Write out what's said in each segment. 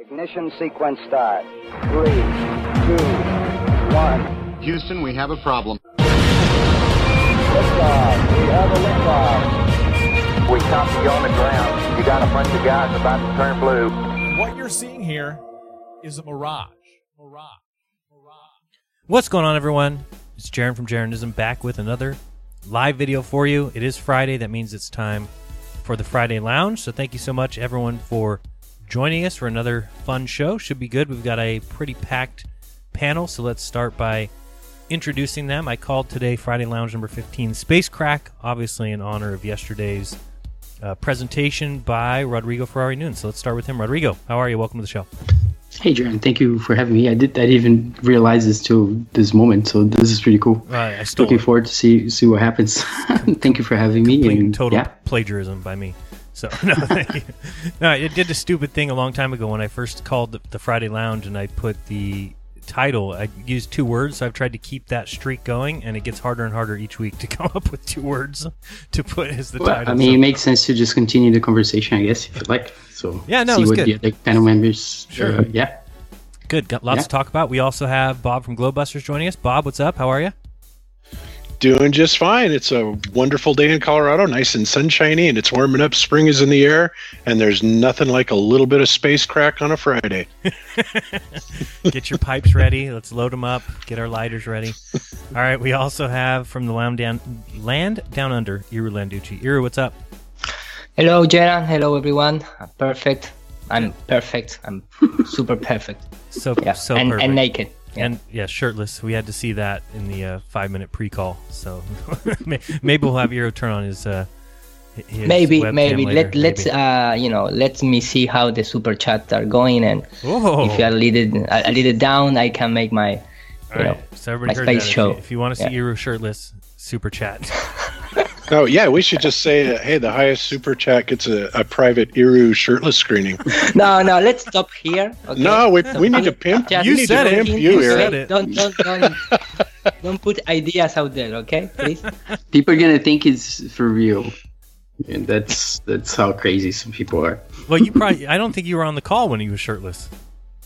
Ignition sequence start. Three, two, one. Houston, we have a problem. Liftoff. We have a liftoff. We copy you on the ground. You got a bunch of guys about to turn blue. What you're seeing here is a mirage. Mirage. Mirage. What's going on, everyone? It's Jaron from Jaronism back with another live video for you. It is Friday. That means it's time for the Friday Lounge. So thank you so much, everyone, for joining us for another fun show. Should be good. We've got a pretty packed panel. So let's start by introducing them. I called today Friday Lounge number 15 Space Crack, obviously in honor of yesterday's uh, presentation by Rodrigo Ferrari Noon. So let's start with him. Rodrigo, how are you? Welcome to the show. Hey, Jaron, thank you for having me. I did I didn't even realize this till this moment, so this is pretty cool. Uh, I stole Looking it. forward to see see what happens. thank you for having me. complete And total yeah, plagiarism by me. So no, thank you. No, I did a stupid thing a long time ago when I first called the, the Friday Lounge and I put the title. I used two words, so I've tried to keep that streak going, and it gets harder and harder each week to come up with two words to put as the well, title. I mean, So- it makes sense to just continue the conversation, I guess, if you like. So Yeah, no, see it's what good. the other panel members. Sure. Uh, yeah. good. Got lots Yeah. to talk about. We also have Bob from GlobeBusters joining us. Bob, what's up? How are you? Doing just fine. It's a wonderful day in Colorado, nice and sunshiny, and it's warming up. Spring is in the air, and there's nothing like a little bit of space crack on a Friday. Get your pipes ready. Let's load them up. Get our lighters ready. All right. We also have from the land down, land down under, Iru Landucci. Iru, what's up? Hello, Jaron. Hello, everyone. I'm perfect. I'm perfect. I'm super perfect. So Yeah, so and, perfect. and naked. And yeah, shirtless. We had to see that in the uh, five minute pre call. So maybe we'll have Iru turn on his. Uh, his maybe, maybe later, let let's maybe. uh you know let me see how the super chats are going, and Oh, if you are a little a, little down, I can make my all you know right. So everybody my space If show. you, if you want to see Yeah. Iru shirtless, super chat. Oh yeah, we should just say, uh, hey, the highest super chat gets a, a private Iru shirtless screening. no no let's stop here. Okay? No, we, we need to pimp. Just- You need said to it. pimp You you, said it. Don't don't don't don't put ideas out there, okay? Please. People are gonna think it's for real. And that's that's how crazy some people are. well, you probably. I don't think you were on the call when he was shirtless.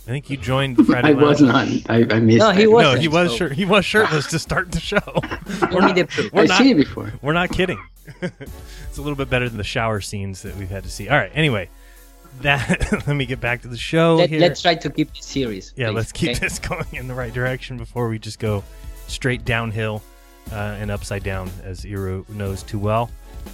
I think you joined the Friday. I Lounge. was not. I, I missed. No, he was- No, he was So- shir- he was shirtless to start the show. Give me the proof. We're I've not- seen it before. We're not kidding. it's a little bit better than the shower scenes that we've had to see. All right. Anyway, that let me get back to the show Let, here. let's try to keep this series. yeah, please, let's keep okay? this going in the right direction before we just go straight downhill uh, and upside down, as Iru knows too well.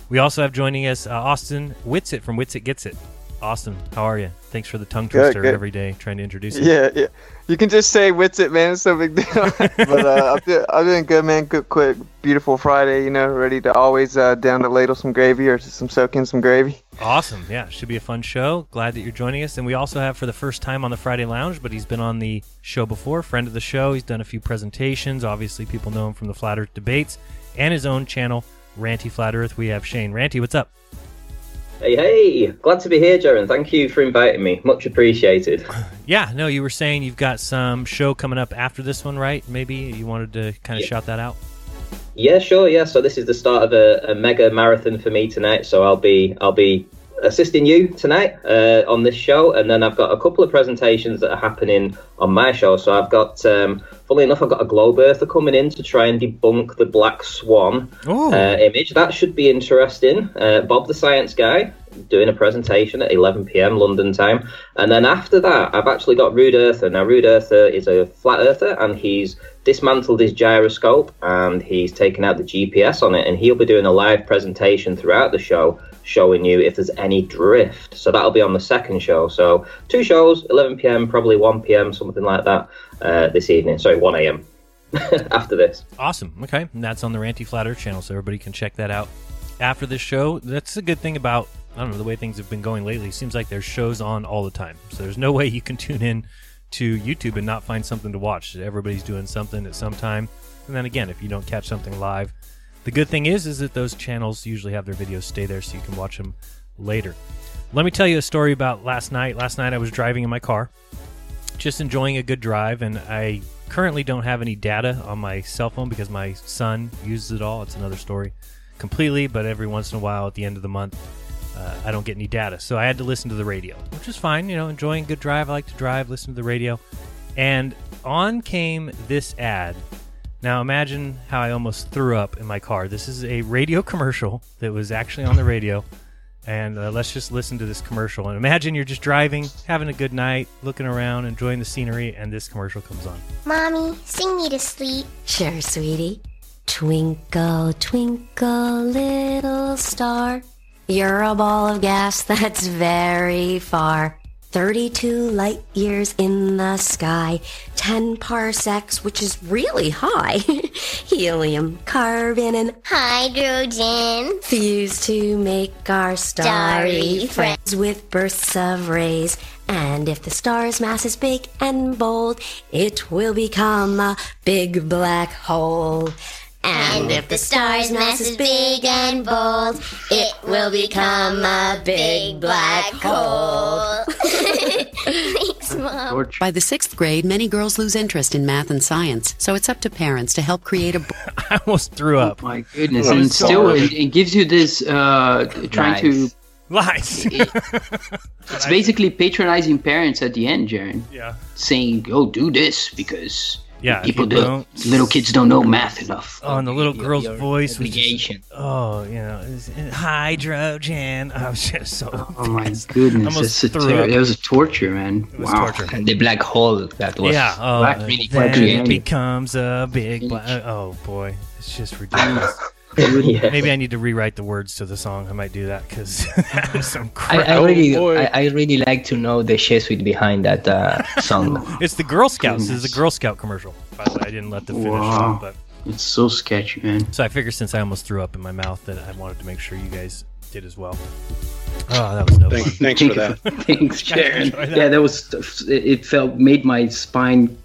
We also have joining us uh, Austin Witsit from Witsit Gets It. Austin, how are you? Thanks for the tongue twister good. every day trying to introduce you. Yeah, yeah. You can just say "What's it, man." It's no big deal. but uh, I'm, do- I'm doing good, man. Good, quick, beautiful Friday. You know, ready to always uh, down to ladle some gravy or some soak in some gravy. Awesome. Yeah, should be a fun show. Glad that you're joining us. And we also have for the first time on the Friday Lounge, but he's been on the show before, friend of the show. He's done a few presentations. Obviously, people know him from the Flat Earth debates and his own channel, Ranty Flat Earth. We have Shane. Ranty, what's up? Hey, hey! Glad to be here, Jaron. Thank you for inviting me. Much appreciated. Yeah, no, you were saying you've got some show coming up after this one, right? Maybe you wanted to kind of Yeah. shout that out. Yeah, sure. Yeah. So this is the start of a, a mega marathon for me tonight. So I'll be I'll be assisting you tonight uh, on this show, and then I've got a couple of presentations that are happening on my show. So I've got, um, funnily enough, I've got a globe earther coming in to try and debunk the black swan Oh, uh, image. That should be interesting. Uh, Bob the Science Guy doing a presentation at 11 p.m. London time. And then after that, I've actually got Rude Earther. Now, Rude Earther is a flat earther and he's dismantled his gyroscope and he's taken out the GPS on it. And he'll be doing a live presentation throughout the show showing you if there's any drift. So that'll be on the second show. So two shows, 11 p.m., probably 1 p.m., something like that uh, this evening. Sorry, 1 a.m. after this. awesome. Okay, and that's on the Ranty Flat Earth channel, so everybody can check that out after this show. That's a good thing about I don't know the way things have been going lately. Seems like there's shows on all the time, so there's no way you can tune in to YouTube and not find something to watch. Everybody's doing something at some time, and then again, if you don't catch something live, the good thing is is that those channels usually have their videos stay there, so you can watch them later. Let me tell you a story about last night. Last night I was driving in my car, just enjoying a good drive, and I currently don't have any data on my cell phone because my son uses it all. It's another story completely, but every once in a while at the end of the month, uh, I don't get any data. So I had to listen to the radio, which is fine. You know, enjoying a good drive. I like to drive, listen to the radio. And on came this ad. Now imagine how I almost threw up in my car. This is a radio commercial that was actually on the radio. And uh, let's just listen to this commercial. And imagine you're just driving, having a good night, looking around, enjoying the scenery, and this commercial comes on. Mommy, sing me to sleep. Sure, sweetie. Twinkle, twinkle, little star. You're a ball of gas that's very far. 32 light years in the sky, 10 parsecs, which is really high. Helium, carbon, and hydrogen fuse to make our starry Starry friends with bursts of rays. And if the star's mass is big and bold, it will become a big black hole. And if the star's mass is big and bold, it will become a big black hole. Thanks, Mom. By the sixth grade, many girls lose interest in math and science, so it's up to parents to help create a. I almost threw up. my goodness, and still it, it gives you this uh, trying to. Lies. It's basically patronizing parents at the end, Jaron. Yeah. Saying, go do this because Yeah, people do don't- little kids don't know math enough." Oh, and the little Your- girl's your voice was just, oh, you know, it's- hydrogen. I was just so. Oh my goodness, Almost that's a threw ter- that was a torture, man. was wow. torture. And the black hole that was yeah. Oh, black- uh, really then creative. it becomes a big. Bla- oh boy, it's just ridiculous. yeah. Maybe I need to rewrite the words to the song. I might do that because some I, crap. I Oh, really, boy. I, I really like to know the Jesuit behind that uh, song. it's the Girl Scouts. This is a Girl Scout commercial. By the way, I didn't let the finish. Wow. But It's so sketchy, man. so I figured since I almost threw up in my mouth that I wanted to make sure you guys did as well. Oh, that was no Thank, fun. thanks for that. Thanks, Guys, Jaron. enjoy that. Yeah, that was. It it felt made my spine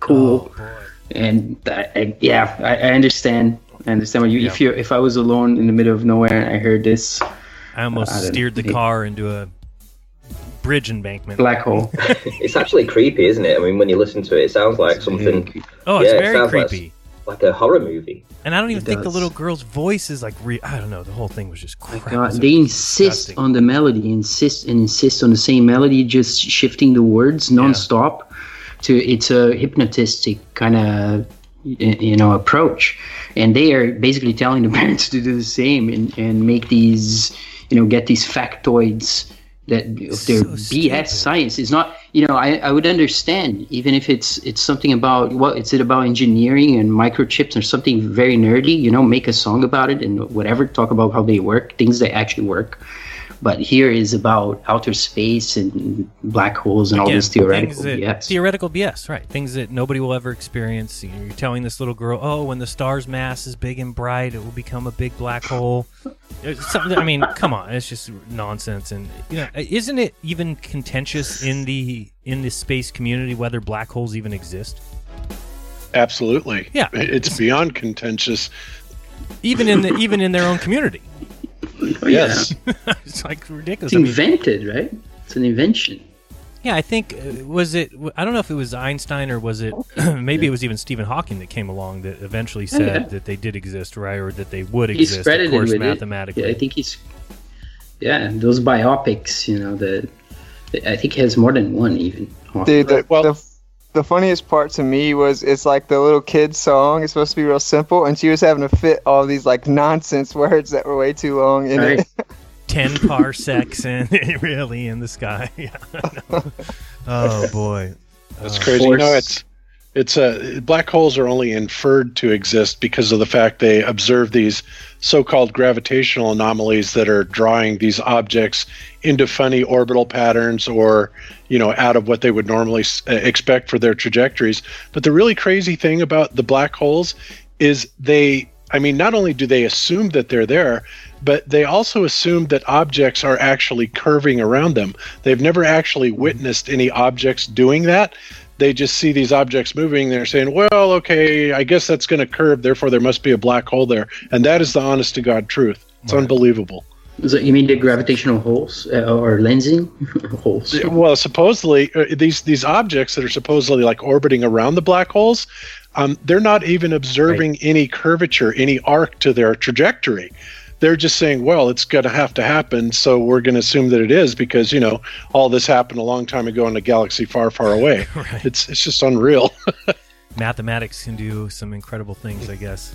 cool, Oh, and I, I, yeah, I, I understand. I understand what you. If you if I was alone in the middle of nowhere and I heard this I almost I don't steered the car into a bridge embankment. black hole, It's actually creepy, isn't it? I mean, when you listen to it, it sounds like something Oh, it's Yeah, very sounds like- creepy. like a horror movie. And I don't even It think the little girl's voice is like re- I don't know. The whole thing was just My crap. Uh, it God, was they insist disgusting. on the melody, insist and insist on the same melody, just shifting the words nonstop. To it's a hypnotistic kind of you know approach, and they are basically telling the parents to do the same and, and make these you know get these factoids that of their So stupid. BS science. Is not you know I, I would understand even if it's it's something about what is it about engineering and microchips or something very nerdy you know make a song about it and whatever talk about how they work things that actually work but here is about outer space and black holes and all this theoretical things that, BS. Theoretical BS, right? Things that nobody will ever experience. You know, you're telling this little girl, "Oh, when the star's mass is big and bright, it will become a big black hole." It's something- I mean, come on, it's just nonsense. And you know, uh, isn't it even contentious in the in the space community whether black holes even exist? Absolutely. Yeah. It's beyond contentious. Even in the even in their own community, Oh, yeah. Yes. it's like ridiculous. it's I mean, invented right it's an invention Yeah, I think uh, was it. I don't know if it was Einstein or was it maybe it was even Stephen Hawking that came along that eventually Oh, said yeah. that they did exist, right, or that they would he's exist, of course, with mathematically. it. Yeah, I think he's yeah those biopics you know the I think he has more than one even Dude, the, Well- the, the funniest part to me was it's like the little kid song. It's supposed to be real simple, and she was having to fit all these like nonsense words that were way too long in Right. it. Ten parsecs and really in the sky. Yeah, I know. oh boy, That's Uh, crazy. You know, it's it's uh, black holes are only inferred to exist because of the fact they observe these so-called gravitational anomalies that are drawing these objects into funny orbital patterns or you know out of what they would normally uh, expect for their trajectories. But the really crazy thing about the black holes is they i mean not only do they assume that they're there but they also assume that objects are actually curving around them. They've never actually witnessed any objects doing that they just see these objects moving they're saying well okay i guess that's going to curve therefore there must be a black hole there. And that is the honest to god truth. It's unbelievable. So you mean the gravitational holes uh, or lensing holes? well supposedly uh, these these objects that are supposedly like orbiting around the black holes um, they're not even observing any curvature any arc to their trajectory they're just saying, well, it's going to have to happen, so we're going to assume that it is because you know all this happened a long time ago in a galaxy far, far away. Right. It's it's just unreal. Mathematics can do some incredible things, I guess.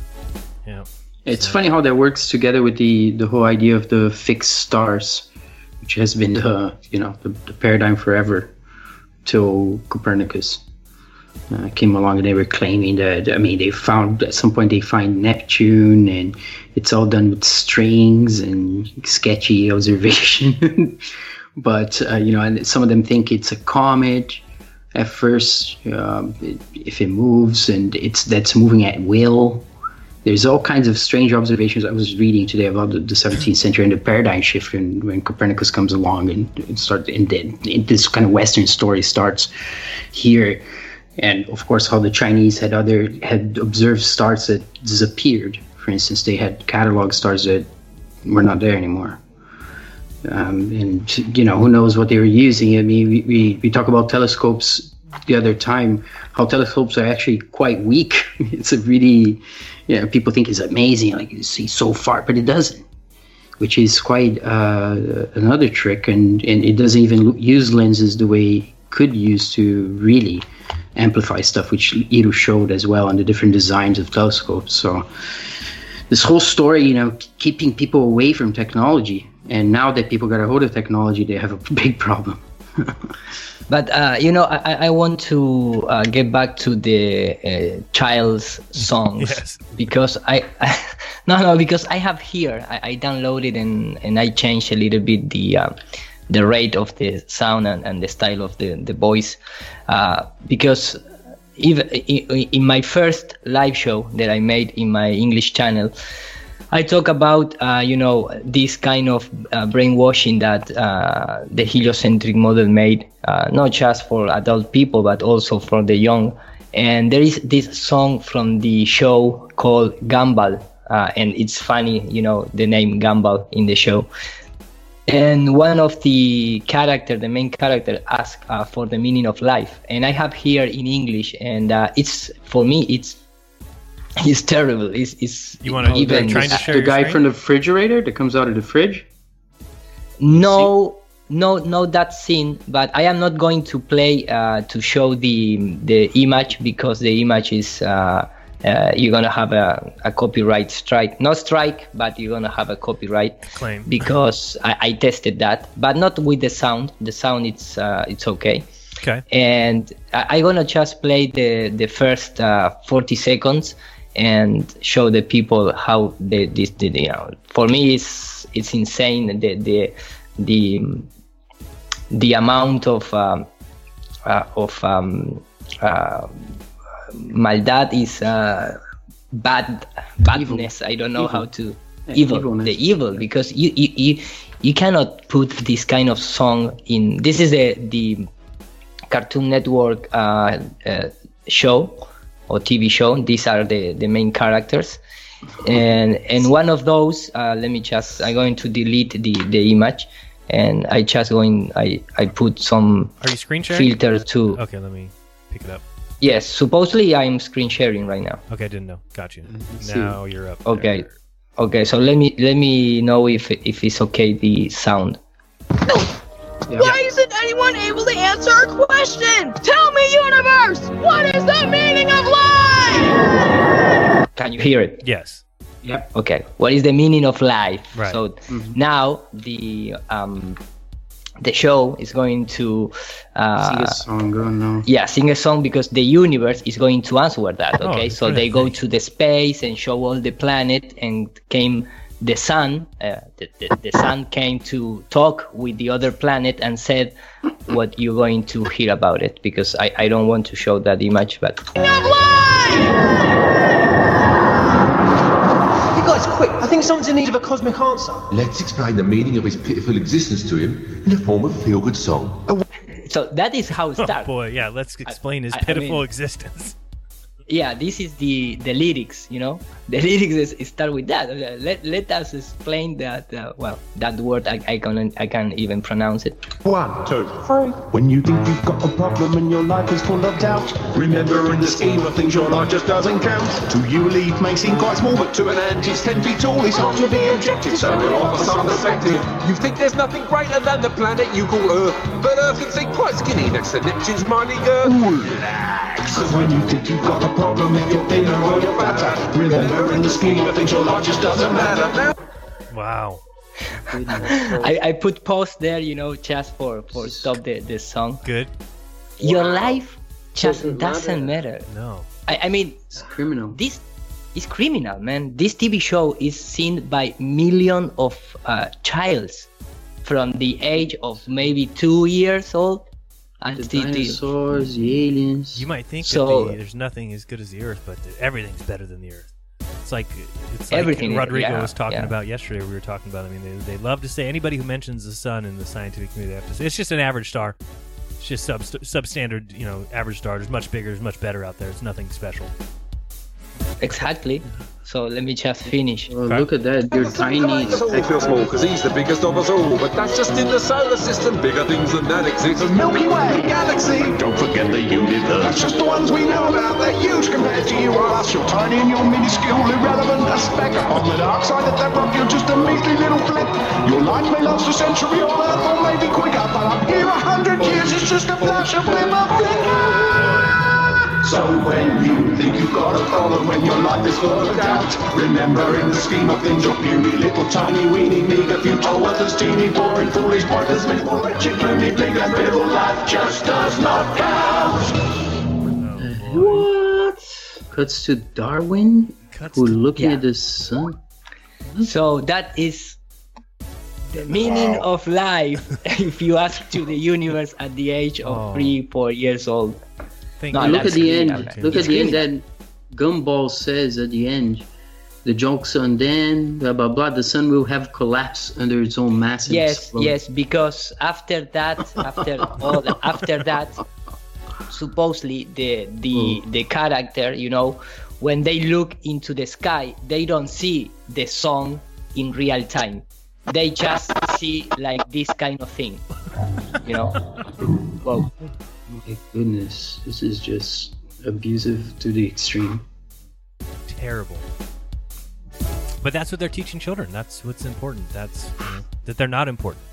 Yeah. It's funny how that works together with the the whole idea of the fixed stars, which has been the you know the, the paradigm forever till Copernicus uh, came along and they were claiming that I mean they found at some point they find Neptune and it's all done with strings and sketchy observation, but uh, you know and some of them think it's a comet at first it, if it moves and it's that's moving at will. There's all kinds of strange observations. I was reading today about the, the 17th century and the paradigm shift and when Copernicus comes along and, and start and then this kind of Western story starts here. And of course, how the Chinese had other had observed stars that disappeared. For instance, they had catalog stars that were not there anymore. Um, and you know, who knows what they were using? I mean, we, we, we talk about telescopes the other time. How telescopes are actually quite weak. it's a really, you know, people think it's amazing, like you see so far, but it doesn't. Which is quite uh, another trick, and, and it doesn't even use lenses the way it could use to really amplify stuff, which Iru showed as well on the different designs of telescopes. So this whole story, you know, keeping people away from technology, and now that people got a hold of technology, they have a big problem. But uh, you know, I, I want to uh, get back to the uh, child's songs Yes. because I, I no no because I have here I, I downloaded and and I changed a little bit the uh, the rate of the sound and, and the style of the the voice uh, because even in, my first live show that I made in my English channel. I talk about, uh, you know, this kind of uh, brainwashing that uh, the heliocentric model made, uh, not just for adult people, but also for the young. And there is this song from the show called Gumball, uh, and it's funny, you know, the name Gumball in the show. And one of the character, the main character, asks uh, for the meaning of life, and I have here in English, and it's for me, it's it's terrible. It's, it's You wanna- even trying to share the guy screen? from the refrigerator that comes out of the fridge. no no no that scene but i am not going to play uh, to show the the image because the image is uh, uh, you're gonna have a, a copyright strike not strike but you're gonna have a copyright Claim. because I, I tested that but not with the sound the sound it's uh, it's okay Okay. and I, I'm gonna just play the the first uh, 40 seconds and show the people how they this the, you know for me it's it's insane the the the the amount of um, uh, of um, uh, maldad is uh, bad badness I don't know how to Yeah, evil evilness. the evil because you, you you you cannot put this kind of song in this is the the Cartoon Network uh, uh, show or TV show. These are the, the main characters, and and one of those. Uh, let me just. I'm going to delete the, the image, and I just going. I I put some Are you screen sharing? filter to. Okay, let me pick it up. Yes, supposedly I'm screen sharing right now. Okay, I didn't know. Got you. see. Now you're up. Okay, there. okay. So let me let me know if if it's okay the sound. no Why isn't anyone able to answer a question? Tell me, universe, what is the meaning of life? Can you hear it? Yes. Yep. Okay. What is the meaning of life? Right. So now the um the show is going to uh Sing a song, go no. yeah sing a song because the universe is going to answer that Oh, okay so good. they go to the space and show all the planet and came the sun uh, the, the, the sun came to talk with the other planet and said what you're going to hear about it because i, I don't want to show that image but You guys, quick! I think someone's in need of a cosmic answer. Let's explain the meaning of his pitiful existence to him in the form of a feel-good song. so that is how it Oh boy, yeah. Let's explain his I- I pitiful mean- existence. Yeah, this is the the lyrics. You know, the lyrics is, is start with that. Let let us explain that. Uh, well, that word I, I can I can't even pronounce it. One, two, three. When you think you've got a problem and your life is full of doubt, remember in the scheme of things your life just doesn't count. To you a may seem quite small, but to an ant it's ten feet tall. It's hard to be objective, so we'll offer some perspective. You think there's nothing greater than the planet you call Earth, but Earth can seem quite skinny next to Neptune's mighty Earth. Relax, 'cause when you think you've got a problem and you're thinner or you're fatter, remember in the scheme of things your life just doesn't matter. Wow. I, I put pause there, you know, just for for stop the the song. Good. Your Wow. life just Doesn't doesn't, matter. No. I, I mean, it's criminal. This is criminal, man. This TV show is seen by millions of uh, childs from the age of maybe two years old. And The the- the- dinosaurs, the aliens. You might think So- that the, there's nothing as good as the Earth, but the, everything's better than the Earth. It's like it's like Everything, Rodrigo yeah, was talking yeah. about yesterday. We were talking about. I mean, they, they love to say anybody who mentions the sun in the scientific community, they have to say it's just an average star. It's just sub substandard, you know, average star. There's much bigger, there's much better out there. It's nothing special. Exactly. So let me just finish. Oh, look at that. You're tiny. They feel small because he's the biggest of us all, but that's just in the solar system. Bigger things than that exist. The Milky Way galaxy. Don't forget the universe. That's just the ones we know about. They're huge compared to you or us. You're tiny and you're minuscule, irrelevant, a speck. On the dark side of that rock, you're just a measly little flip. Your life may last a century on Earth or maybe quicker, but up here a hundred years is just a flash of flip of flicker. So when you think you've got a problem, when your life is full of doubt, remember in the scheme of things, you're puny little tiny weeny meager futile worthless teeny boring foolish pointless miserable wretched gloomy big and brittle life just does not count. What? Cuts to Darwin, who looking Yeah. at the sun. So that is the meaning of life. if you ask to the universe at the age of Oh. three, four years old. Think No, look at the end. criminal. Look It's at the end. criminal. That Gumball says at the end, the joke's on then. Blah blah blah. The sun will have collapsed under its own mass. Yes, explode. yes, because after that, after all, after that, supposedly the the hmm. the character, you know, when they look into the sky, they don't see the sun in real time. They just see like this kind of thing, you know. Well, My goodness, this is just abusive to the extreme. Terrible. But that's what they're teaching children. That's what's important. That's you know, that they're not important.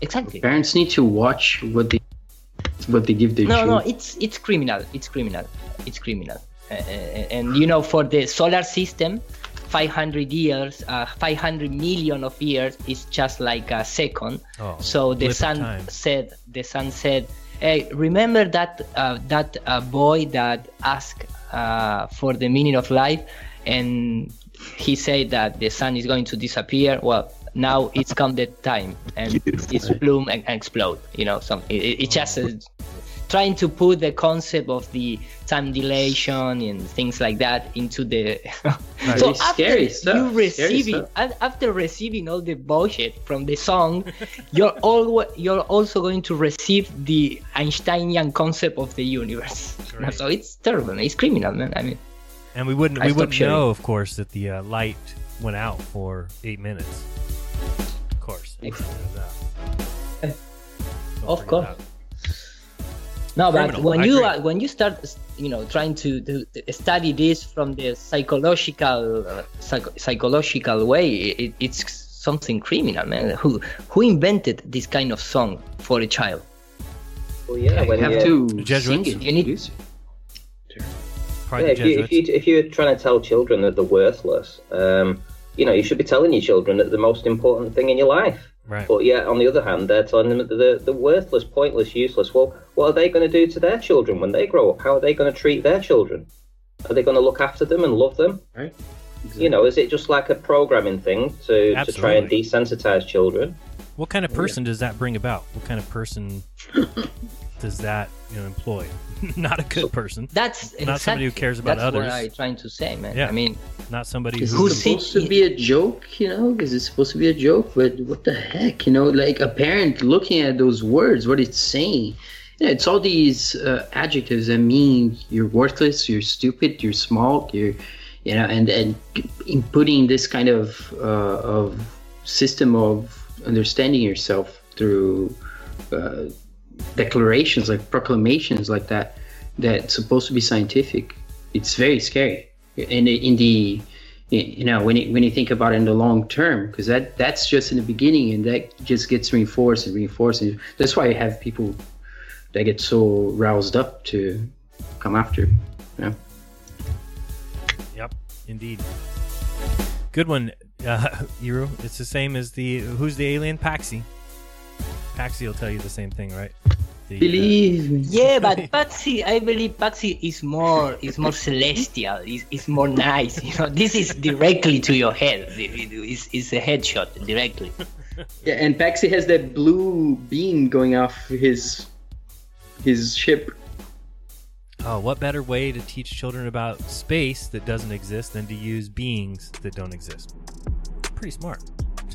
exactly. Parents need to watch what they what they give their no no children. it's it's criminal it's criminal it's criminal uh, and you know for the solar system 500 years uh, 500 million of years is just like a second Oh, so the blip sun time. said the sun said hey remember that uh, that uh, boy that asked uh, for the meaning of life and he said that the sun is going to disappear? Well now it's come the time and it's bloom and, and explode you know some it, it- just uh, trying to put the concept of the time dilation and things like that into the so after scary stuff, you scary receiving stuff. and after receiving all the bullshit from the song you're always you're also going to receive the einsteinian concept of the universe so it's terrible it's criminal man i mean And we wouldn't I we wouldn't sharing. know, of course, that the uh, light went out for eight minutes. Of course. Don't of forget course that. No, but when I you agree. uh, when you start, you know, trying to, to, to study this from the psychological uh, psych- psychological way, it, it's something criminal, man. Who who invented this kind of song for a child? Well, yeah, you have to Jesuits? sing it. You need Probably Yeah, if, you, if, Jesuits. you, if you're trying to tell children that they're worthless, um, you know, you should be telling your children that the most important thing in your life. Right. But yeah, on the other hand, they're telling them that they're, they're worthless, pointless, useless. Well, what are they going to do to their children when they grow up? How are they going to treat their children? Are they going to look after them and love them? Right. Exactly. You know, is it just like a programming thing to, to try and desensitize children? What kind of oh, person does that bring about? What kind of person does that you know employ? not a good person. That's not somebody who cares about that's others. what I'm trying to say, man. Yeah. I mean, not somebody Is who it supposed to be a joke, you know? Is it supposed to be a joke? But what the heck, you know? Like a parent looking at those words, what it's saying, Yeah, it's all these uh, adjectives that mean you're worthless, you're stupid, you're small, you're, you know, and and in putting this kind of uh, of system of understanding yourself through uh, declarations like proclamations like that that's supposed to be scientific. It's very scary. And in the you know when you, when you think about it in the long term because that that's just in the beginning and that just gets reinforced and reinforced and that's why you have people that get so roused up to come after you know? Yep, indeed. Good one, uh, Iru. It's the same as the who's the alien Paxi. Paxi will tell you the same thing, right? The, uh, Believe me. Yeah, but Paxi, I believe Paxi is more is more celestial. Is is more nice. You know, this is directly to your head. It- it- It's, it's a headshot directly. Yeah, and Paxi has that blue beam going off his his ship. Oh, what better way to teach children about space that doesn't exist than to use beings that don't exist? Pretty smart.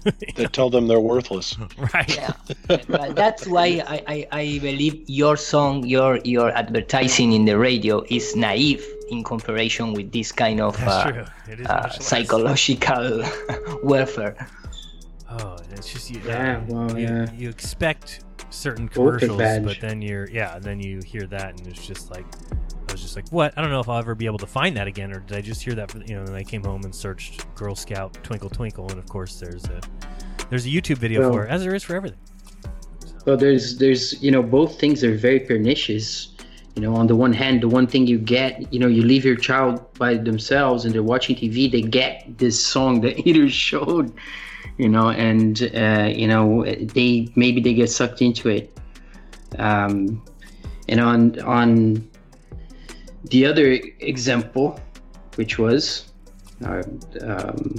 that tell them they're worthless. right. Yeah. But that's why I, I, I believe your song, your your advertising in the radio is naive in comparison with this kind of uh, true. It is uh, psychological warfare. Oh, it's just you. Yeah, well, you, yeah. you expect certain commercials, but then you're yeah, then you hear that and it's just like I was just like, what? I don't know if I'll ever be able to find that again, or did I just hear that? For, you know, and I came home and searched Girl Scout Twinkle Twinkle, and of course there's a there's a YouTube video Well- for it, as there is for everything. Well, there's there's you know both things are very pernicious. You know, on the one hand, the one thing you get, you know, you leave your child by themselves and they're watching TV, they get this song that Iru showed, you know, and uh, you know they maybe they get sucked into it. Um, and on on the other example, which was, uh, um,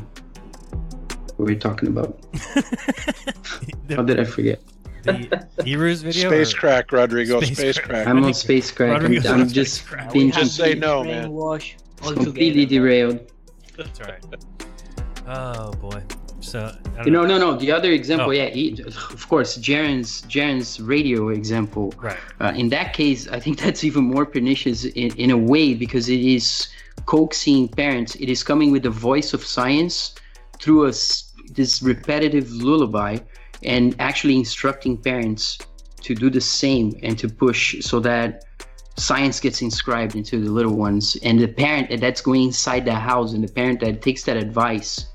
what were we talking about? How did I forget? The Heroes video. Space or- crack, Rodrigo. Space Space, crack. crack. I'm on space crack. I'm, Rodrigo's I'm just space crack. binging. Just say no, man. Brainwash all completely together. derailed. That's right. Oh boy. So You know. no, no. The other example, Oh. yeah, he, of course, Jaron's Jaron's radio example. Right. Uh, in that case, I think that's even more pernicious in, in a way because it is coaxing parents. It is coming with the voice of science through a this repetitive lullaby and actually instructing parents to do the same and to push so that science gets inscribed into the little ones and the parent that's going inside the house and the parent that takes that advice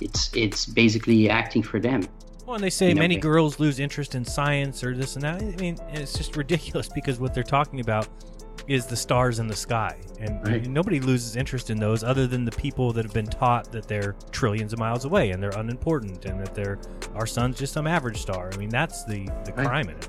it's it's basically acting for them Well, and they say You know, many they- girls lose interest in science or this and that. I mean, it's just ridiculous because what they're talking about is the stars in the sky, and Right. nobody loses interest in those other than the people that have been taught that they're trillions of miles away and they're unimportant and that they're our sun's just some average star. I mean, that's the the Right. crime in it.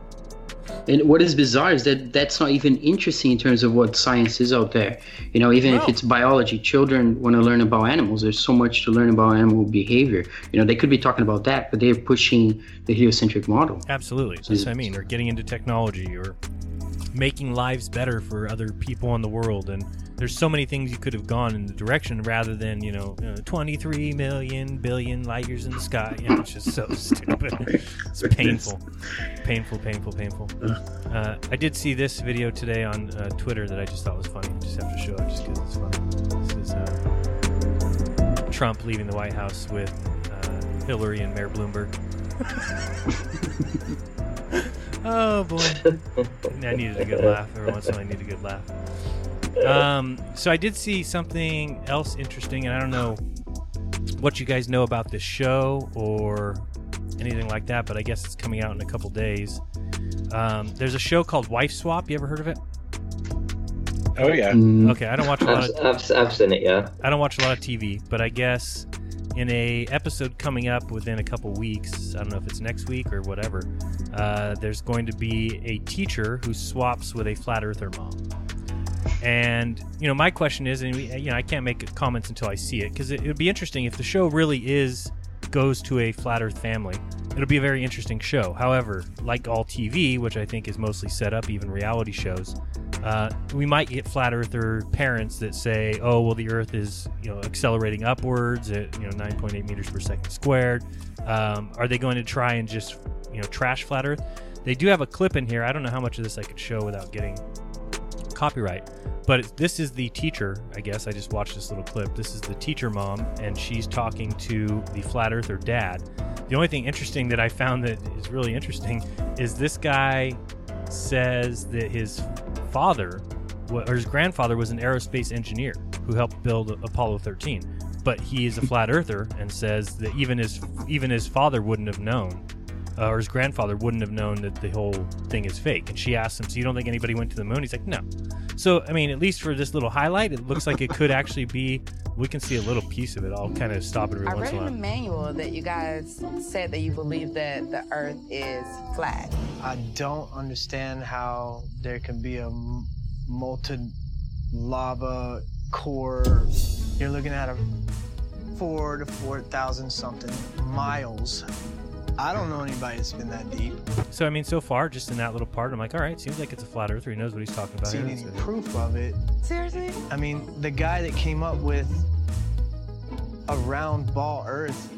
And what is bizarre is that that's not even interesting in terms of what science is out there. You know even if it's biology children want to learn about animals. There's so much to learn about animal behavior. You know they could be talking about that but they're pushing the heliocentric model. Absolutely, that's what I mean. Or getting into technology, or making lives better for other people in the world. And there's so many things you could have gone in the direction rather than you know, uh, 23 million billion light years in the sky. You know, it's just so stupid. It's painful, painful, painful, painful. Uh, I did see this video today on uh, Twitter that I just thought was funny. I Just have to show it just because it's funny. This is uh, Trump leaving the White House with uh, Hillary and Mayor Bloomberg. Oh boy, I needed a good laugh. Every once in a while, I need a good laugh. Um, so I did see something else interesting, and I don't know what you guys know about this show or anything like that, but I guess it's coming out in a couple days. Um, there's a show called Wife Swap. You ever heard of it? Oh yeah. Mm, Okay, I don't watch a lot I've, of I've, I've seen it, yeah. I don't watch a lot of TV, but I guess in a episode coming up within a couple weeks, I don't know if it's next week or whatever, uh, there's going to be a teacher who swaps with a flat earther mom. And you know, my question is, and we- you know, I can't make comments until I see it because it, would be interesting if the show really is goes to a flat Earth family. It'll be a very interesting show. However, like all TV, which I think is mostly set up, even reality shows, uh, we might get flat earther parents that say, "Oh, well, the Earth is you know accelerating upwards at you know 9.8 meters per second squared." Um, are they going to try and just you know trash flat Earth? they do have a clip in here. I don't know how much of this I could show without getting copyright. But this is the teacher, I guess. I just watched this little clip. This is the teacher mom, and she's talking to the flat earther dad. The only thing interesting that I found that is really interesting is this guy says that his father or his grandfather was an aerospace engineer who helped build Apollo 13. But he is a flat earther and says that even his even his father wouldn't have known uh, or his grandfather wouldn't have known that the whole thing is fake. And she asked him, "So you don't think anybody went to the moon?" He's like, "No." So I mean, at least for this little highlight, it looks like it could actually be. We can see a little piece of it. I'll kind of stop it every I once read in a in the manual that you guys said that you believe that the Earth is flat. I don't understand how there can be a m- molten lava core. You're looking at a four to four thousand something miles. I don't know anybody that's been that deep. So I mean, so far, just in that little part, I'm like, all right, seems like it's a flat earther. He knows what he's talking about. Seen here. any So- proof of it? Seriously? I mean, the guy that came up with a round ball Earth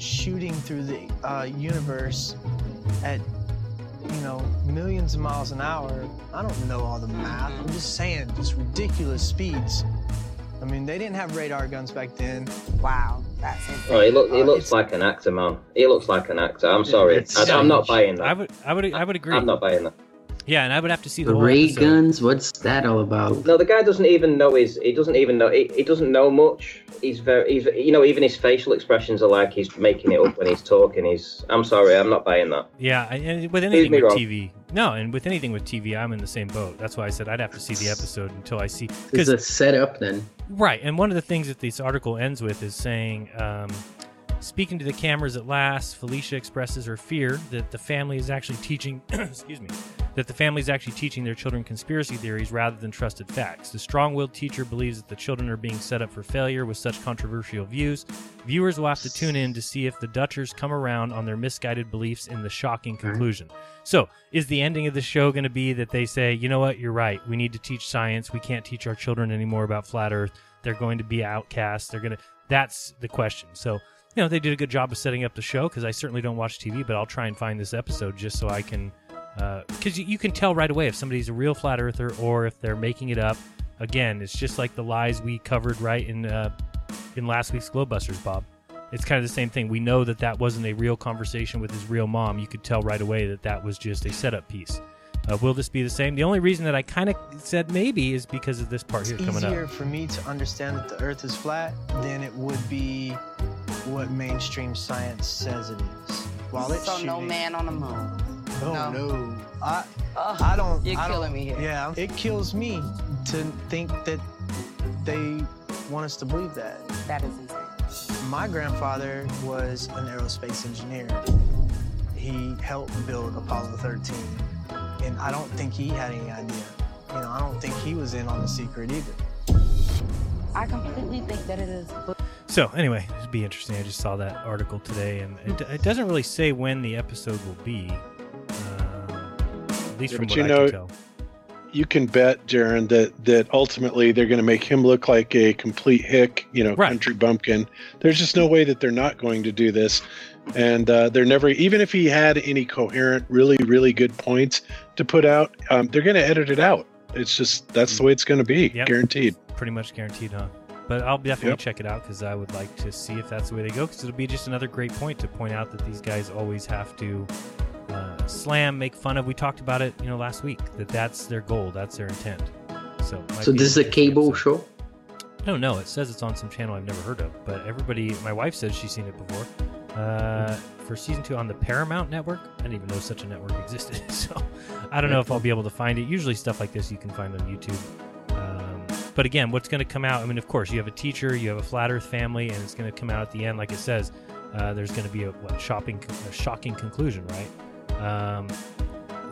shooting through the uh, universe at you know millions of miles an hour. I don't know all the math. I'm just saying, just ridiculous speeds. I mean, they didn't have radar guns back then. Wow, that's Oh, he, look, he Uh, looks it's- like an actor, man. He looks like an actor. I'm sorry. I, I'm not buying that. I would, I would, I would agree. I'm not buying that. Yeah, and I would have to see the The ray episode. guns, what's that all about? No, the guy doesn't even know his. He doesn't even know. He, he doesn't know much. He's very. He's. You know, even his facial expressions are like he's making it up when he's talking. He's. I'm sorry. I'm not buying that. Yeah, and with anything with wrong. TV, no, and with anything with TV, I'm in the same boat. That's why I said I'd have to see the episode until I see. Because it's a setup then. Right, and one of the things that this article ends with is saying, um, speaking to the cameras at last, Felicia expresses her fear that the family is actually teaching, excuse me, that the family is actually teaching their children conspiracy theories rather than trusted facts. The strong-willed teacher believes that the children are being set up for failure with such controversial views. Viewers will have to tune in to see if the Dutchers come around on their misguided beliefs in the shocking conclusion. So, is the ending of the show going to be that they say, you know what, you're right. We need to teach science. We can't teach our children anymore about flat Earth. They're going to be outcasts. They're going to. That's the question. So, you know, they did a good job of setting up the show because I certainly don't watch TV, but I'll try and find this episode just so I can. Because you, you can tell right away if somebody's a real flat earther or if they're making it up. Again, it's just like the lies we covered right in uh, in last week's GlobeBusters, Bob. It's kind of the same thing. We know that that wasn't a real conversation with his real mom. You could tell right away that that was just a setup piece. Uh, will this be the same? The only reason that I kind of said maybe is because of this part here It's coming easier for me to understand that the Earth is flat than it would be what mainstream science says it is. While it's so no man on the moon. Oh No. no, I Ugh, I don't. you're I don't- killing me here. Yeah, it kills me to think that they want us to believe that. That is insane. My grandfather was an aerospace engineer. He helped build Apollo 13, and I don't think he had any idea. You know, I don't think he was in on the secret either. I completely think that it is. So anyway, it'd be interesting. I just saw that article today, and it, it doesn't really say when the episode will be. Um, at least Yeah, from what you I know, can tell. you can bet, Jaron, that that ultimately they're going to make him look like a complete hick, you know, country bumpkin. There's just no way that they're not going to do this, and uh, they're never. Even if he had any coherent, really, really good points to put out, um, they're going to edit it out. It's just that's the way it's going to be, Yep. guaranteed. Pretty much guaranteed, huh? But I'll definitely Yep. check it out because I would like to see if that's the way they go. Because it'll be just another great point to point out that these guys always have to uh, slam, make fun of. We talked about it, you know, last week. That that's their goal, that's their intent. So, So this is a cable episode. show? I don't know. It says it's on some channel I've never heard of, but everybody, my wife says she's seen it before. Uh, for season two on the Paramount Network, I didn't even know such a network existed. So I don't know if I'll be able to find it. Usually stuff like this you can find on YouTube. Um, but again, what's going to come out? I mean, of course, you have a teacher, you have a flat Earth family, and it's going to come out at the end, like it says. Uh, there's going to be a what, shopping, a shocking conclusion, right? Um,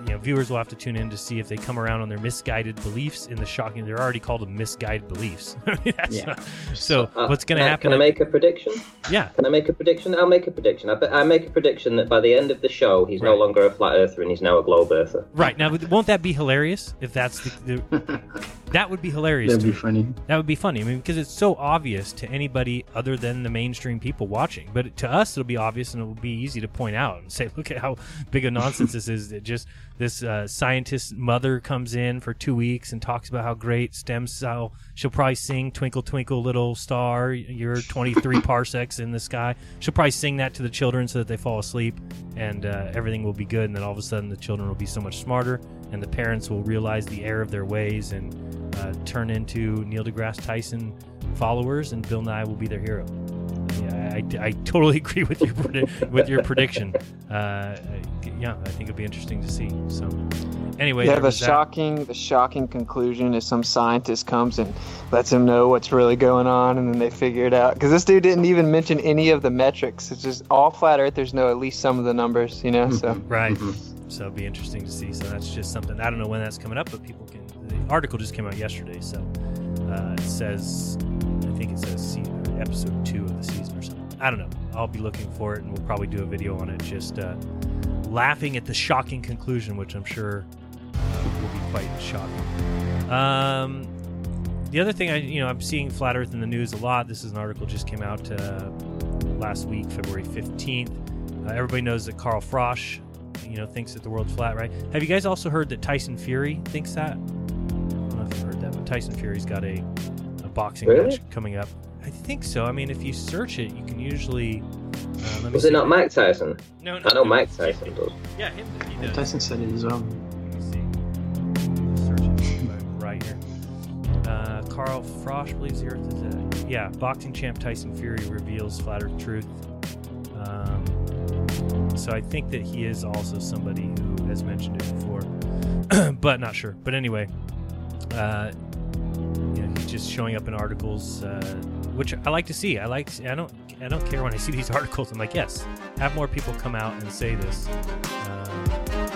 you know, viewers will have to tune in to see if they come around on their misguided beliefs in the shocking. They're already called them misguided beliefs. I mean, that's Yeah. not- so Uh, what's going to happen? Can I make a prediction? Yeah. Can I make a prediction? I'll make a prediction. I, bet I make a prediction that by the end of the show, he's no longer a flat earther and he's now a globe earther. Right now, won't that be hilarious if that's the? the That would be hilarious. That'd be funny. That would be funny. I mean, because it's so obvious to anybody other than the mainstream people watching. But to us, it'll be obvious and it'll be easy to point out and say, "Look at how big a nonsense this is." It just this uh, scientist mother comes in for two weeks and talks about how great stem cell. She'll probably sing "Twinkle Twinkle Little Star." You're 23 parsecs in the sky. She'll probably sing that to the children so that they fall asleep, and uh, everything will be good. And then all of a sudden, the children will be so much smarter, and the parents will realize the error of their ways and uh, turn into Neil deGrasse Tyson followers, and Bill Nye will be their hero. Yeah, I, I totally agree with your with your prediction. Uh, yeah, I think it'll be interesting to see. So, anyway, yeah, the was that. shocking, the shocking conclusion is some scientist comes and lets him know what's really going on, and then they figure it out. Because this dude didn't even mention any of the metrics. It's just all flat Earth. There's no at least some of the numbers, you know. So Right. So it'll be interesting to see. So that's just something. I don't know when that's coming up, but people can. The article just came out yesterday, so uh, it says. I think it says episode two of the season or something. I don't know. I'll be looking for it, and we'll probably do a video on it. Just uh, laughing at the shocking conclusion, which I'm sure will be quite shocking. Um, the other thing I, you know, I'm seeing flat Earth in the news a lot. This is an article just came out uh, last week, February 15th. Uh, everybody knows that Carl Froch, you know, thinks that the world's flat, right? Have you guys also heard that Tyson Fury thinks that? Tyson Fury's got a, a boxing Really? match coming up. I think so. I mean, if you search it, you can usually. Uh, let me Was see. it not Mike Tyson? No, no, I know no. Mike Tyson does. Yeah, him. He does. Tyson said it as well. Search right here. Uh, Carl Froch believes the Earth is a yeah. Boxing champ Tyson Fury reveals flat Earth truth. Um, so I think that he is also somebody who has mentioned it before, but not sure. But anyway, uh, you know, he's just showing up in articles, uh, which I like to see. I like. I don't. I don't care when I see these articles. I'm like, yes, have more people come out and say this. Um,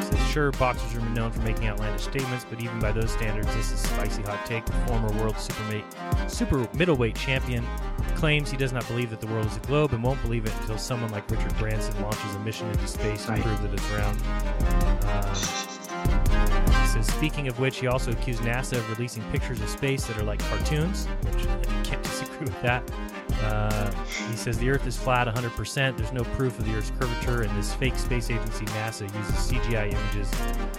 says, sure, boxers are known for making outlandish statements, but even by those standards, this is a spicy hot take. The former world supermate, super middleweight champion claims he does not believe that the world is a globe and won't believe it until someone like Richard Branson launches a mission into space to Right. prove that it's round. Um, says, speaking of which, he also accused NASA of releasing pictures of space that are like cartoons, which I can't disagree with that. Uh, he says the Earth is flat 100%. There's no proof of the Earth's curvature, and this fake space agency NASA uses CGI images,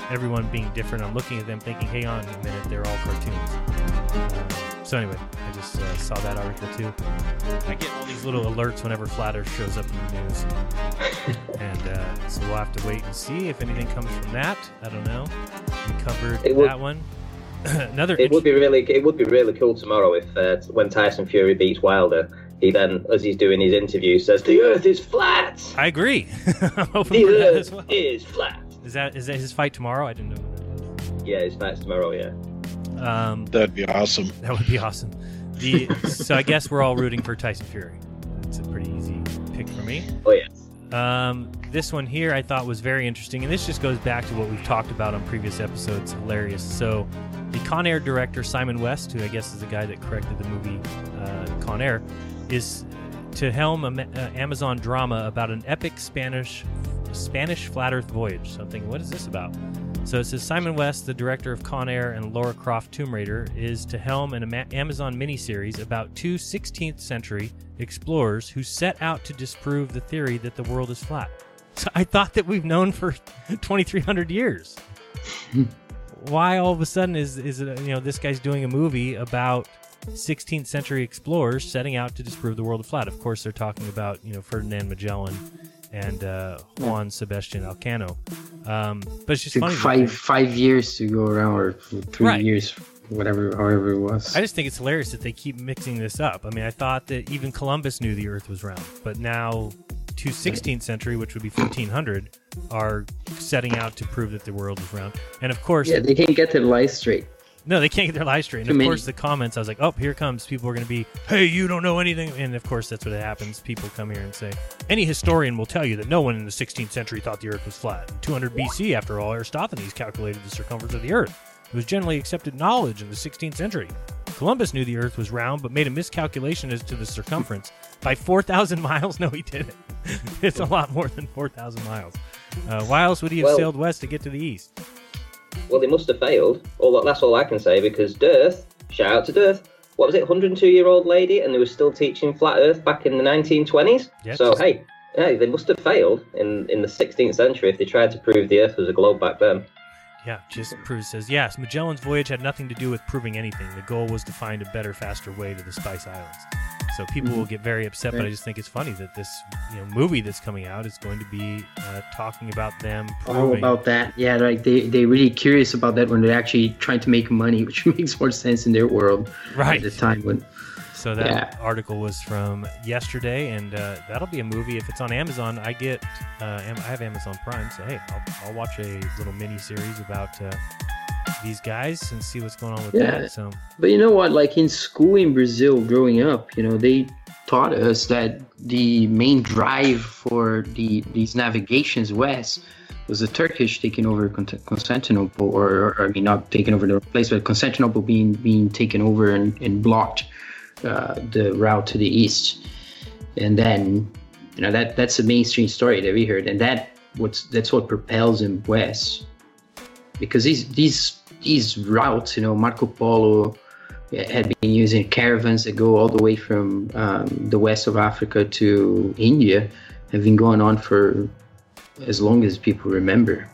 everyone being different. I'm looking at them thinking, hey, on a minute, they're all cartoons. Uh, so, anyway, I just uh, saw that article too. I get all these little alerts whenever Flat Earth shows up in the news. and uh, so we'll have to wait and see if anything comes from that. I don't know. We covered It would- that one. Another It would be really, it would be really cool tomorrow if uh, when Tyson Fury beats Wilder, he then, as he's doing his interview, says the Earth is flat. I agree. The that Earth well. is flat. Is that is that his fight tomorrow? I didn't know. Yeah, his fight's tomorrow. Yeah. Um, That'd be awesome. That would be awesome. The so I guess we're all rooting for Tyson Fury. It's a pretty easy pick for me. Oh yeah. Um, this one here I thought was very interesting, and this just goes back to what we've talked about on previous episodes. Hilarious. So, the Con Air director Simon West, who I guess is the guy that corrected the movie uh, Con Air, is to helm an Amazon drama about an epic Spanish Spanish flat Earth voyage. Something. What is this about? So it says Simon West, the director of Con Air and Lara Croft Tomb Raider, is to helm an Ama- Amazon miniseries about two 16th century explorers who set out to disprove the theory that the world is flat. So I thought that we've known for 2,300 years. Why all of a sudden is is it, you know this guy's doing a movie about 16th century explorers setting out to disprove the world flat? Of course, they're talking about you know Ferdinand Magellan and uh, Juan Sebastian Elcano. Um, but it's just Took funny. five five years to go around, or three Right. years, whatever, however it was. I just think it's hilarious that they keep mixing this up. I mean, I thought that even Columbus knew the Earth was round, but now, to 16th century, which would be 1500, are setting out to prove that the world is round. And of course, yeah, they can't get their lies straight. No, they can't get their live stream. And Too of many. course, the comments, I was like, oh, here comes. People are going to be, hey, you don't know anything. And of course, that's what happens. People come here and say, any historian will tell you that no one in the 16th century thought the Earth was flat. In 200 BC, after all, Aristophanes calculated the circumference of the Earth. It was generally accepted knowledge in the 16th century. Columbus knew the Earth was round, but made a miscalculation as to the circumference by 4,000 miles. No, he didn't. it's a lot more than 4,000 miles. Uh, why else would he have Well- sailed west to get to the east? Well, they must have failed. All that's all I can say because Dearth shout out to Dirth. What was it, 102 year old lady, and they were still teaching flat Earth back in the 1920s. Yeah, so hey, hey, they must have failed in in the 16th century if they tried to prove the Earth was a globe back then. Yeah, just proves says yes. Magellan's voyage had nothing to do with proving anything. The goal was to find a better, faster way to the Spice Islands. So people Mhm. will get very upset, but I just think it's funny that this you know movie that's coming out is going to be uh, talking about them all about that. Yeah, like they they really curious about that when they're actually trying to make money, which makes more sense in their world Right. at the time when. So that Yeah. article was from yesterday, and uh, that'll be a movie. If it's on Amazon, I get uh, I have Amazon Prime, so hey, I'll, I'll watch a little mini series about uh, these guys and see what's going on with Yeah. that. So But you know what? Like in school in Brazil, growing up, you know, they taught us that the main drive for the these navigations west was the Turkish taking over Con- Constantinople, or, or I mean, not taking over the place, but Constantinople being being taken over and, and blocked uh, the route to the east, and then you know that that's the mainstream story that we heard, and that what's that's what propels him west. Because these these these routes, you know, Marco Polo had been using caravans that go all the way from um, the west of Africa to India, have been going on for as long as people remember.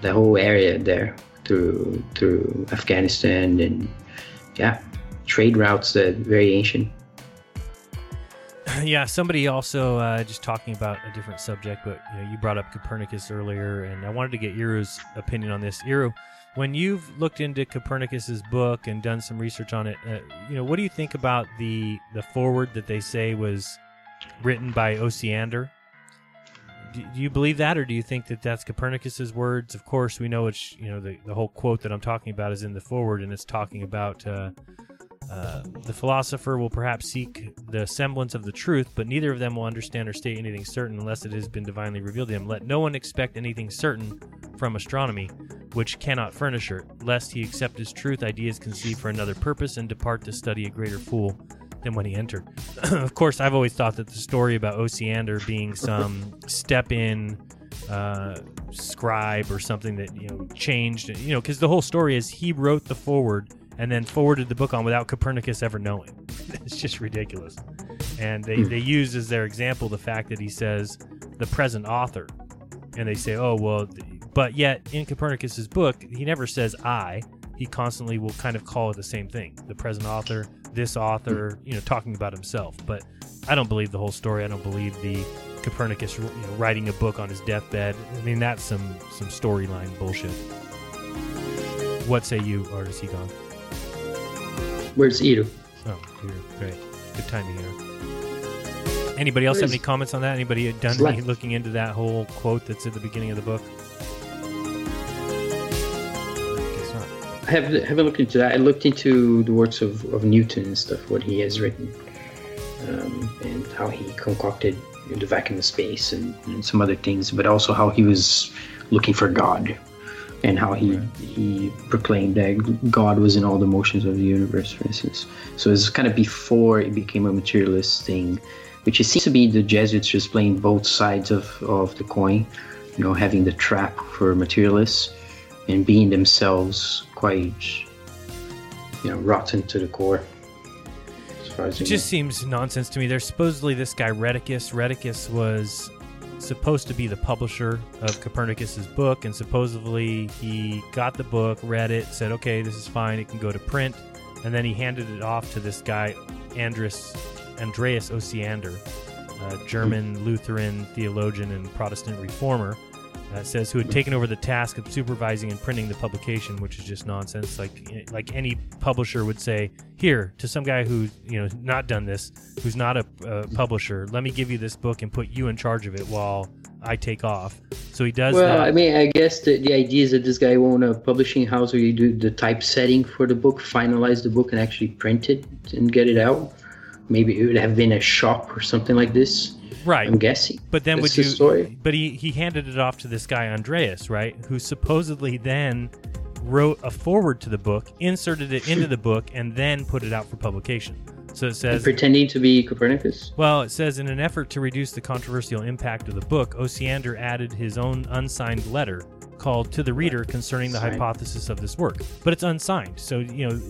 The whole area there through through Afghanistan and yeah, trade routes that very ancient. yeah, somebody also uh, just talking about a different subject, but you know, you brought up Copernicus earlier, and I wanted to get Iru's opinion on this. Iru, when you've looked into Copernicus's book and done some research on it, uh, you know, what do you think about the the foreword that they say was written by Osiander? Do, do you believe that, or do you think that that's Copernicus's words? Of course, we know it's you know the the whole quote that I'm talking about is in the foreword, and it's talking about. Uh, uh, the philosopher will perhaps seek the semblance of the truth, but neither of them will understand or state anything certain unless it has been divinely revealed to him. Let no one expect anything certain from astronomy, which cannot furnish it, lest he accept as truth ideas conceived for another purpose and depart to study a greater fool than when he entered. of course, I've always thought that the story about Osiander being some step in uh, scribe or something that you know changed, you know, because the whole story is he wrote the foreword and then forwarded the book on without Copernicus ever knowing. it's just ridiculous. And they, Hmm. they use as their example the fact that he says the present author. And they say, oh, well, but yet in Copernicus's book, he never says I. He constantly will kind of call it the same thing the present author, this author, you know, talking about himself. But I don't believe the whole story. I don't believe the Copernicus you know, writing a book on his deathbed. I mean, that's some, some storyline bullshit. What say you, or is Where's Iru? Oh, you're great. Good timing here. Anybody else have any comments on that? Anybody done any looking into that whole quote that's at the beginning of the book? Guess not. I have haven't looked into that. I looked into the works of, of Newton and stuff, what he has written, um, and how he concocted the vacuum of space and, and some other things, but also how he was looking for God, and how he he proclaimed that God was in all the motions of the universe, for instance. So it's kind of before it became a materialist thing, which it seems to be the Jesuits just playing both sides of, of the coin, you know, having the trap for materialists and being themselves quite, you know, rotten to the core. It just seems nonsense to me. There's supposedly this guy Rheticus. Rheticus was supposed to be the publisher of Copernicus's book, and supposedly he got the book, read it, said, "Okay, this is fine. It can go to print," and then he handed it off to this guy, Andreas Osiander, a German Lutheran theologian and Protestant reformer. Uh, says who had taken over the task of supervising and printing the publication, which is just nonsense. Like like any publisher would say, here to some guy who you know not done this, who's not a uh, publisher, let me give you this book and put you in charge of it while I take off. So he does well, that. I mean, I guess the, the idea is that this guy own a publishing house where you do the typesetting for the book, finalize the book, and actually print it and get it out. Maybe it would have been a shop or something like this. Right. I'm guessing. But then That's would you? story. But he he handed it off to this guy Andreas, right? Who supposedly then wrote a foreword to the book, inserted it into the book, and then put it out for publication. So it And says pretending to be Copernicus. Well, it says in an effort to reduce the controversial impact of the book, Osiander added his own unsigned letter called "To the Reader Concerning the Signed. Hypothesis of This Work," but it's unsigned. So you know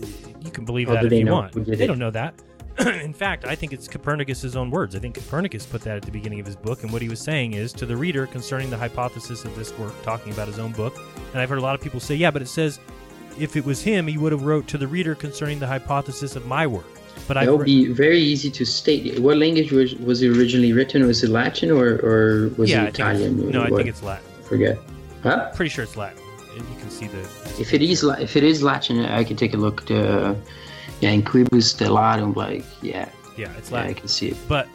you can believe How that if you know? want. They it? don't know that. In fact, I think it's Copernicus's own words. I think Copernicus put that at the beginning of his book, and what he was saying is to the reader concerning the hypothesis of this work, talking about his own book. And I've heard a lot of people say, "Yeah, but it says if it was him, he would have wrote to the reader concerning the hypothesis of my work." But I that would be very easy to state. What language was, was it originally written? Was it Latin or, or was yeah, it Italian? no, I think it's Latin. Forget. Huh? Pretty sure it's Latin. You can see the. If it is if it is Latin, I can take a look. To, yeah, in Quibus stellatum, like yeah, Yeah, it's yeah, I can see it. But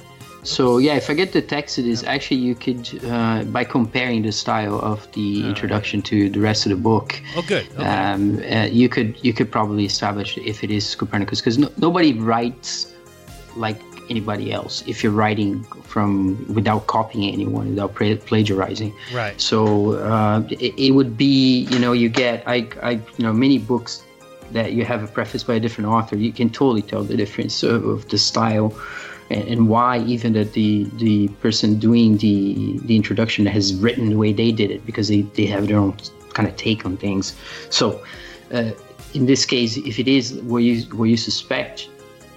So yeah, if I get the text, it is actually you could uh, by comparing the style of the introduction to the rest of the book. oh, good. Okay. Um, uh, you could you could probably establish if it is Copernicus because no, nobody writes like anybody else. If you're writing from without copying anyone, without pla- plagiarizing, Right. so uh, it, it would be you know you get I I you know many books that you have a preface by a different author. You can totally tell the difference of, of the style. And, and why even that the the person doing the the introduction has written the way they did it because they, they have their own kind of take on things so uh, in this case if it is where you where you suspect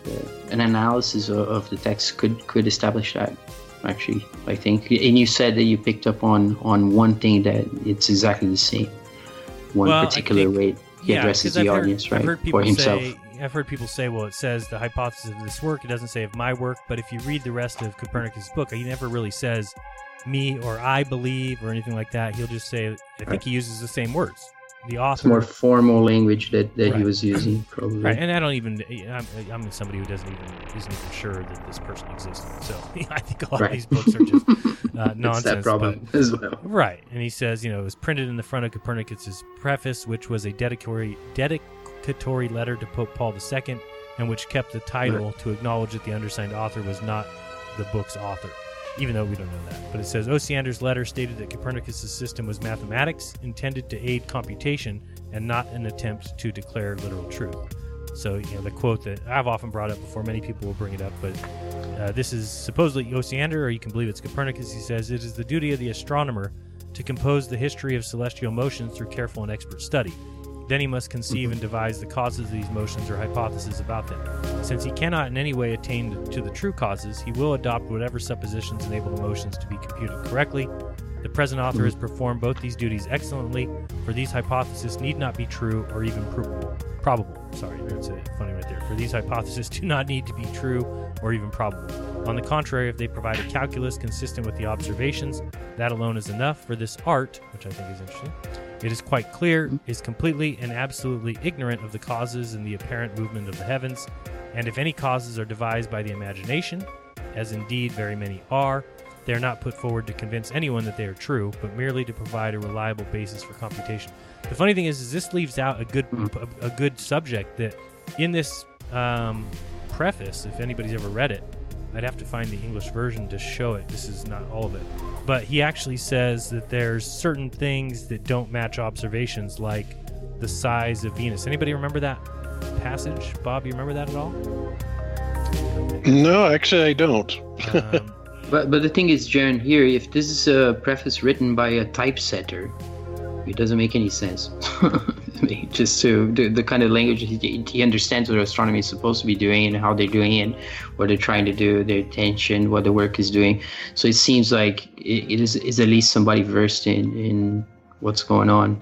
uh, an analysis of, of the text could could establish that actually i think and you said that you picked up on on one thing that it's exactly the same one Well, particular think- way he yeah, addresses I've the heard- audience I've right heard people or himself Say, I've heard people say, well, it says the hypothesis of this work. It doesn't say of my work. But if you read the rest of Copernicus' book, he never really says me or I believe or anything like that. He'll just say, I think Right. he uses the same words. The it's more formal language that, that he was using probably Right, and I don't even. I'm, I'm somebody who doesn't even isn't even sure that this person existed. So I think a lot Right. of these books are just uh, It's that nonsense. problem but- as well. Right, and he says, you know, it was printed in the front of Copernicus's preface, which was a dedicatory dedicatory letter to Pope Paul II, and which kept the title to acknowledge that the undersigned author was not the book's author. Even though we don't know that, but it says Osiander's letter stated that Copernicus's system was mathematics intended to aid computation and not an attempt to declare literal truth. So, you know, the quote that I've often brought up before, many people will bring it up, but uh, this is supposedly Osiander, or you can believe it's Copernicus. He says, It is the duty of the astronomer to compose the history of celestial motions through careful and expert study. Then he must conceive and mm-hmm. devise the causes of these motions or hypotheses about them. Since he cannot in any way attain to the true causes, he will adopt whatever suppositions enable the motions to be computed correctly. The present author has mm-hmm. performed both these duties excellently, for these hypotheses need not be true or even probable. Probable, sorry, that's a funny right there. For these hypotheses do not need to be true or even probable. On the contrary, if they provide a calculus consistent with the observations, that alone is enough for this art, which I think is interesting. It is quite clear, is completely and absolutely ignorant of the causes and the apparent movement of the heavens, and if any causes are devised by the imagination, as indeed very many are, they are not put forward to convince anyone that they are true, but merely to provide a reliable basis for computation. The funny thing is, is this leaves out a good a, a good subject that in this um, preface, if anybody's ever read it, I'd have to find the English version to show it. This is not all of it. But he actually says that there's certain things that don't match observations, like the size of Venus. Anybody remember that passage? Bob, you remember that at all? No, actually, I don't. Um, But but the thing is, Jaron, here, if this is a preface written by a typesetter, it doesn't make any sense. Just to the, the kind of language he, he understands what astronomy is supposed to be doing and how they're doing it, what they're trying to do, their intention, what the work is doing. So it seems like it, it is, is at least somebody versed in, in what's going on.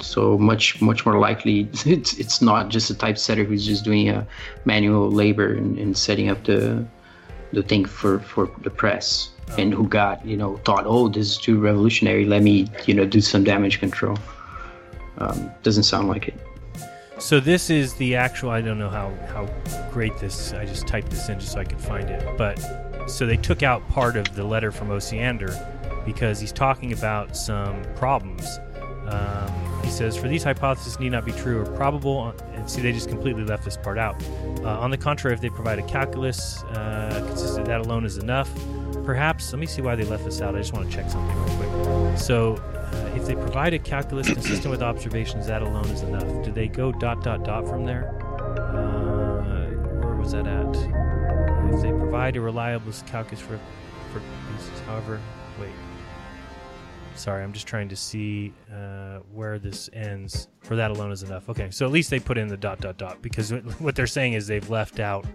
So much much more likely it's it's not just a typesetter who's just doing a manual labor and, and setting up the the thing for for the press and oh. who got you know thought oh this is too revolutionary let me you know do some damage control um, doesn't sound like it So this is the actual. I don't know how how great this. I just typed this in just so I could find it. But so they took out part of the letter from Osiander because he's talking about some problems. Um, he says, "For these hypotheses need not be true or probable." And see, they just completely left this part out. Uh, on the contrary, if they provide a calculus uh, consistent, that alone is enough. Perhaps. Let me see why they left this out. I just want to check something real quick. So, uh, if they provide a calculus consistent with observations, that alone is enough. Do they go dot dot dot from there? Uh, where was that at? If they provide a reliable calculus for for however, wait. sorry, I'm just trying to see uh, where this ends. For that alone is enough. Okay, so at least they put in the dot dot dot because what they're saying is they've left out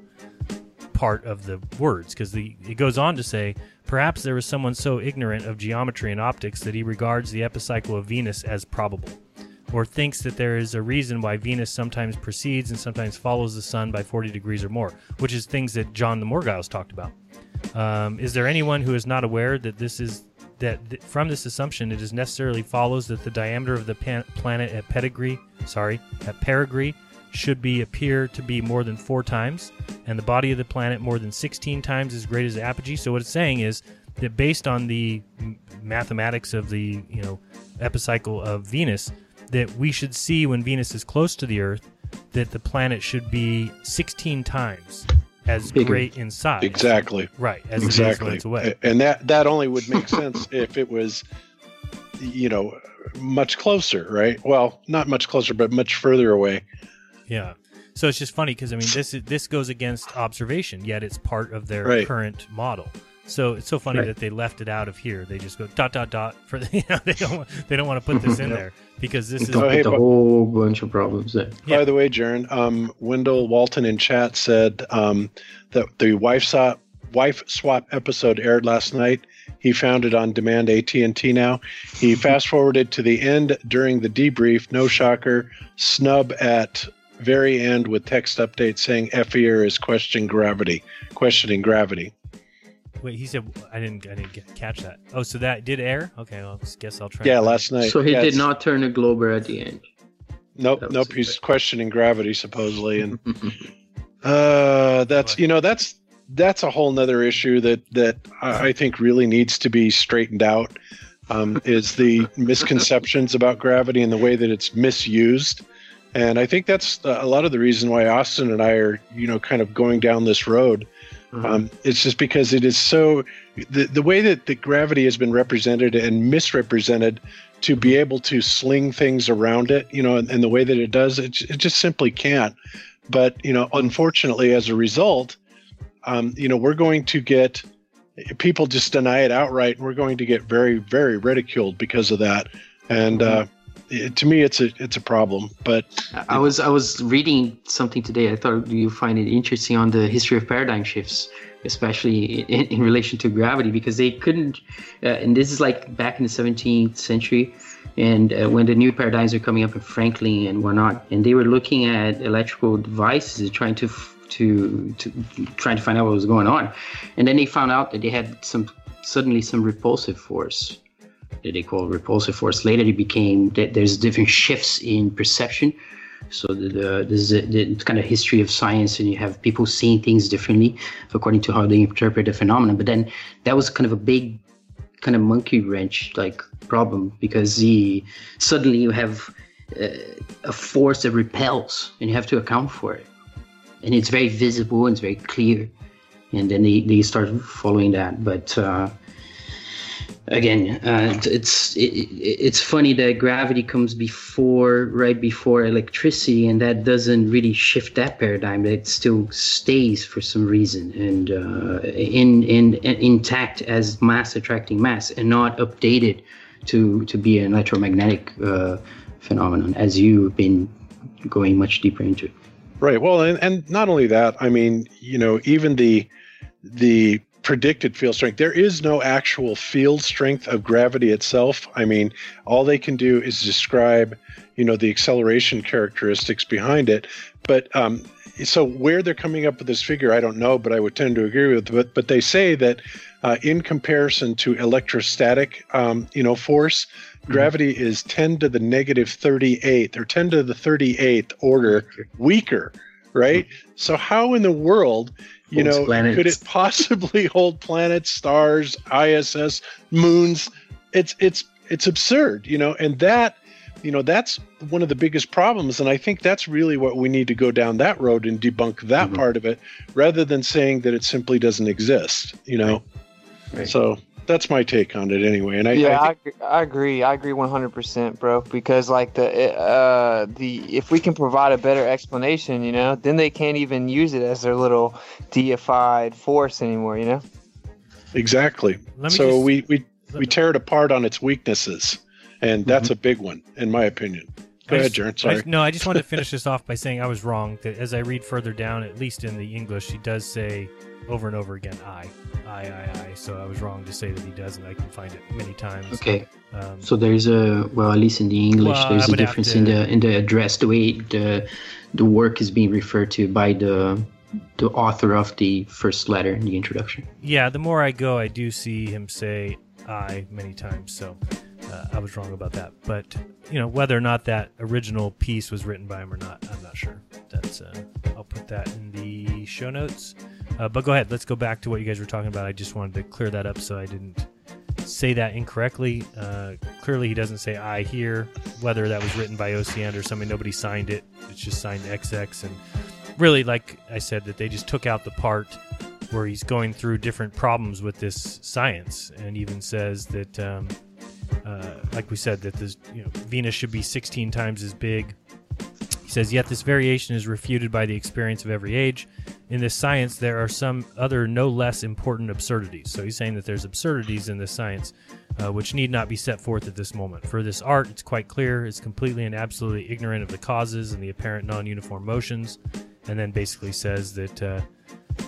part of the words because the it goes on to say perhaps there is someone so ignorant of geometry and optics that he regards the epicycle of Venus as probable or thinks that there is a reason why Venus sometimes precedes and sometimes follows the sun by 40 degrees or more, which is things that John the Morgiles talked about. Um, is there anyone who is not aware that this is that th- from this assumption it is necessarily follows that the diameter of the pan- planet at pedigree, sorry, at perigee should be appear to be more than four times, and the body of the planet more than 16 times as great as the apogee. So what it's saying is that based on the mathematics of the you know epicycle of Venus, that we should see when Venus is close to the Earth that the planet should be 16 times as Bigger. great in size. Exactly. Right. As exactly. And that that only would make sense if it was, you know, much closer, right? Well, not much closer, but much further away. Yeah. So it's just funny because I mean this is, this goes against observation, yet it's part of their Right. current model. So it's so funny Right. that they left it out of here. They just go dot dot dot for the, you know they don't want, they don't want to put this in Yep. there because this is Oh, hey, a whole bunch of problems there. By the way, Jaron, um, Wendell Walton in chat said um, that the wife swap wife swap episode aired last night. He found it on demand AT and T now. He fast forwarded to the end during the debrief. No shocker. Snub at very end with text update saying Effier is questioning gravity. Questioning gravity. Wait, he said I didn't I didn't get, catch that. Oh, so that did air? Okay, well, I guess I'll try. Yeah, last night. So he Yeah, did not turn a glober at the end. Nope, nope. it. He's questioning gravity supposedly, and uh, that's you know that's that's a whole nother issue that that I I think really needs to be straightened out. Um, is the misconceptions about gravity and the way that it's misused, and I think that's a lot of the reason why Austin and I are you know kind of going down this road. Um, it's just because it is so the the way that the gravity has been represented and misrepresented to be able to sling things around it, you know, and, and the way that it does, it, it just simply can't. But you know, unfortunately, as a result, um, you know, we're going to get people just deny it outright, and we're going to get very, very ridiculed because of that. And uh, it, to me, it's a it's a problem. But I was I was reading something today. I thought you find it interesting on the history of paradigm shifts, especially in, in relation to gravity, because they couldn't. Uh, and this is like back in the 17th century, and uh, when the new paradigms are coming up in Franklin and whatnot, and they were looking at electrical devices and trying to to to trying to find out what was going on, and then they found out that they had some suddenly some repulsive force that they call repulsive force. Later, it became that there's different shifts in perception. So the, the this is a, the kind of history of science, and you have people seeing things differently according to how they interpret the phenomenon. But then that was kind of a big kind of monkey wrench like problem because the suddenly you have uh, a force that repels, and you have to account for it, and it's very visible and it's very clear. And then they, they start following that, but. Uh, again uh, it's it's it, it- it's funny that gravity comes before right before electricity and that doesn't really shift that paradigm it still stays for some reason and uh, in, in in intact as mass attracting mass and not updated to to be an electromagnetic uh, phenomenon as you've been going much deeper into Right. Well, and, and not only that, I mean, you know, even the the predicted field strength, there is no actual field strength of gravity itself. I mean, all they can do is describe, you know, the acceleration characteristics behind it. But um, so where they're coming up with this figure, I don't know, but I would tend to agree with. But but they say that uh, in comparison to electrostatic, um, you know, force, gravity is 10 to the negative 38th or 10 to the 38th order weaker, right? So how in the world, you know, planets. could it possibly hold planets, stars, ISS, moons? It's it's it's absurd, you know, and that you know that's one of the biggest problems and i think that's really what we need to go down that road and debunk that mm-hmm. part of it rather than saying that it simply doesn't exist you know so that's my take on it anyway and i, yeah, I I, think, agree- I agree. I agree 100%, bro. Because like the uh the if we can provide a better explanation, you know, then they can't even use it as their little deified force anymore. You know. exactly Let me so just- we we we tear it apart on its weaknesses, and that's a big one, in my opinion. Go I ahead, just- Jaron. I Sorry. no, I just wanted to finish this off by saying I was wrong. That as I read further down, at least in the English, she does say over and over again, "I, I, I, I." So I was wrong to say that he doesn't. I can find it many times. Okay. Um, So there's a well, at least in the English, Well, there's a difference to- in the in the address, the way the the work is being referred to by the the author of the first letter in the introduction. yeah, the more I go, I do see him say "I" many times. So uh, I was wrong about that. But you know, whether or not that original piece was written by him or not, I'm not sure. That's uh, I'll put that in the show notes. Uh, but go ahead. Let's go back to what you guys were talking about. I just wanted to clear that up so I didn't say that incorrectly. Uh, clearly, he doesn't say "I" here. Whether that was written by OCN or somebody, nobody signed it. It's just signed XX. And really, like I said, that they just took out the part where he's going through different problems with this science, and even says that, um, uh, like we said, that this you know Venus should be 16 times as big. He says, yet this variation is refuted by the experience of every age. In this science, there are some other no less important absurdities. So he's saying that there's absurdities in this science, uh, which need not be set forth at this moment. For this art, it's quite clear, it's completely and absolutely ignorant of the causes and the apparent non uniform motions. And then basically says that uh,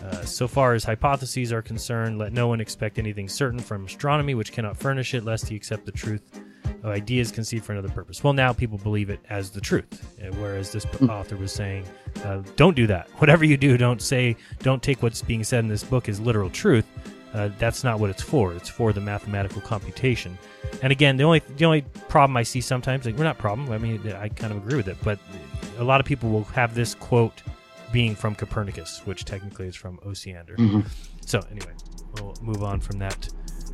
uh, so far as hypotheses are concerned, let no one expect anything certain from astronomy, which cannot furnish it, lest he accept the truth ideas conceived for another purpose. Well, now people believe it as the truth, uh, whereas this Hmm. author was saying, uh, don't do that. Whatever you do, don't say, don't take what's being said in this book as literal truth. Uh, that's not what it's for. It's for the mathematical computation. And again, the only the only problem I see sometimes, like we're not problem. I mean, I kind of agree with it, but a lot of people will have this quote being from Copernicus, which technically is from Osiander. Mhm. So anyway, we'll move on from that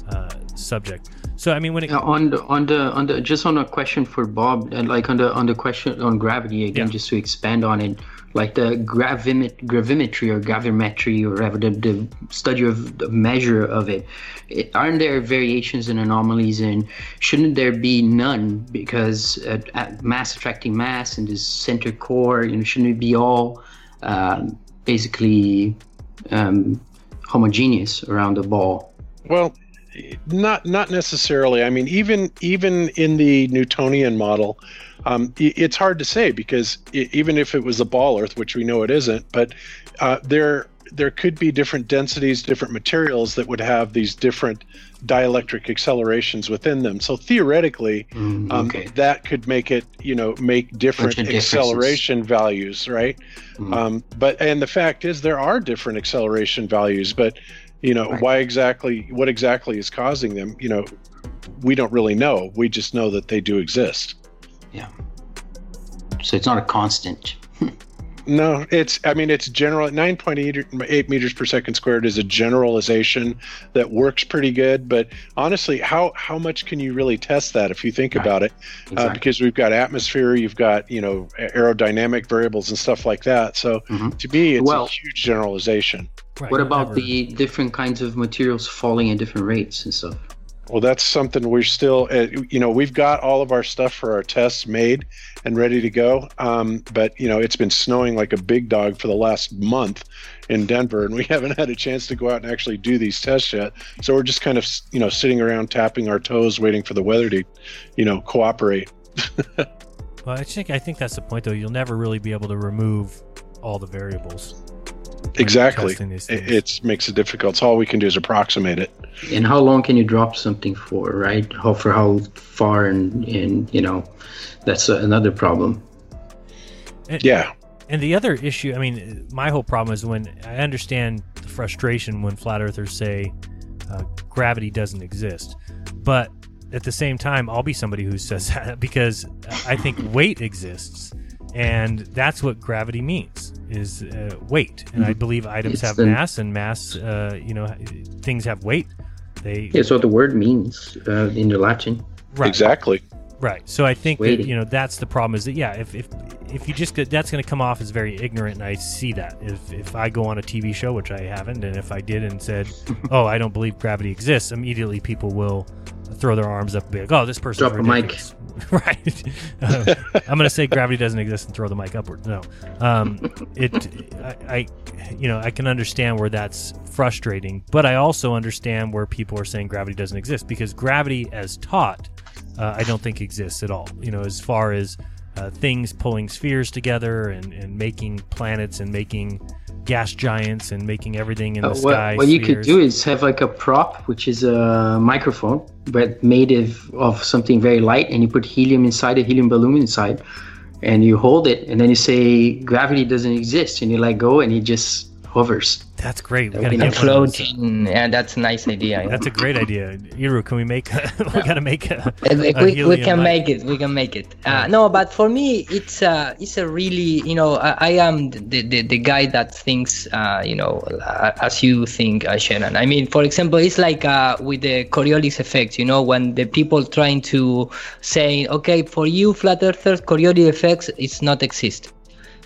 uh, subject. So I mean, when it Now, on the on the on the just on a question for Bob, and like on the on the question on gravity again, just to expand on it, like the gravimit gravimetry or gravimetry or whatever the, the study of the measure of it, it, aren't there variations and anomalies, and shouldn't there be none because uh, at mass attracting mass and this center core, you know, shouldn't it be all um, basically um, homogeneous around the ball? Well, not not necessarily. I mean, even even in the Newtonian model, um, it's hard to say because even if it was a ball Earth, which we know it isn't, but uh, there there could be different densities, different materials that would have these different dielectric accelerations within them. So theoretically, um, okay. that could make it, you know, make different Bunch of differences. acceleration values, right? Um, but and the fact is, there are different acceleration values, but you know, why exactly, what exactly is causing them? You know, we don't really know. We just know that they do exist. Yeah. So it's not a constant. No, it's. I mean, it's general. Nine point eight meters per second squared is a generalization that works pretty good. But honestly, how how much can you really test that if you think about it? Uh, because we've got atmosphere, you've got you know aerodynamic variables and stuff like that. So to me, it's Well- a huge generalization. What about the different kinds of materials falling at different rates and stuff? Well, that's something we're still, uh, you know, we've got all of our stuff for our tests made and ready to go. Um, but, you know, it's been snowing like a big dog for the last month in Denver, and we haven't had a chance to go out and actually do these tests yet. So we're just kind of, you know, sitting around tapping our toes, waiting for the weather to, you know, cooperate. Well, I think I think that's the point, though. You'll never really be able to remove all the variables. When Exactly. testing It makes it difficult. So all we can do is approximate it. And how long can you drop something for, right? How for how far and and you know, that's another problem. And, Yeah. And the other issue, I mean, my whole problem is when I understand the frustration when flat earthers say uh, gravity doesn't exist, but at the same time, I'll be somebody who says that because I think weight exists, and that's what gravity means is uh, weight. And I Mhm. believe items It's have the- mass, and mass, uh, you know, things have weight. They Yeah, so the word means uh, in the Latin. Right. Exactly. Right. So I think that, you know that's the problem is that yeah if if if you just get, that's going to come off as very ignorant and I see that if if I go on a TV show which I haven't and if I did and said oh I don't believe gravity exists immediately people will throw their arms up and be like, "Oh, this person's Drop a mic. Ridiculous." right? Uh, I'm going to say gravity doesn't exist and throw the mic upward. No, um, it. I, I, you know, I can understand where that's frustrating, but I also understand where people are saying gravity doesn't exist because gravity, as taught, uh, I don't think exists at all. You know, as far as uh, things pulling spheres together and, and making planets and making gas giants and making everything in the Uh, sky. what what you could do is have like a prop, which is a microphone, but made of, of something very light, and you put helium inside, a helium balloon inside, and you hold it, and then you say gravity doesn't exist, and you let go, and it just hovers. That's great. We gotta get one of those. Floating. Yeah, that's a nice idea. That's a great idea. Iru, can we make? we gotta make a. We, a we, we can light. make it. We can make it. Uh, no, but for me, it's uh, it's a really you know I, I am the, the the guy that thinks uh, you know as you think, uh, Shannon. I mean, for example, it's like uh, with the Coriolis effect. You know, when the people trying to say, okay, for you flat earthers, Coriolis effects is not exist.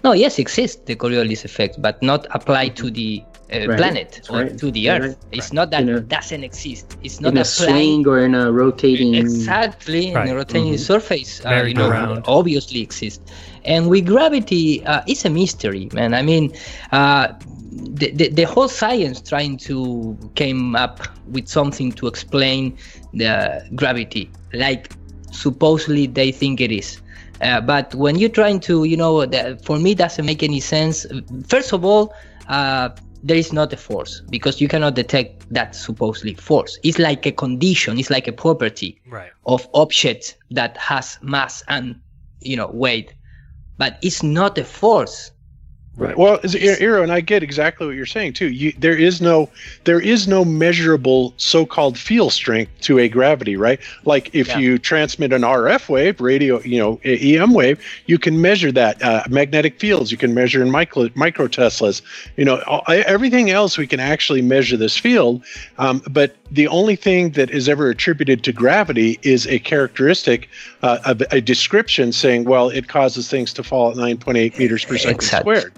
No, yes, exists the Coriolis effect, but not applied to the uh, Right, planet that's or right, to the you're Earth. right. It's not that a- it doesn't exist. It's not in a swing or in a rotating. exactly Right. in a rotating Mhm. surface uh, you Merry know, go-round. obviously exist and with gravity uh, it's a mystery man i mean uh, the, the, the whole science trying to came up with something to explain the gravity like supposedly they think it is uh, but when you're trying to you know for me doesn't make any sense. First of all uh, there is not a force because you cannot detect that supposedly force. It's like a condition it's like a property Right. of object that has mass and you know weight. But it's not a force Right. Well, is- Iru, and I get exactly what you're saying too. You, there is no, there is no measurable so-called field strength to a gravity, right? Like if Yeah. you transmit an RF wave, radio, you know, a EM wave, you can measure that. Uh, magnetic fields, you can measure in micro microteslas. You know, all- everything else we can actually measure this field. Um, but the only thing that is ever attributed to gravity is a characteristic, uh, of a description saying, well, it causes things to fall at 9.8 meters per second Exactly. squared.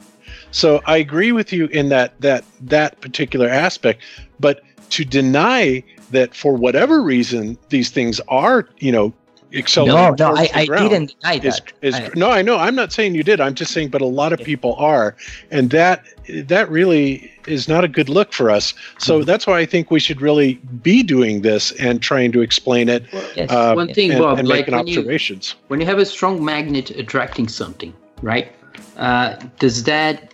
So I agree with you in that that that particular aspect, but to deny that for whatever reason these things are, you know, accelerating. no no towards i, I didn't deny is- I- no, I know. I'm not saying you did. I'm just saying, but a lot of people are, and that that really is not a good look for us. So Mm-hmm. that's why I think we should really be doing this and trying to explain it. uh, One thing, and, Bob, and like making when you- when you have a strong magnet attracting something, right? Uh, does that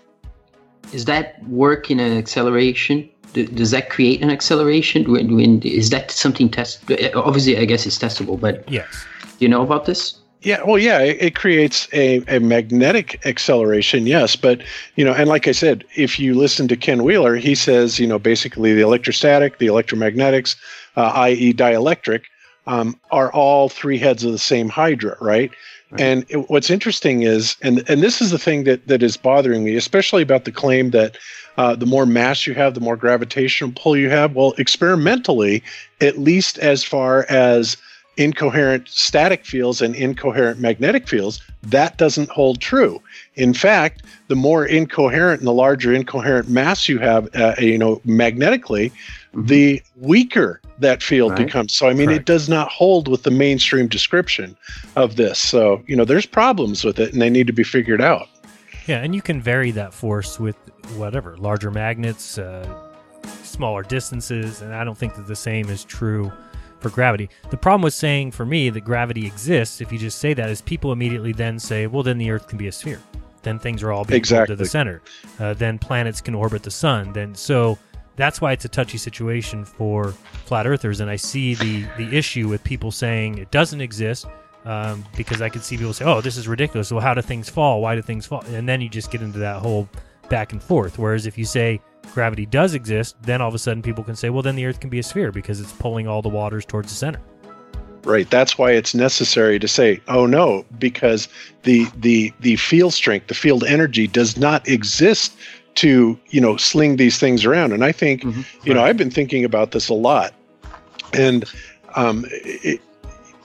is that work in an acceleration? D- Does that create an acceleration? When, when is that something test? Obviously, I guess it's testable, but yes. Do you know about this? Yeah, well, yeah, it, it creates a, a magnetic acceleration, yes. But, you know, and like I said, if you listen to Ken Wheeler, he says, you know, basically the electrostatic, the electromagnetics, uh, i.e., dielectric, um, are all three heads of the same hydra, right? And it, what's interesting is, and and this is the thing that that is bothering me, especially about the claim that uh, the more mass you have, the more gravitational pull you have. Well, experimentally, at least as far as incoherent static fields and incoherent magnetic fields, that doesn't hold true. In fact, the more incoherent and the larger incoherent mass you have, uh, you know, magnetically, the weaker that field Right. becomes. So, I mean, it does not hold with the mainstream description of this. So, you know, there's problems with it and they need to be figured out. Yeah, and you can vary that force with whatever larger magnets, uh, smaller distances, and I don't think that the same is true for gravity. The problem with saying for me that gravity exists, if you just say that, is people immediately then say, well, then the Earth can be a sphere. Then things are all being pulled to the center. Uh, then planets can orbit the sun. Then so that's why it's a touchy situation for flat earthers. And I see the the issue with people saying it doesn't exist um, because I could see people say, "Oh, this is ridiculous." Well, how do things fall? Why do things fall? And then you just get into that whole back and forth. Whereas if you say gravity does exist, then all of a sudden people can say, "Well, then the Earth can be a sphere because it's pulling all the waters towards the center." Right. That's why it's necessary to say, "Oh no," because the the the field strength, the field energy, does not exist to you know sling these things around. And I think you know I've been thinking about this a lot, and um, it,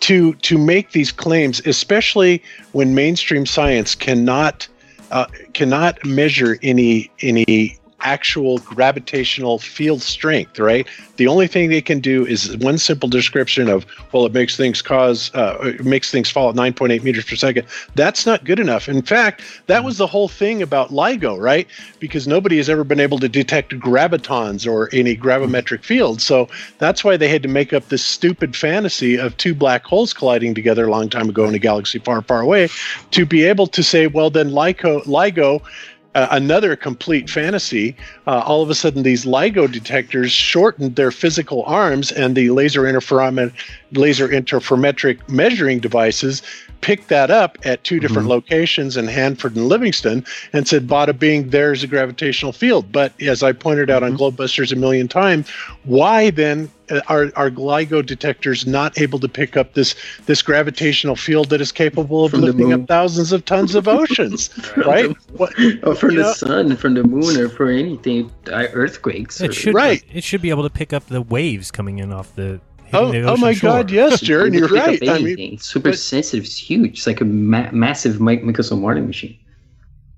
to to make these claims, especially when mainstream science cannot uh, cannot measure any any actual gravitational field strength, right? The only thing they can do is one simple description of, well, it makes things cause, uh, it makes things fall at 9.8 meters per second. That's not good enough. In fact, that was the whole thing about LIGO, right? Because nobody has ever been able to detect gravitons or any gravimetric fields. So that's why they had to make up this stupid fantasy of two black holes colliding together a long time ago in a galaxy far, far away to be able to say, well, then LIGO, LIGO uh, another complete fantasy. Uh, all of a sudden, these LIGO detectors shortened their physical arms, and the laser interferometric, laser interferometric measuring devices picked that up at two different locations in Hanford and Livingston and said, bada bing, there's a gravitational field. But as I pointed out on GlobeBusters a million times, why then uh, are, are LIGO detectors not able to pick up this this gravitational field that is capable of From lifting up thousands of tons of oceans, right? What, or from the know- sun, from the moon, or for anything, uh, earthquakes. It or- should It should be able to pick up the waves coming in off the. Oh- oh my shore. God, yes, Jaron, you're can pick right. I mean, anything. It's super sensitive. It's huge. It's like a ma- massive Mike Michelson Martin machine.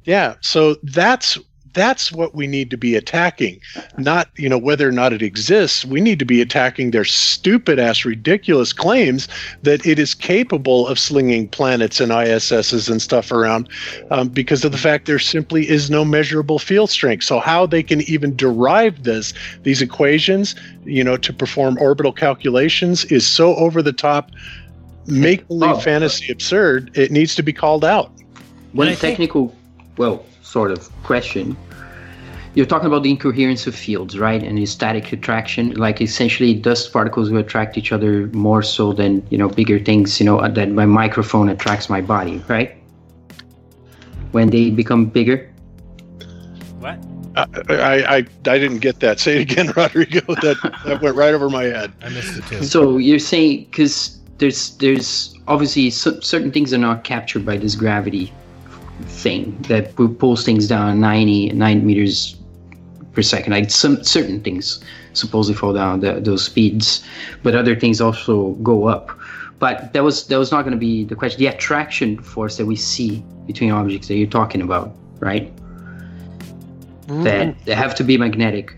Yeah, so that's that's what we need to be attacking. Not, you know, whether or not it exists. We need to be attacking their stupid ass ridiculous claims that it is capable of slinging planets and ISSs and stuff around um, because of the fact there simply is no measurable field strength. So how they can even derive this these equations, you know, to perform orbital calculations is so over the top make believe fantasy absurd. It needs to be called out. One technical, well, sort of question. You're talking about the incoherence of fields, right? And the static attraction, like essentially dust particles will attract each other more so than, you know, bigger things, you know, that my microphone attracts my body, right? When they become bigger. What? I, I, I I didn't get that. Say it again, Rodrigo. That that went right over my head. I missed it too. So you're saying because there's there's obviously cer- certain things are not captured by this gravity thing that pulls things down 90 nine meters per second. Like some certain things supposedly fall down the, those speeds, but other things also go up. But that was that was not going to be the question. The attraction force that we see between objects that you're talking about, right? Mm-hmm. That they have to be magnetic.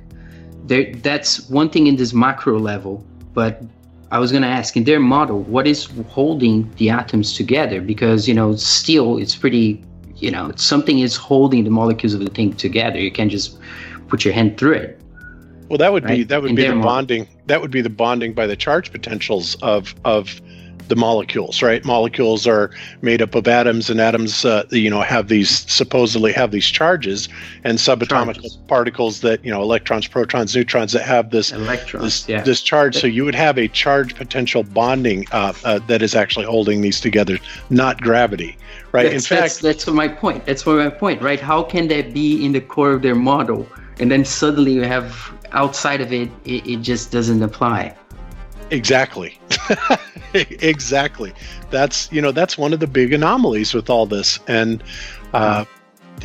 There, that's one thing in this macro level. But I was going to ask in their model, what is holding the atoms together? Because you know, steel, it's pretty, you know, something is holding the molecules of the thing together. You can't just put your hand through it. Well, that would be that would be the bonding. That would be the bonding by the charge potentials of of the molecules, right? Molecules are made up of atoms, and atoms, uh, you know, have these supposedly have these charges, and subatomic particles that you know, electrons, protons, neutrons that have this electrons, this, yeah. this charge. So you would have a charge potential bonding uh, uh, that is actually holding these together, not gravity, right? That's, In fact, that's, that's my point. That's my point, right? How can that be in the core of their model, and then suddenly you have outside of it, it, it just doesn't apply. Exactly. exactly. That's you know that's one of the big anomalies with all this, and uh,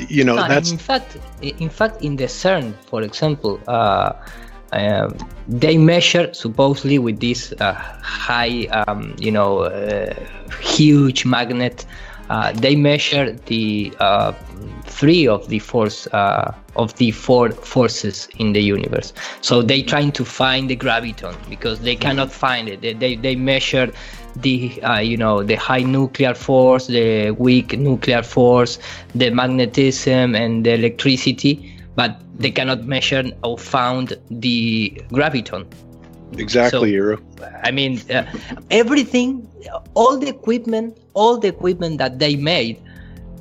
you know No, that's in fact, in fact, in the CERN, for example, uh, um, they measure supposedly with this uh, high, um, you know, uh, huge magnet. Uh, they measure the uh, three of the force uh, of the four forces in the universe. So they trying to find the graviton because they cannot find it. They they, they measure the uh, you know the high nuclear force, the weak nuclear force, the magnetism, and the electricity, but they cannot measure or found the graviton. exactly So-. I mean, uh, everything, all the equipment, all the equipment that they made,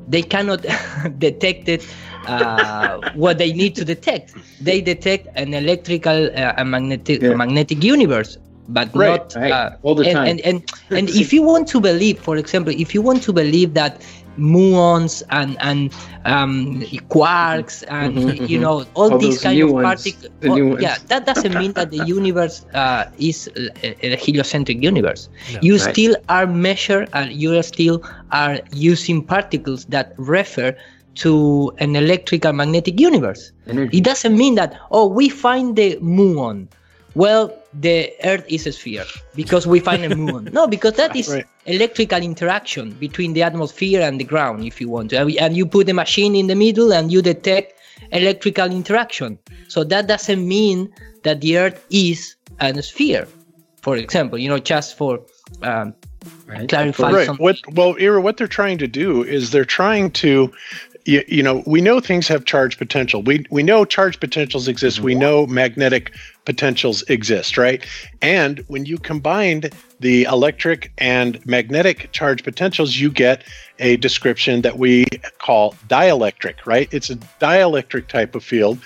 they cannot detect it. Uh, what they need to detect, they detect an electrical uh, magnetic magnetic universe, but Right, not right, uh, all the and, time. And and, and if you want to believe, for example, if you want to believe that muons and and um, quarks and Mhm, you mhm. know all, All these kind of particles, the yeah, that doesn't mean that the universe uh, is a, a heliocentric universe. No. you Right. still are measure and you are still are using particles that refer to an electrical magnetic universe. Energy. It doesn't mean that oh we find the muon. Well, the Earth is a sphere because we find a moon. no, because that is Right. electrical interaction between the atmosphere and the ground, if you want to. And you put a machine in the middle and you detect electrical interaction. So that doesn't mean that the Earth is a sphere. For example, you know, just for um, clarify right. some What well, Iru, what they're trying to do is they're trying to you, you know, we know things have charge potential. We we know charge potentials exist. We mm-hmm. know magnetic potentials exist, right? And when you combine the electric and magnetic charge potentials, you get a description that we call dielectric, right? It's a dielectric type of field.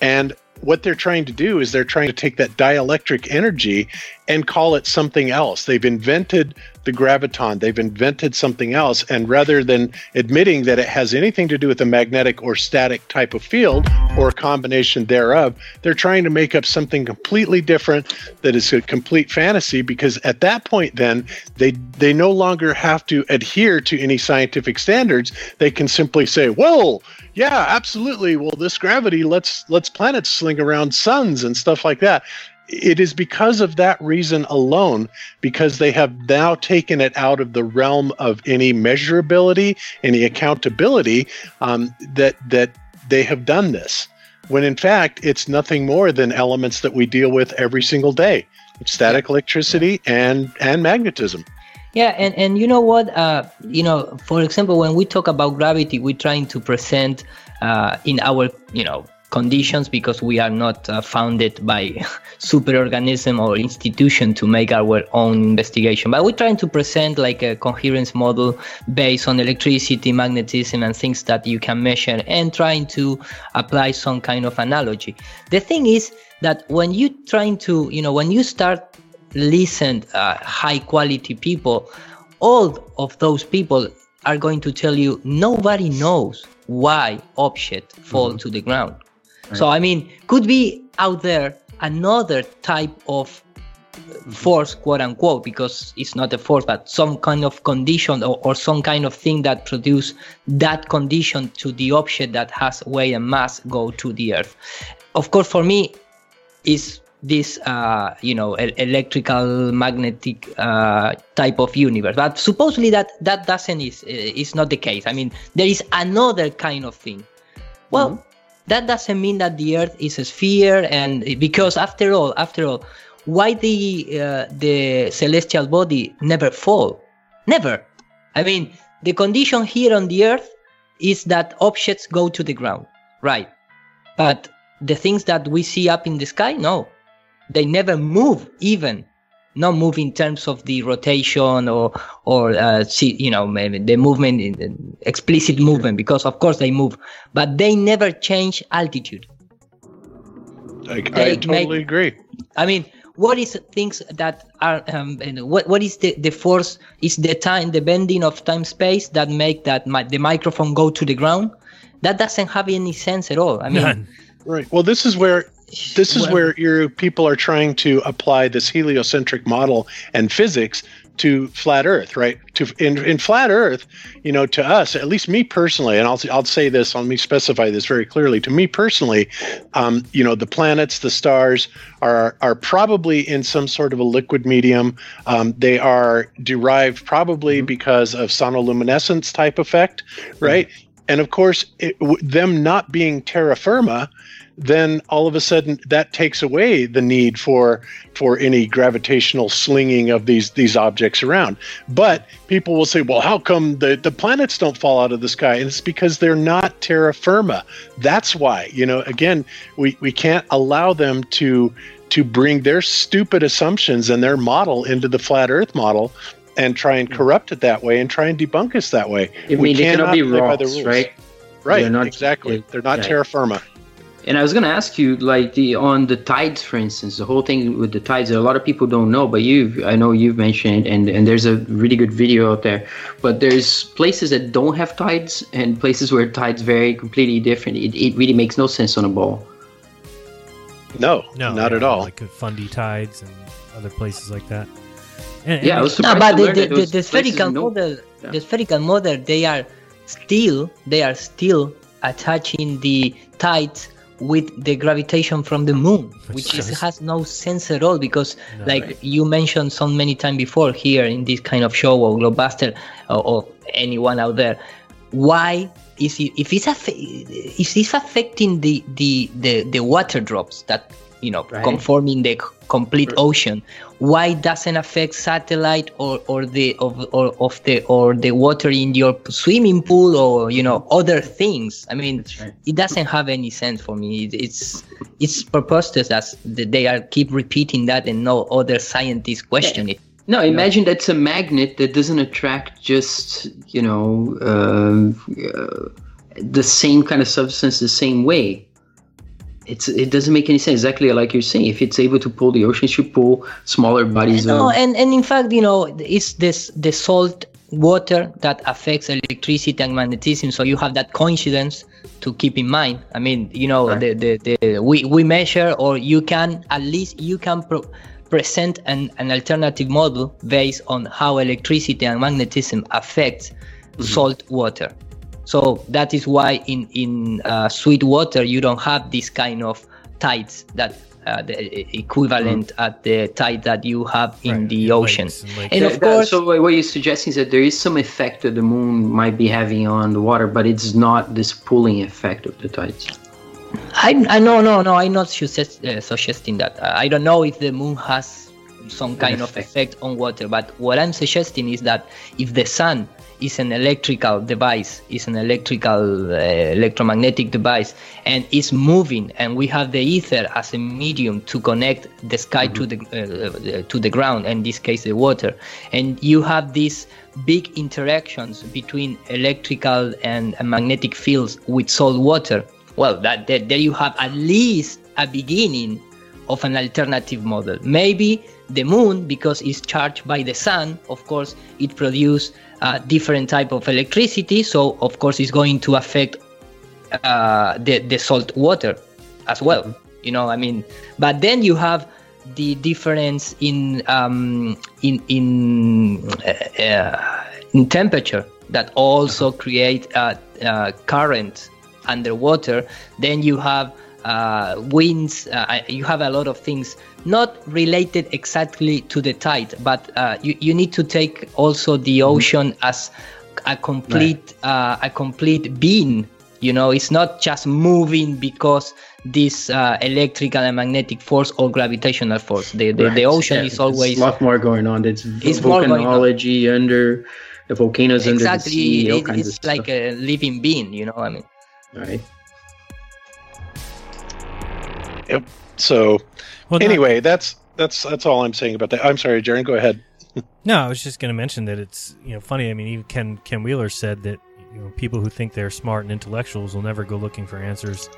And what they're trying to do is they're trying to take that dielectric energy and call it something else. They've invented the graviton, they've invented something else. And rather than admitting that it has anything to do with a magnetic or static type of field or a combination thereof, they're trying to make up something completely different that is a complete fantasy because at that point then they they no longer have to adhere to any scientific standards. They can simply say, well, yeah, absolutely. Well, this gravity lets lets planets sling around suns and stuff like that. It is because of that reason alone, because they have now taken it out of the realm of any measurability, any accountability, um, that that they have done this. When in fact, it's nothing more than elements that we deal with every single day: it's static electricity and and magnetism. Yeah, and, and you know what? Uh, you know, for example, when we talk about gravity, we're trying to present uh, in our, you know, conditions because we are not uh, founded by superorganism or institution to make our own investigation. But we're trying to present like a coherence model based on electricity, magnetism, and things that you can measure, and trying to apply some kind of analogy. The thing is that when you trying to, you know, when you start listen uh, high quality people all of those people are going to tell you nobody knows why objects fall to the ground so i mean could be out there another type of force quote unquote because it's not a force but some kind of condition or, or some kind of thing that produce that condition to the object that has weight and mass go to the earth. Of course for me is this uh, you know e- electrical magnetic uh, type of universe. But supposedly that that doesn't is is not the case. I mean there is another kind of thing. Well that doesn't mean that the earth is a sphere and because after all after all why the uh, the celestial body never fall? Never. I mean the condition here on the earth is that objects go to the ground right? But the things that we see up in the sky no. They never move even not move in terms of the rotation or or uh, see, you know maybe the movement explicit movement because of course they move but they never change altitude I, I totally make- agree. i mean what is things that are um, what what is the the force is the time the bending of time space that make that mi- the microphone go to the ground that doesn't have any sense at all i mean Right. Well, this is where this is where your people are trying to apply this heliocentric model and physics to flat Earth, right? To in, in flat Earth, you know, to us, at least me personally, and I'll I'll say this, let me specify this very clearly. To me personally, um, you know, the planets, the stars are are probably in some sort of a liquid medium. Um, they are derived probably because of sonoluminescence type effect, right? And of course, it, them not being terra firma, then all of a sudden that takes away the need for for any gravitational slinging of these these objects around. But people will say, well, how come the the planets don't fall out of the sky? And it's because they're not terra firma. That's why. You know, again, we we can't allow them to to bring their stupid assumptions and their model into the flat Earth model. And try and mm. corrupt it that way, and try and debunk us that way. I we mean, they cannot cannot be play by the rocks, rules. right? Right, They're not- exactly. They're not yeah. terra firma. And I was gonna ask you, like the on the tides, for instance, the whole thing with the tides. A lot of people don't know, but you've I know you've mentioned, and and there's a really good video out there. But there's places that don't have tides, and places where tides vary completely different. It, it really makes no sense on a ball. No, No, not yeah, at all. Like Fundy Tides and other places like that. And, Yeah, I and- was no, but to the, learn the, the, the spherical know- model, Yeah. the spherical model, they are still they are still attaching the tides with the gravitation from the moon, which is, has no sense at all because, No. like Right. you mentioned so many times before here in this kind of show or GlobeBuster or, or anyone out there, why is i- if it's affe- if it's affecting the the the, the water drops that you know Right. conforming the complete ocean why doesn't affect satellite or or the of or of the or the water in your swimming pool or you know other things? I mean it doesn't have any sense for me. It- it's it's preposterous as th- they are keep repeating that and no other scientists question it. No, imagine that's a magnet that doesn't attract just you know um, uh, the same kind of substance the same way. It's it doesn't make any sense. Exactly like you're saying. If it's able to pull the ocean, it should pull smaller bodies No, of. and, and in fact, you know, it's this the salt water that affects electricity and magnetism. So you have that coincidence to keep in mind. I mean, you know, the, the, the we, we measure or you can at least you can pro- present an, an alternative model based on how electricity and magnetism affects mm-hmm. salt water. So that is why in in uh, sweet water you don't have this kind of tides that uh, the equivalent at the tide that you have in the ocean. And That- of that- course, so what what you're suggesting is that there is some effect that the moon might be having on the water, but it's not this pulling effect of the tides. I, I no no no I'm not suggest, uh, suggesting that. Uh, I don't know if the moon has some kind of effect on water, but what I'm suggesting is that if the sun is an electrical device, is an electrical uh, electromagnetic device, and is moving, and we have the ether as a medium to connect the sky to the uh, uh, to the ground, in this case the water, and you have these big interactions between electrical and, and magnetic fields with salt water. Well that, that there you have at least a beginning of an alternative model. Maybe the moon because it's charged by the sun of course it produces a different type of electricity. So of course it's going to affect uh, the, the salt water as well you know i mean? But then you have the difference in um, in in uh, uh, in temperature that also create a, uh, current underwater. Then you have uh, winds. Uh, you have a lot of things not related exactly to the tide, but uh, you you need to take also the ocean as a complete uh, a complete being. You know, it's not just moving because this uh, electrical and magnetic force or gravitational force. The the, the ocean Yeah, is always a lot more going on. It's, It's volcanology under the volcanoes under the exactly. sea. All it- it's like a living being. You know, I mean. Right. Yep. So Well, not- anyway, that's that's that's all I'm saying about that. I'm sorry, Jaron. Go ahead. No, I was just going to mention that it's you know funny. I mean, even Ken Ken Wheeler said that you know people who think they're smart and intellectuals will never go looking for answers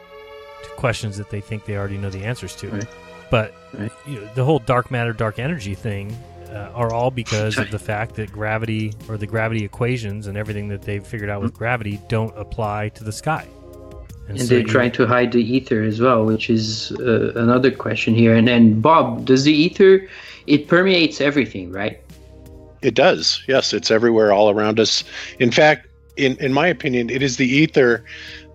to questions that they think they already know the answers to. Right. But Right. you know, the whole dark matter, dark energy thing uh, are all because of the fact that gravity or the gravity equations and everything that they've figured out with gravity don't apply to the sky. And, so they're you- trying to hide the ether as well, which is uh, another question here. And then, Bob, does the ether it permeates everything, right? It does. Yes, it's everywhere, all around us. In fact, in in my opinion, it is the ether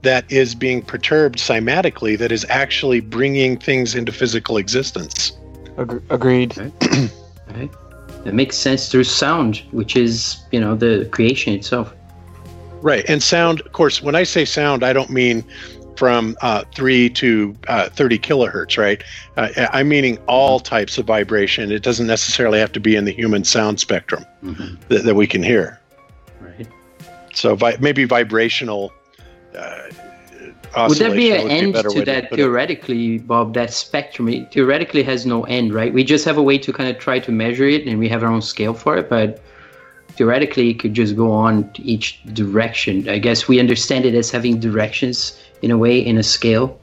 that is being perturbed cymatically that is actually bringing things into physical existence. agreed. Right. It makes sense through sound, which is you know the creation itself. Right. And sound, of course, when I say sound, I don't mean from uh, 3 to uh, 30 kilohertz, right? Uh, I'm meaning all types of vibration. It doesn't necessarily have to be in the human sound spectrum that, that we can hear. Right. So vi- maybe vibrational. Uh, Would there be an end way to that it. theoretically, Bob? That spectrum it theoretically has no end, right? We just have a way to kind of try to measure it, and we have our own scale for it. But theoretically, it could just go on each direction. I guess we understand it as having directions in a way in a scale.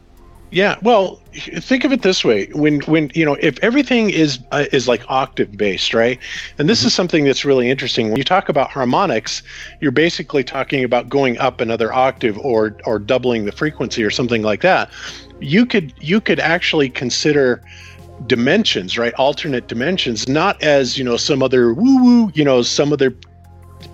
Yeah, well, think of it this way: when when you know, if everything is uh, is like octave based, right? And this is something that's really interesting. When you talk about harmonics, you're basically talking about going up another octave or or doubling the frequency or something like that. You could you could actually consider dimensions, right? Alternate dimensions, not as you know some other woo woo, you know, some other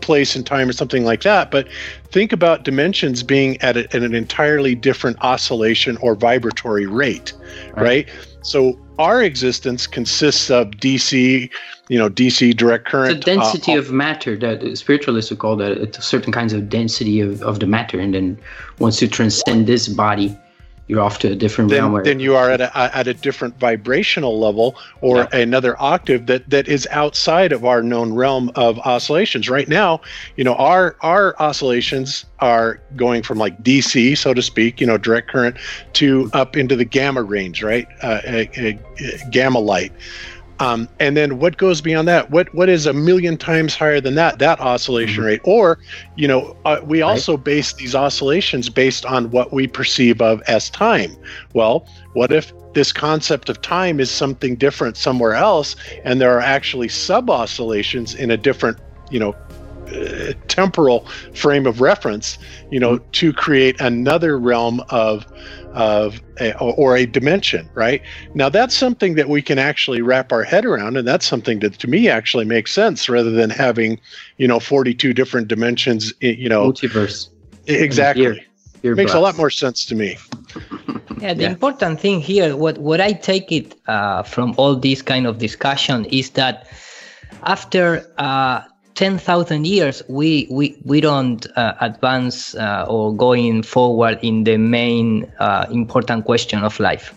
place and time or something like that. But think about dimensions being at, a, at an entirely different oscillation or vibratory rate, right? So our existence consists of DC, you know, DC direct current. It's a density uh, of matter that spiritualists would call that. It's certain kinds of density of, of the matter, and then once you transcend this body, you're off to a different realm. then, Where, then you are at a, at a different vibrational level or another octave that, that is outside of our known realm of oscillations. Right now, you know, our our oscillations are going from like DC, so to speak, you know, direct current, to up into the gamma range, right? Uh, a, a- a gamma light. Um, and then what goes beyond that? What what is a million times higher than that? That oscillation rate, or you know, uh, we also base these oscillations based on what we perceive of as time. Well, what if this concept of time is something different somewhere else, and there are actually sub oscillations in a different, you know, uh, temporal frame of reference, you know, to create another realm of of a, or a dimension, right? Now that's something that we can actually wrap our head around, and that's something that to me actually makes sense rather than having, you know, forty-two different dimensions. You know, multiverse. Exactly. Ear- earbuds. makes a lot more sense to me. Yeah, the important thing here, what what I take it uh, from all this kind of discussion is that after uh, ten thousand years, we we we don't uh, advance uh, or going forward in the main uh, important question of life.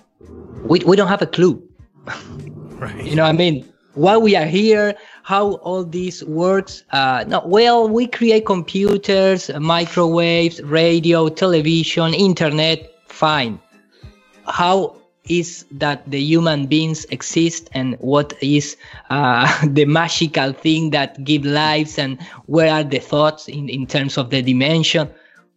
We we don't have a clue. Right. You know, what I mean, why we are here, how all this works. Uh, no, well, we create computers, microwaves, radio, television, internet. Fine. How is that the human beings exist, and what is uh, the magical thing that give lives, and where are the thoughts in, in terms of the dimension?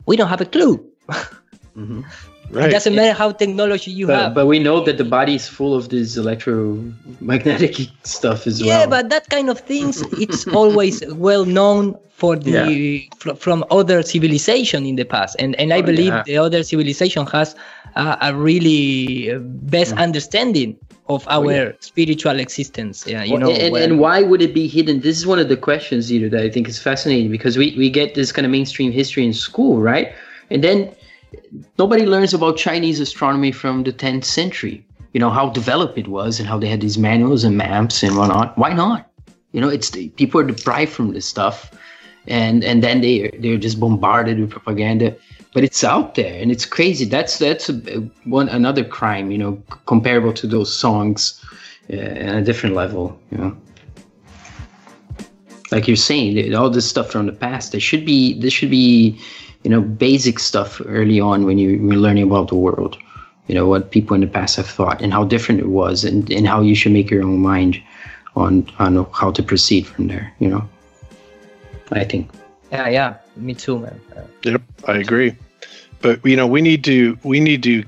We don't have a clue. It doesn't matter how technology you but, have. but we know that the body is full of this electromagnetic stuff as yeah well. Yeah, but that kind of things it's always well known for the fr- from other civilization in the past and and i Oh, believe yeah. the other civilization has uh, a really uh, best understanding of our Mm. Oh, yeah. spiritual existence yeah you Well, know and, where- and why would it be hidden? This is one of the questions, Ida, that I think is fascinating because we, we get this kind of mainstream history in school, right? And then nobody learns about Chinese astronomy from the 10th century. You know how developed it was and how they had these manuals and maps and whatnot. Why not? You know, it's people are deprived from this stuff, and and then they they're just bombarded with propaganda. But it's out there and it's crazy. That's that's a, one another crime. You know, comparable to those songs uh, on a different level. You know like you're saying, all this stuff from the past. There should be this should be, you know, basic stuff early on when you, you're learning about the world. You know what people in the past have thought and how different it was, and, and how you should make your own mind on on how to proceed from there. You know, I think. yeah yeah me too man Uh, Yep, I agree. But you know, we need to we need to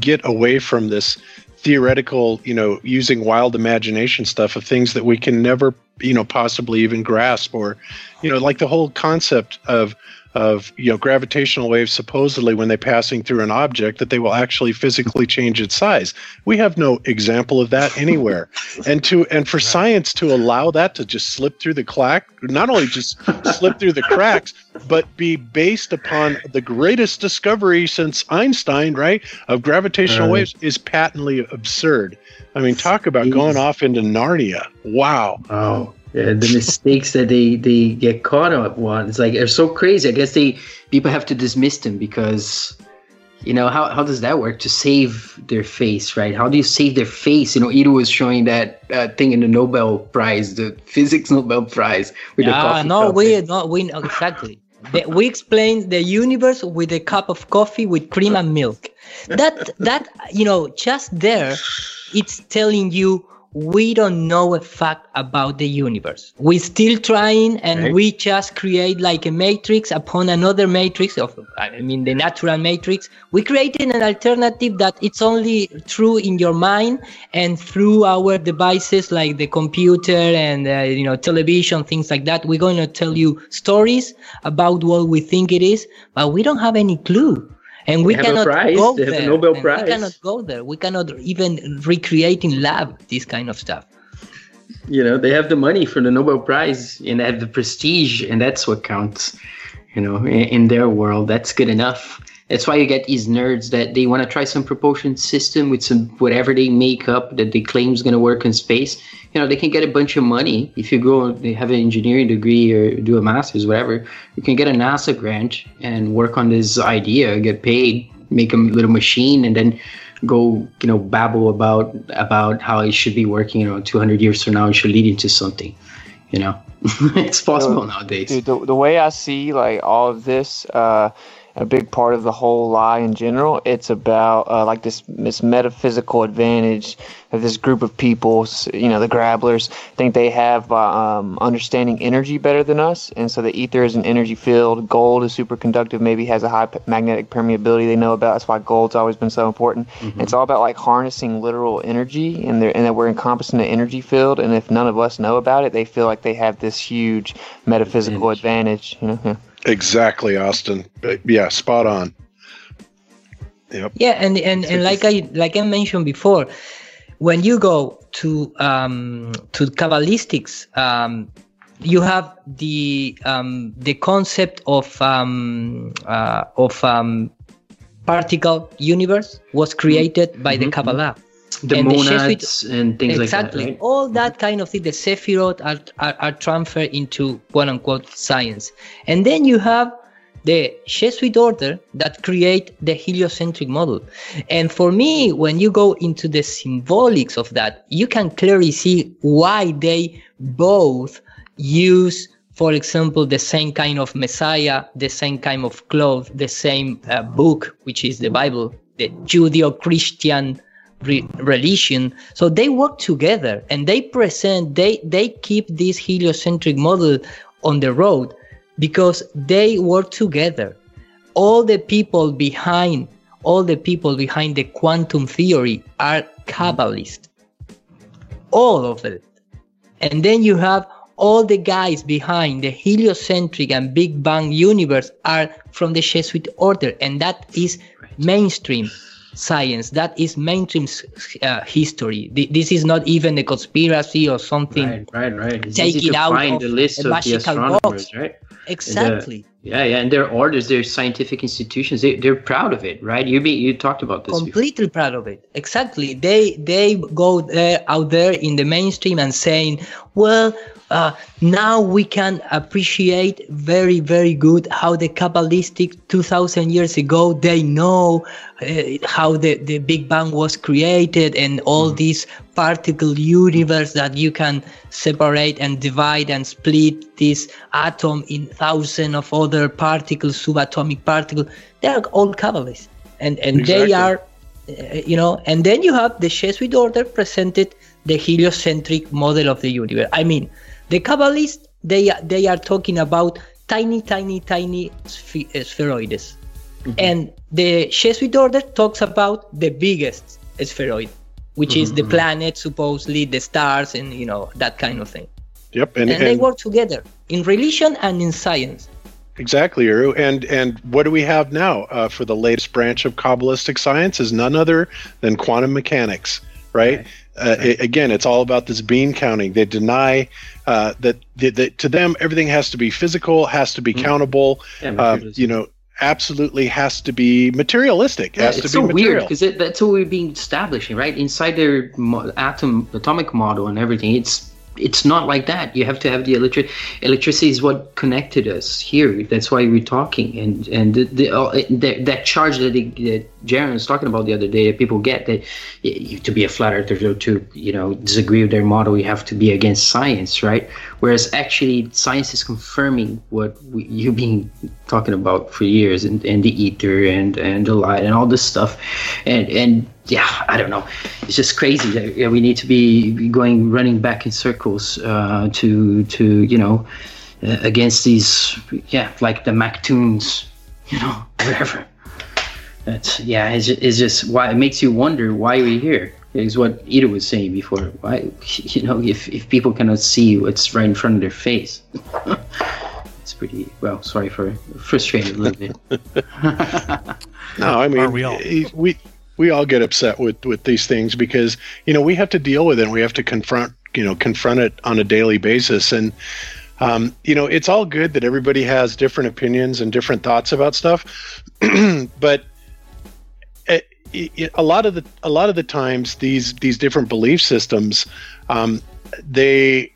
get away from this theoretical, you know, using wild imagination stuff of things that we can never, you know, possibly even grasp or you know, like the whole concept of of you know gravitational waves supposedly when they're passing through an object that they will actually physically change its size. We have no example of that anywhere. And to and for science to allow that to just slip through the crack not only just slip through the cracks but be based upon the greatest discovery since einstein right of gravitational Right. waves is patently absurd. I mean talk about going off into narnia. Wow. Oh, yeah, the mistakes that they they get caught up on. It's like they're so crazy. I guess they people have to dismiss them because you know how how does that work to save their face, right? How do you save their face? You know, Ida was showing that uh, thing in the Nobel Prize, the physics Nobel Prize, with the yeah, coffee no, cup. we no, we exactly. The- we explain the universe with a cup of coffee with cream and milk. That that you know, just there, it's telling you we don't know a fact about the universe. We're still trying, and Right. we just create like a matrix upon another matrix of, I mean, the natural matrix. We created an alternative that it's only true in your mind and through our devices like the computer and uh, you know television, things like that. We're going to tell you stories about what we think it is, but we don't have any clue. And we They have a cannot prize, go they have a there. Nobel Prize. We cannot go there. We cannot even recreate in lab this kind of stuff. You know, they have the money for the Nobel Prize and they have the prestige, and that's what counts. You know, in, in their world, that's good enough. That's why you get these nerds that they want to try some propulsion system with some whatever they make up that they claim is going to work in space. You know, they can get a bunch of money if you go. They have an engineering degree or do a master's, whatever. You can get a NASA grant and work on this idea, get paid, make a little machine, and then go you know babble about about how it should be working you know 200 years from now it should lead into something you know it's possible So, nowadays Dude, the, the way I see like all of this, uh, a big part of the whole lie in general, it's about uh, like this this metaphysical advantage that this group of people, you know, the Grabblers, think they have by um, understanding energy better than us, and so the ether is an energy field. Gold is superconductive, maybe has a high p- magnetic permeability they know about. That's why gold's always been so important. It's all about like harnessing literal energy, and and that we're encompassing the energy field. And if none of us know about it, they feel like they have this huge metaphysical advantage. You know. Yeah. Exactly, Austin. Yeah, spot on. Yep. Yeah, and, and, and like I like I mentioned before, when you go to um, to Kabbalistics, um, you have the um, the concept of um, uh, of um, particle universe was created by the Kabbalah. The And monads Jesuit- and things exactly. like that right? All that kind of thing, the Sephirot are, are, are transferred into quote unquote science. And then you have the Jesuit order that create the heliocentric model. And for me, when you go into the symbolics of that, you can clearly see why they both use, for example, the same kind of Messiah, the same kind of cloth, the same uh, book, which is the Bible, the Judeo-Christian re- religion. So they work together and they present, they, they keep this heliocentric model on the road because they work together. All the people behind, all the people behind the quantum theory are Kabbalists. All of it. And then you have all the guys behind the heliocentric and Big Bang universe are from the Jesuit order, and that is mainstream science. That is mainstream uh, history. This is not even a conspiracy or something. Right, right, right. It's Take it to out find of the list of the astronomers, box. right? Exactly. And, uh, yeah, yeah, and their orders, their scientific institutions, they, they're proud of it, right? You be, you talked about this. before. completely proud of it exactly they they go there out there in the mainstream and saying well uh, now we can appreciate very very good how the kabbalistic 2000 years ago they know uh, how the, the big bang was created and all this particle universe that you can separate and divide and split this atom in thousands of other particles subatomic particles they are all kabbalists. And and Exactly. they are uh, you know and then you have the jesuit order presented the heliocentric model of the universe. I mean the kabbalists they are- they are talking about tiny tiny tiny sphe- uh, spheroids and the jesuit order talks about the biggest spheroid which is the planet supposedly the stars and you know that kind of thing Yep. and, And, they work together in religion and in science exactly, Iru. And and what do we have now uh, for the latest branch of Kabbalistic science is none other than quantum mechanics, right? Uh, a- again, it's all about this bean counting. They deny uh, that, that, that to them everything has to be physical, has to be countable. Yeah, uh, you know, absolutely has to be materialistic. Yeah, has it's to so be weird material. because it, that's what we've been establishing, right? Inside their mo- atom atomic model and everything, it's it's not like that. You have to have the electric electricity is what connected us here. That's why we're talking, and and the, the, uh, that that charge that, that Jaron was talking about the other day that people get that you, to be a flat earther to, to you know disagree with their model, you have to be against science, right? Whereas actually, science is confirming what we, you've been talking about for years, and, and the ether and and the light and all this stuff, and and yeah, I don't know, it's just crazy that yeah, we need to be going running back in circles uh, to to you know uh, against these yeah like the McToons, you know whatever. That's yeah, it's just, it's just why it makes you wonder why we're here. Is what Ida was saying before. Why you know if if people cannot see what's right in front of their face. it's pretty well. Sorry for frustrated a little bit. No, I mean we all? we we all get upset with with these things because you know we have to deal with it. and We have to confront you know confront it on a daily basis. And Um, you know, it's all good that everybody has different opinions and different thoughts about stuff, but it, a lot of the a lot of the times these these different belief systems, um, they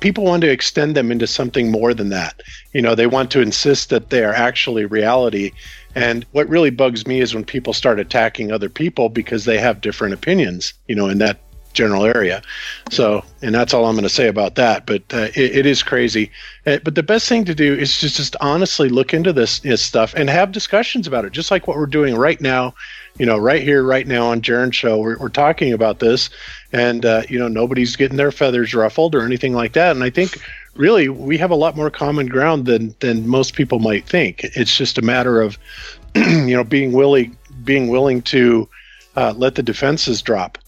people want to extend them into something more than that. You know, they want to insist that they are actually reality. And what really bugs me is when people start attacking other people because they have different opinions, you know, in that general area. So, and that's all I'm going to say about that. But uh, it, it is crazy. Uh, but the best thing to do is just, just honestly look into this, this stuff and have discussions about it, just like what we're doing right now. You know, right here, right now on Jaron Show, we're, we're talking about this, and uh, you know, nobody's getting their feathers ruffled or anything like that. And I think really we have a lot more common ground than than most people might think. It's just a matter of you know being willing being willing to uh, let the defenses drop.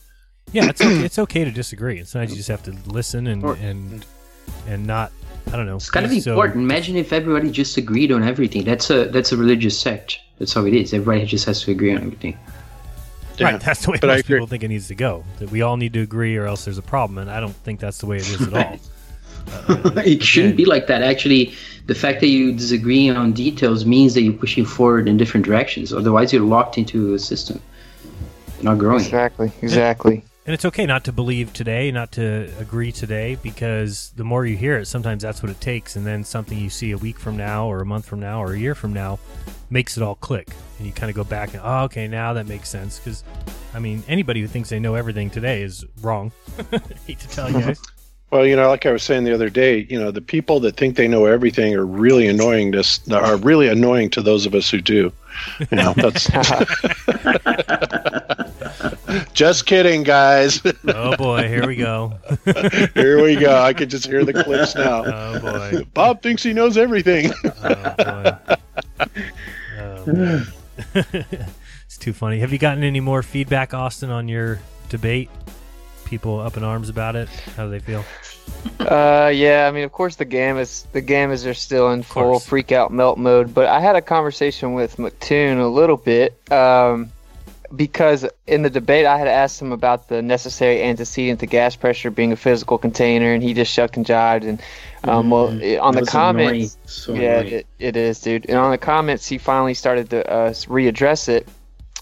Yeah, it's okay, it's okay to disagree. Sometimes you just have to listen and and and not. I don't know. It's kind of be so- important. Imagine if everybody just agreed on everything. That's a that's a religious sect. That's how it is. Everybody just has to agree on everything. Right, that's the way but I most people think it needs to go. That we all need to agree, or else there's a problem. And I don't think that's the way it is at all. it shouldn't be like that. Actually, the fact that you disagree on details means that you're pushing forward in different directions. Otherwise, you're locked into a system. You're not growing. Exactly. Exactly. And it's okay not to believe today, not to agree today, because the more you hear it, sometimes that's what it takes. And then something you see a week from now, or a month from now, or a year from now makes it all click. And you kind of go back and, oh, okay, now that makes sense. Because, I mean, anybody who thinks they know everything today is wrong. Hate to tell you guys. Well, you know, like I was saying the other day, you know, the people that think they know everything are really annoying. To are really annoying to those of us who do. You know, that's just kidding, guys. Oh, boy, here we go. here we go. I can just hear the clips now. Oh boy, Bob thinks he knows everything. Oh, boy. Oh, it's too funny. Have you gotten any more feedback, Austin, on your debate? People up in arms about it. How do they feel? Uh, yeah. I mean, of course, the gammas the gammas are still in full freak out melt mode. But I had a conversation with McToon a little bit, um, because in the debate I had asked him about the necessary antecedent to gas pressure being a physical container, and he just shucked and jived. And um, well, it- on the was annoying. comments, So yeah, it, it is, dude. And on the comments, he finally started to uh, readdress it.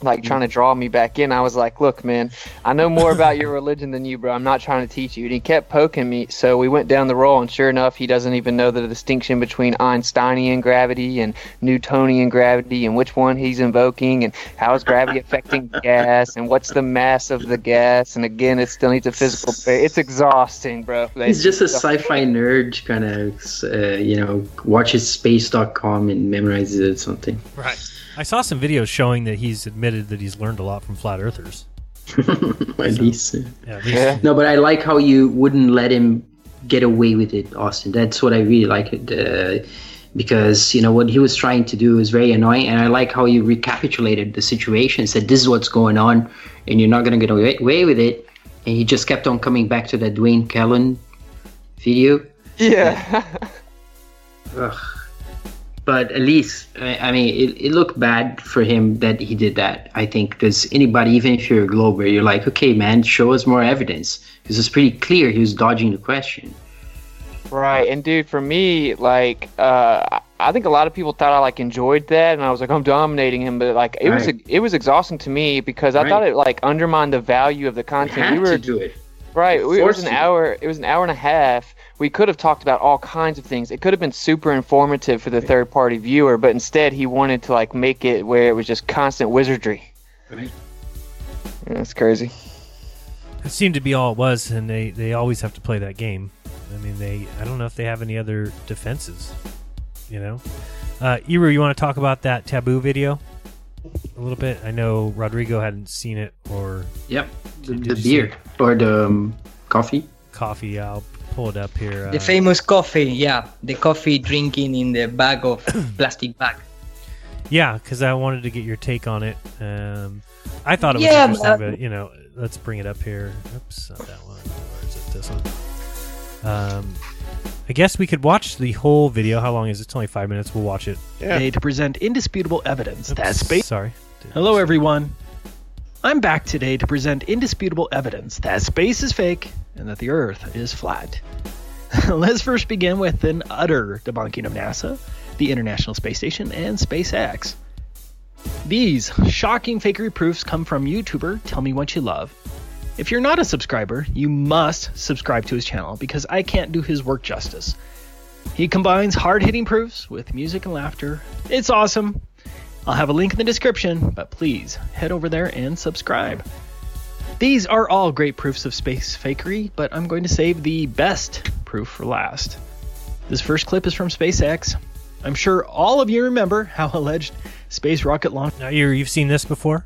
Like trying to draw me back in, I was like, "Look, man, I know more about your religion than you, bro. I'm not trying to teach you." And he kept poking me, so we went down the roll. And sure enough, he doesn't even know the distinction between Einsteinian gravity and Newtonian gravity, and which one he's invoking, and how is gravity affecting gas, and what's the mass of the gas. And again, it still needs a physical. It's exhausting, bro. He's just a sci-fi nerd, kind of, uh, you know, watches space.com and memorizes it or something. Right. I saw some videos showing that he's admitted that he's learned a lot from flat earthers. At least. uh, Yeah, at least- No, but I like how you wouldn't let him get away with it, Austin. That's what I really like. Uh, because you know what he was trying to do is very annoying, and I like how you recapitulated the situation, said this is what's going on, and you're not gonna get away, away with it, and he just kept on coming back to that Dwayne Callan video. Yeah. Ugh. But at least, I, mean, it, it looked bad for him that he did that. I think because anybody, even if you're a Glober, you're like, okay, man, show us more evidence because it's pretty clear he was dodging the question. Right, and dude, for me, like, uh, I- think a lot of people thought I like enjoyed that, and I was like, I'm dominating him, but like, it was it was exhausting to me because I Right. thought it like undermined the value of the content. had we were to do it. right. It was an hour. It was an hour and a half. We could have talked about all kinds of things. It could have been super informative for the third party viewer, but instead he wanted to like make it where it was just constant wizardry. Right. Yeah, that's crazy. It seemed to be all it was, and they, they always have to play that game. I mean, they I don't know if they have any other defenses. You know, uh, Iru, you want to talk about that taboo video a little bit? I know Rodrigo hadn't seen it, or Yep, the, Did the beer or the um, coffee. coffee. I'll pull it up here. The uh, famous coffee, yeah, the coffee drinking in the bag of plastic bag. Yeah, because I wanted to get your take on it. Um, I thought it was Yeah, interesting, but- but you know, let's bring it up here. Oops, not that one. Where is it? This one. Um, I guess we could watch the whole video. How long is it? It's only five minutes. We'll watch it. Today to present indisputable evidence that space. Sorry. Hello, everyone. I'm back today to present indisputable evidence that space is fake and that the Earth is flat. Let's first begin with an utter debunking of NASA, the International Space Station, and SpaceX. These shocking fakery proofs come from YouTuber Tell Me What You Love. If you're not a subscriber, you must subscribe to his channel because I can't do his work justice. He combines hard hitting proofs with music and laughter. It's awesome. I'll have a link in the description, but please head over there and subscribe. These are all great proofs of space fakery, but I'm going to save the best proof for last. This first clip is from SpaceX. I'm sure all of you remember how alleged space rocket launch. Now, you you've seen this before?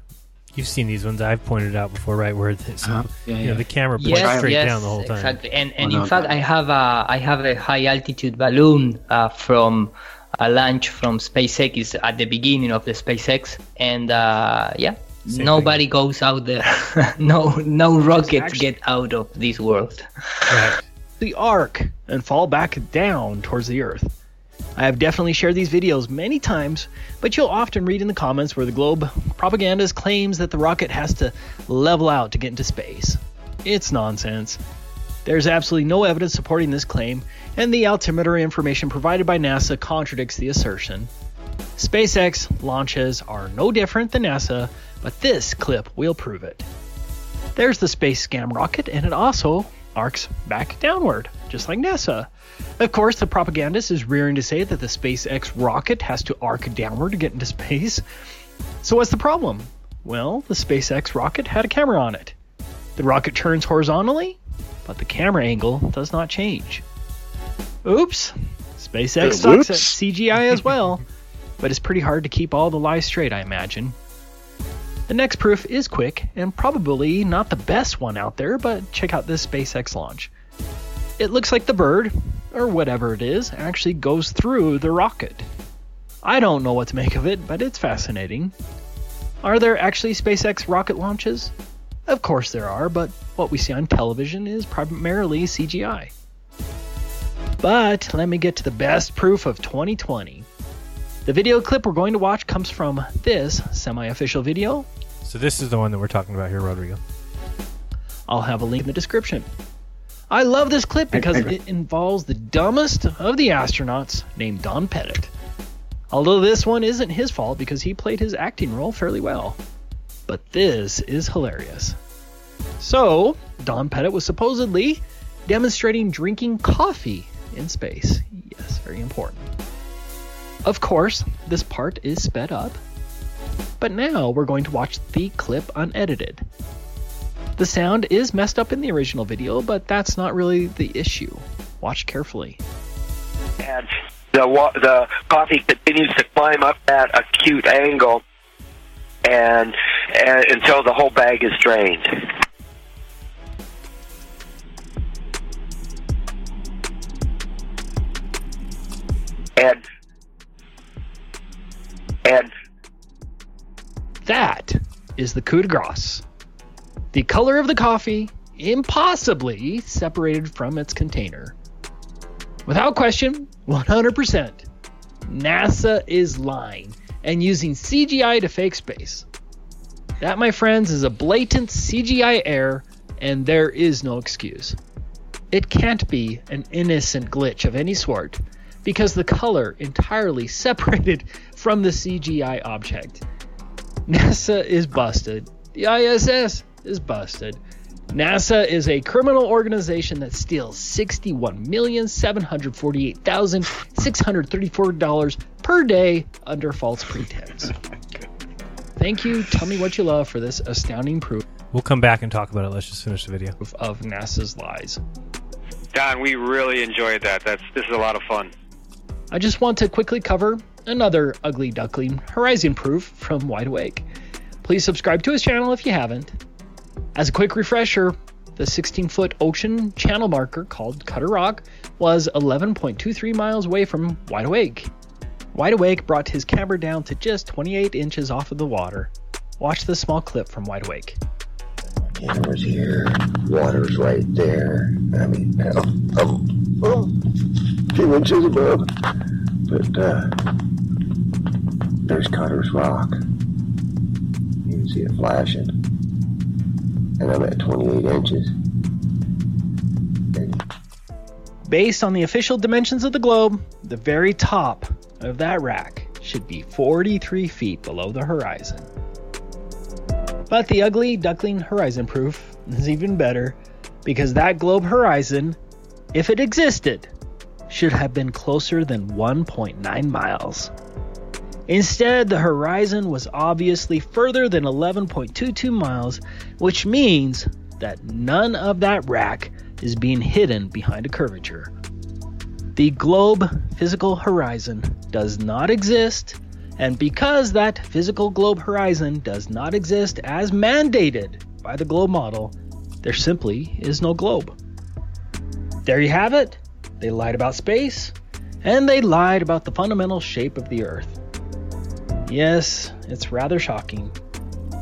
You've seen these ones I've pointed out before, right? Where it's, Uh-huh. Yeah, you know, yeah. the camera points Yes, straight yes, down the whole time. Exactly, and and Oh, no, in fact, I have a I have a high altitude balloon uh, from a launch from SpaceX at the beginning of the SpaceX, and uh, yeah, Same nobody goes out there. no no rockets get out of this world. Right. the arc and fall back down towards the Earth. I have definitely shared these videos many times, but you'll often read in the comments where the globe propagandist claims that the rocket has to level out to get into space. It's nonsense. There's absolutely no evidence supporting this claim, and the altimeter information provided by NASA contradicts the assertion. SpaceX launches are no different than NASA, but this clip will prove it. There's the space scam rocket, and it also arcs back downward, just like NASA. Of course, the propagandist is rearing to say that the SpaceX rocket has to arc downward to get into space. So, what's the problem? Well, the SpaceX rocket had a camera on it. The rocket turns horizontally, but the camera angle does not change. Oops! SpaceX Uh, sucks at. CGI as well, but it's pretty hard to keep all the lies straight, I imagine. The next proof is quick and probably not the best one out there, but check out this SpaceX launch. It looks like the bird, or whatever it is, actually goes through the rocket. I don't know what to make of it, but it's fascinating. Are there actually SpaceX rocket launches? Of course there are, but what we see on television is primarily CGI. But let me get to the best proof of 2020. The video clip we're going to watch comes from this semi official video So this is the one that we're talking about here, Rodrigo. I'll have a link in the description. I love this clip because it involves the dumbest of the astronauts named Don Pettit. Although this one isn't his fault because he played his acting role fairly well. But this is hilarious. So, Don Pettit was supposedly demonstrating drinking coffee in space. Yes, very important. Of course, this part is sped up. But now we're going to watch the clip unedited. The sound is messed up in the original video, but that's not really the issue. Watch carefully. and the the coffee continues to climb up that acute angle, and, and until the whole bag is drained. And and That is the coup de grace. The color of the coffee impossibly separated from its container. Without question, 100%, NASA is lying and using CGI to fake space. That, my friends, is a blatant CGI error, and there is no excuse. It can't be an innocent glitch of any sort because the color entirely separated from the CGI object. NASA is busted. The ISS is busted. NASA is a criminal organization that steals $61,748,634 per day under false pretense. Oh Thank you. Tell me what you love for this astounding proof We'll come back and talk about it. Let's just finish the video. of NASA's lies. Don, we really enjoyed that. That's this is a lot of fun. I just want to quickly cover another ugly duckling horizon proof from Wide Awake. Please subscribe to his channel if you haven't. As a quick refresher, the 16 foot ocean channel marker called Cutter Rock was 11.23 miles away from Wide Awake. Wide Awake brought his camera down to just 28 inches off of the water. Watch this small clip from Wide Awake. Camera's here, water's right there. I mean, I'm oh, a few inches above. But, uh, there's Cutter's Rock. You can see it flashing. And I'm at 28 inches. And Based on the official dimensions of the globe, the very top of that rack should be 43 feet below the horizon. But the ugly duckling horizon proof is even better because that globe horizon, if it existed, should have been closer than 1.9 miles. Instead, the horizon was obviously further than 11.22 miles, which means that none of that rack is being hidden behind a curvature. The globe physical horizon does not exist, and because that physical globe horizon does not exist as mandated by the globe model, there simply is no globe. There you have it. They lied about space, and they lied about the fundamental shape of the Earth. Yes, it's rather shocking,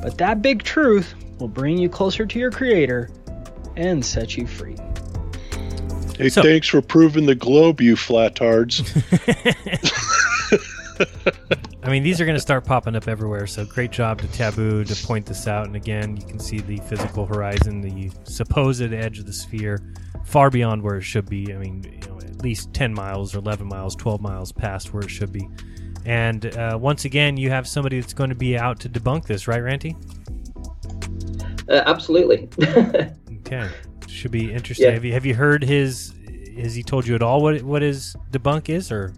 but that big truth will bring you closer to your Creator and set you free. Hey, thanks for proving the globe, you flatards. I mean, these are going to start popping up everywhere. So great job to Taboo to point this out. And again, you can see the physical horizon, the supposed edge of the sphere, far beyond where it should be. I mean, you know, at least 10 miles or 11 miles, 12 miles past where it should be. And uh, once again, you have somebody that's going to be out to debunk this, right, Ranty? Uh, absolutely. Okay, should be interesting. Yeah. Have you have you heard his? Has he told you at all what what his debunk is, or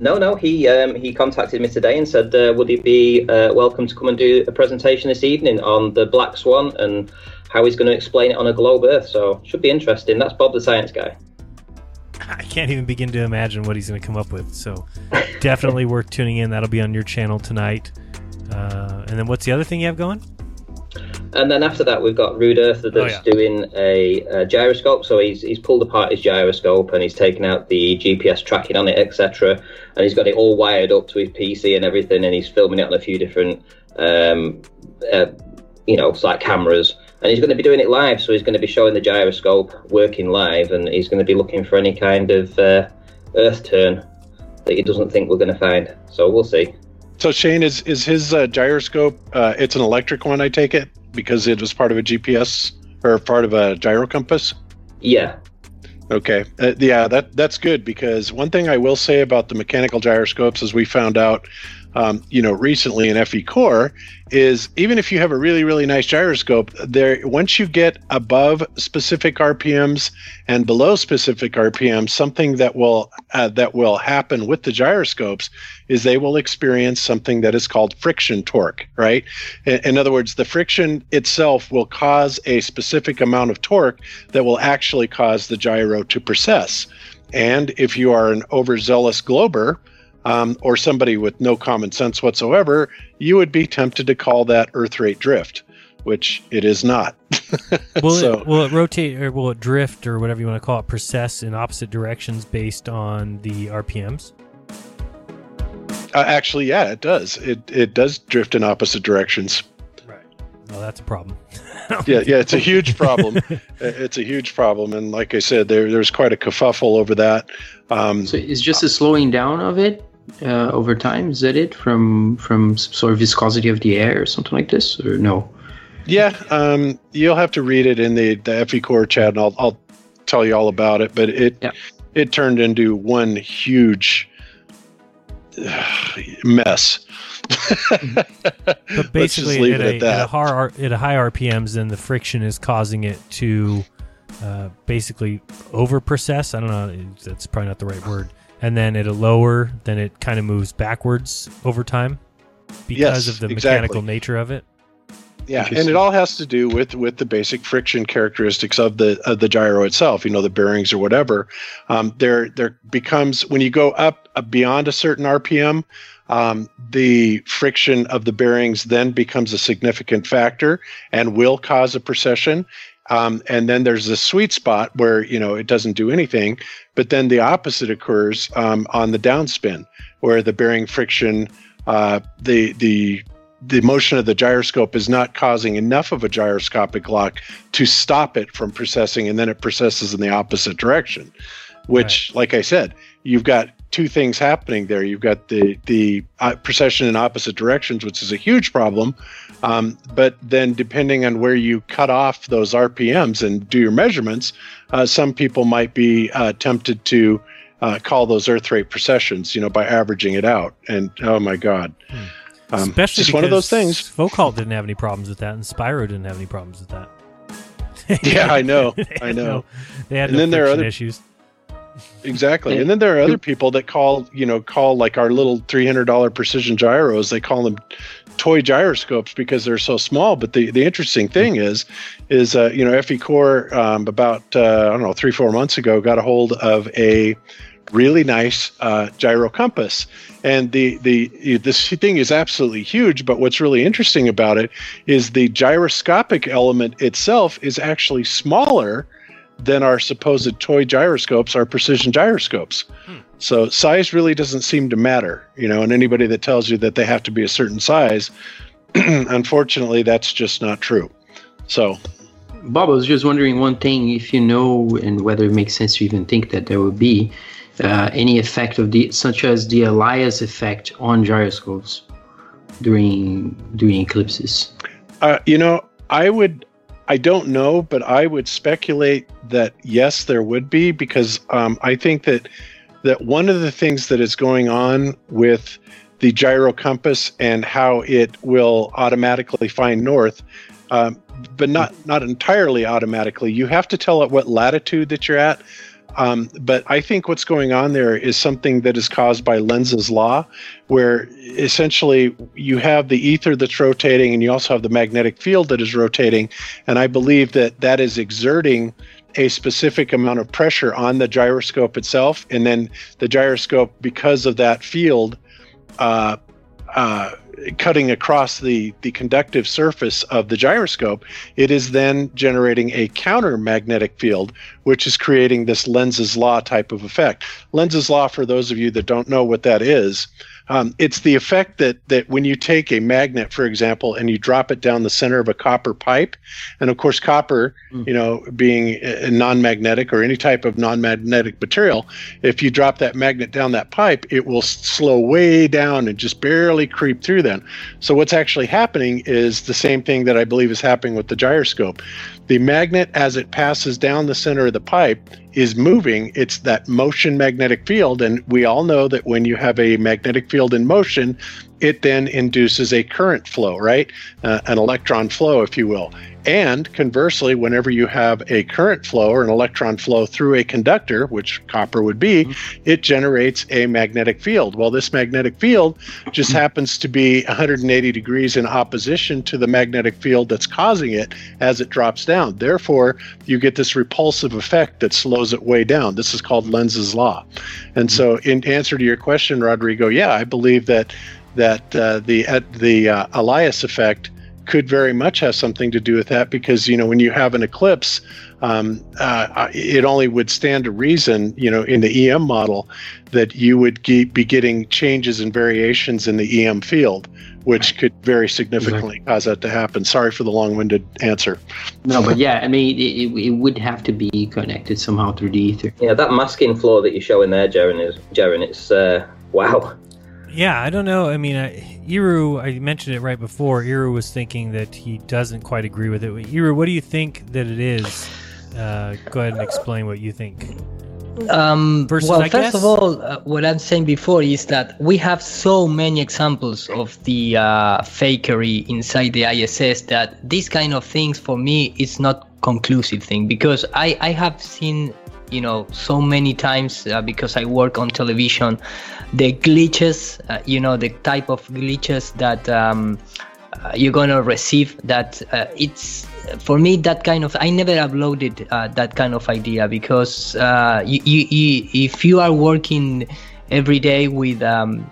No, no. He um, he contacted me today and said, uh, would he be uh, welcome to come and do a presentation this evening on the Black Swan and how he's going to explain it on a globe Earth. So should be interesting. That's Bob the Science Guy. I can't even begin to imagine what he's going to come up with. So definitely worth tuning in. That'll be on your channel tonight. Uh, and then what's the other thing you have going? And then after that, we've got Rude Earth that's Oh, yeah. doing a, a gyroscope. So he's he's pulled apart his gyroscope and he's taken out the GPS tracking on it, etc. And he's got it all wired up to his PC and everything. And he's filming it on a few different, um, uh, you know, it's like cameras. And he's going to be doing it live. So he's going to be showing the gyroscope working live, and he's going to be looking for any kind of uh, Earth turn that he doesn't think we're going to find. So we'll see. So Shane, is is his uh, gyroscope? Uh, it's an electric one, I take it, because it was part of a GPS or part of a gyro compass. Yeah. Okay. Uh, yeah, that that's good because one thing I will say about the mechanical gyroscopes, is we found out, um, you know, recently in FE Core, is even if you have a really really nice gyroscope, there once you get above specific RPMs and below specific RPMs, something that will uh, that will happen with the gyroscopes is they will experience something that is called friction torque. Right. In, in other words, the friction itself will cause a specific amount of torque that will actually cause the gyro to precess. And if you are an overzealous glober, um, or somebody with no common sense whatsoever, you would be tempted to call that Earth rate drift, which it is not. Will so, it will it rotate or will it drift or whatever you want to call it, precess in opposite directions based on the RPMs? uh, actually, yeah, it does. It it does drift in opposite directions. Right. Well, that's a problem. yeah, yeah, it's a huge problem. it's a huge problem, and like I said, there there's quite a kerfuffle over that. Um, So it's just a slowing down of it uh, over time. Is that it from from some sort of viscosity of the air or something like this, or no? Yeah, um, you'll have to read it in the the FE Core chat, and I'll I'll tell you all about it. But it it turned into one huge mess. But Let's just basically, leave at, it a, at that. at a high at a high RPMs, then the friction is causing it to uh, basically over precess. I don't know. That's probably not the right word. And then at a lower, then it kind of moves backwards over time because Yes, of the exactly. mechanical nature of it. Yeah, and it all has to do with with the basic friction characteristics of the of the gyro itself. You know, the bearings or whatever. Um, there there becomes when you go up uh, beyond a certain RPM, um, the friction of the bearings then becomes a significant factor and will cause a precession. Um, and then there's a sweet spot where you know it doesn't do anything, but then the opposite occurs um, on the downspin, where the bearing friction, uh, the the the motion of the gyroscope is not causing enough of a gyroscopic lock to stop it from precessing, and then it precesses in the opposite direction. Which, like I said, you've got two things happening there. You've got the the uh, precession in opposite directions, which is a huge problem. Um, but then, depending on where you cut off those RPMs and do your measurements, uh, some people might be uh, tempted to uh, call those Earth rate precessions, you know, by averaging it out. And oh my God, um, Especially just one of those things. Foucault didn't have any problems with that, and Spyro didn't have any problems with that. yeah, I know, I know. no- they had and no then there are other issues. Exactly. And then there are other people that call, you know, call like our little $300 precision gyros, they call them toy gyroscopes because they're so small. But the, the interesting thing is, is, uh, you know, FE Core um, about, uh, I don't know, three, four months ago got a hold of a really nice uh, gyro compass. And the, the, this thing is absolutely huge. But what's really interesting about it is the gyroscopic element itself is actually smaller than our supposed toy gyroscopes, our precision gyroscopes. So size really doesn't seem to matter, you know, and anybody that tells you that they have to be a certain size, unfortunately, that's just not true. So, Bob, I was just wondering one thing if you know and whether it makes sense to even think that there would be uh, any effect of the such as the Allais effect on gyroscopes during during eclipses. uh, you know, I would, I don't know, but I would speculate that yes, there would be because um, I think that that one of the things that is going on with the gyro compass and how it will automatically find north, um, but not not entirely automatically. You have to tell it what latitude that you're at. Um, but I think what's going on there is something that is caused by Lenz's law, where essentially you have the ether that's rotating and you also have the magnetic field that is rotating. And I believe that that is exerting a specific amount of pressure on the gyroscope itself. And then the gyroscope, because of that field, uh, uh, cutting across the, the conductive surface of the gyroscope, it is then generating a counter magnetic field, which is creating this Lenz's law type of effect. Lenz's law, for those of you that don't know what that is, um, it's the effect that that when you take a magnet, for example, and you drop it down the center of a copper pipe, and of course, copper, you know, being a a non-magnetic or any type of non-magnetic material, if you drop that magnet down that pipe, it will slow way down and just barely creep through. Then, so what's actually happening is the same thing that I believe is happening with the gyroscope. The magnet, as it passes down the center of the pipe, is moving. It's that motion magnetic field. And we all know that when you have a magnetic field in motion, it then induces a current flow, right? Uh, an electron flow, if you will. And conversely, whenever you have a current flow or an electron flow through a conductor, which copper would be, it generates a magnetic field. Well, this magnetic field just happens to be 180 degrees in opposition to the magnetic field that's causing it as it drops down. Therefore, you get this repulsive effect that slows it way down. This is called Lenz's law. And so, in answer to your question, Rodrigo, yeah, I believe that that uh, the uh, the uh, Allais effect could very much have something to do with that because you know when you have an eclipse um, uh, it only would stand to reason you know in the em model that you would ge- be getting changes and variations in the em field which could very significantly cause that to happen sorry for the long-winded answer No, but yeah, I mean, it, it, it would have to be connected somehow through the ether. Yeah, that masking floor that you're showing there, Jaron, is Jaron. It's uh, wow. Yeah, I don't know. I mean, I, Iru, I mentioned it right before. Iru was thinking that he doesn't quite agree with it. Iru, what do you think that it is? Uh, go ahead and explain what you think. Um, Versus, well, I first guess- of all, uh, what I'm saying before is that we have so many examples of the uh, fakery inside the ISS that this kind of things for me is not conclusive thing because I, I have seen you know so many times uh, because I work on television the glitches uh, you know the type of glitches that um, uh, you're gonna receive that uh, it's for me that kind of i never uploaded uh, that kind of idea because uh, you, you, you, if you are working every day with um,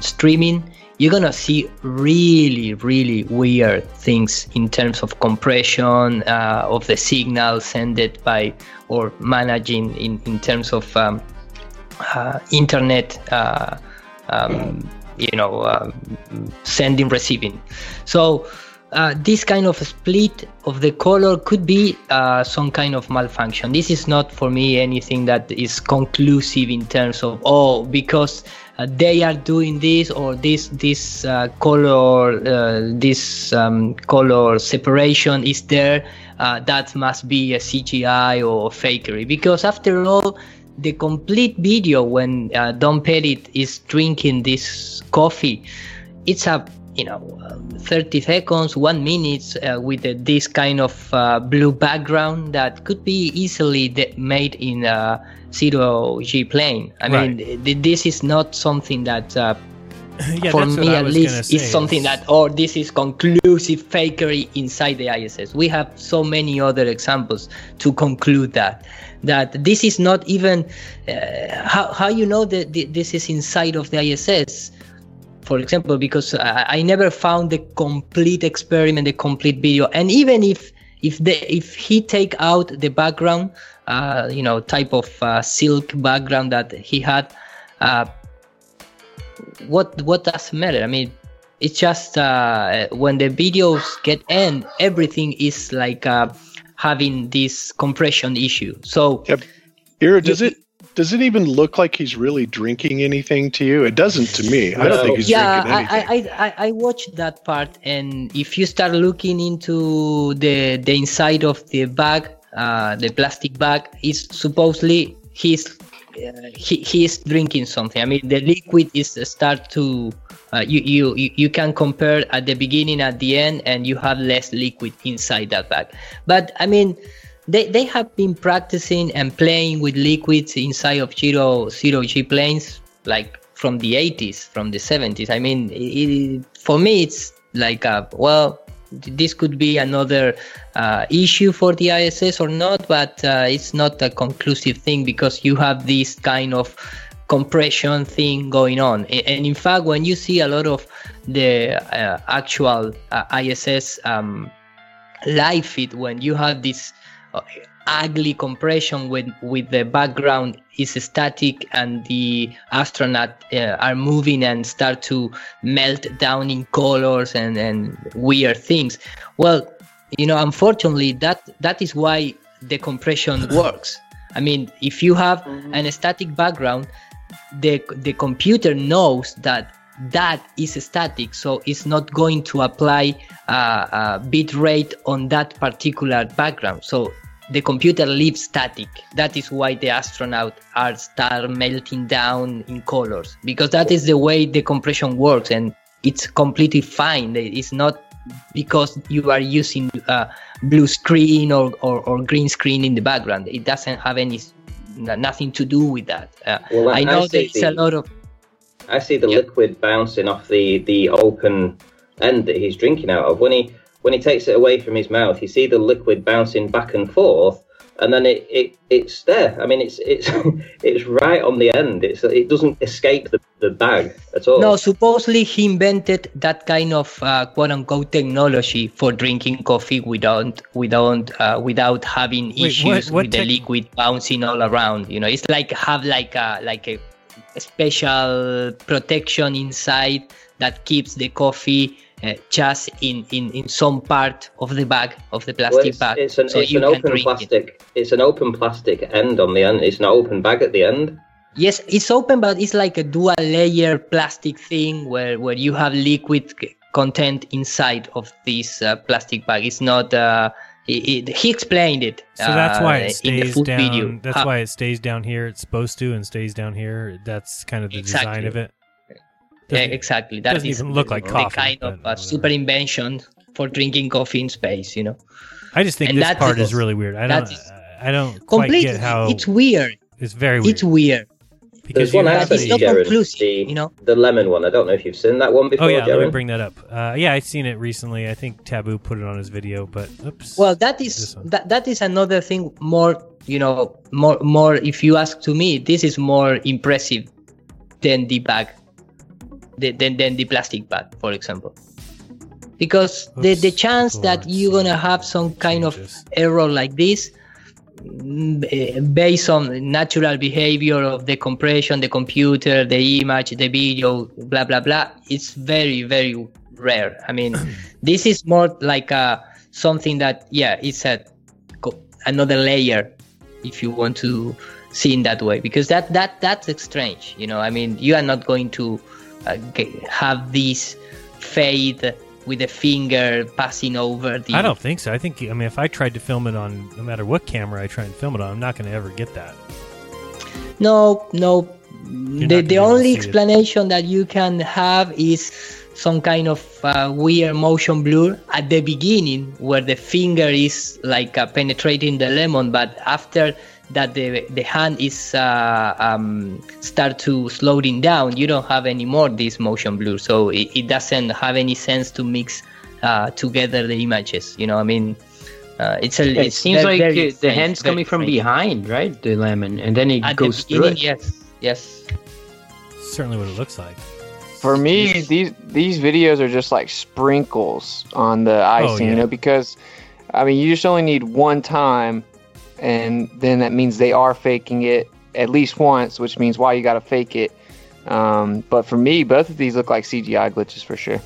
streaming you're gonna see really really weird things in terms of compression uh, of the signal sent by or managing in, in terms of um, uh, internet uh, um, you know uh, sending receiving so uh, this kind of split of the color could be uh, some kind of malfunction. This is not for me anything that is conclusive in terms of oh because uh, they are doing this or this this uh, color uh, this um, color separation is there. Uh, that must be a CGI or fakery because after all the complete video when uh, Don Pettit is drinking this coffee, it's a you know um, 30 seconds, one minute uh, with uh, this kind of uh, blue background that could be easily de- made in a zero G plane. I Right. mean, th- this is not something that. Uh, Yeah, for me, at least, is something that, or this is conclusive fakery inside the ISS. We have so many other examples to conclude that that this is not even uh, how how you know that thi- this is inside of the ISS. For example, because I, I never found the complete experiment, the complete video, and even if if the if he take out the background, uh, you know, type of uh, silk background that he had, uh, what what does matter? I mean, it's just uh, when the videos get end, everything is like uh, having this compression issue. So, Iru, does it does it even look like he's really drinking anything to you? It doesn't to me. I don't think he's yeah, drinking anything. I, I, I, I watched that part, and if you start looking into the the inside of the bag, uh, the plastic bag, is supposedly he's uh, he, he is drinking something. I mean, the liquid is start to uh, you, you you you can compare at the beginning at the end, and you have less liquid inside that bag. But I mean, they they have been practicing and playing with liquids inside of zero zero G planes like from the 80s, from the 70s. I mean, it, for me, it's like a, well. This could be another uh, issue for the ISS or not, but uh, it's not a conclusive thing because you have this kind of compression thing going on. And in fact, when you see a lot of the uh, actual uh, ISS um, live feed, when you have this ugly compression with with the background is static and the astronaut uh, are moving and start to melt down in colors and and weird things. Well you know unfortunately that that is why the compression works. I mean if you have an static background the the computer knows that that is static so it's not going to apply uh, uh, bit rate on that particular background. So the computer leaves static. That is why the astronaut are start melting down in colors because that is the way the compression works and it's completely fine. It's not because you are using uh, blue screen or, or, or green screen in the background. It doesn't have any nothing to do with that. Uh, Well, I- know I see there's a the- lot of I see the liquid bouncing off the the open end that he's drinking out of. When he when he takes it away from his mouth, you see the liquid bouncing back and forth, and then it, it it's there. I mean, it's it's it's right on the end. It's it doesn't escape the, the bag at all. No, supposedly he invented that kind of uh, quote unquote technology for drinking coffee without without uh, without having Wait, issues what- what with the liquid bouncing all around. You know, it's like have like a like a special protection inside that keeps the coffee uh, just in, in in some part of the bag of the Well, plastic it's, bag, it's an, so it's you an can open drink it. plastic. It's an open plastic end on the end. It's an open bag at the end. Yes, it's open, but it's like a dual layer plastic thing where, where you have liquid content inside of this uh, plastic bag. It's not. Uh, it, it- he explained it. So that's why uh, it in the stays food down. video. That's How- why it stays down here. It's supposed to, and stays down here. That's kind of the design of it. Yeah, exactly. That doesn't is even look like the coffee, kind of uh, super invention for drinking coffee in space. You know. I just think And this part is is- really weird. I don't. is I don't quite Complete. get how It's weird. It's very weird. It's weird. There's one you I have sent the- you, Jared. The, you know? the lemon one. I don't know if you've seen that one before, Oh yeah, let me bring that up. Uh, yeah, I've seen it recently. I think Taboo put it on his video, but oops. Well, that is that, that is another thing more, you know, more more if you ask to me, this is more impressive than the bag than than, the plastic bag, for example. Because the the chance that you're gonna have some kind of error like this mm, eh, based on natural behavior of the compression, the computer, the image, the video, blah blah blah, it's very very rare. I mean, this is more like a something that yeah, it's a another layer if you want to see in that way because that that that's strange. You know, I mean, you are not going to uh, have this fade with a finger passing over the. I don't think so. I think I mean if I tried to film it on no matter what camera I try and film it on, I'm not going to ever get that. No, no. You're The, the only see it. explanation that you can have is some kind of uh, weird motion blur at the beginning where the finger is like uh, penetrating the lemon, but after that the the hand is uh, um, start to slowing down, you don't have any more this motion blur. So it, it doesn't have any sense to mix uh, together the images. You know, I mean, uh, it's a. it it's seems very- like very uh, the strange, hand's very coming from strange. behind, right? The lemon, and then it At the goes through it. yes, yes. Certainly what it looks like. For me, these these videos are just like sprinkles on the icing, yeah. you know, because I mean, you just only need one time, and then that means they are faking it at least once, which means why you got to fake it. Um, but for me, both of these look like CGI glitches for sure.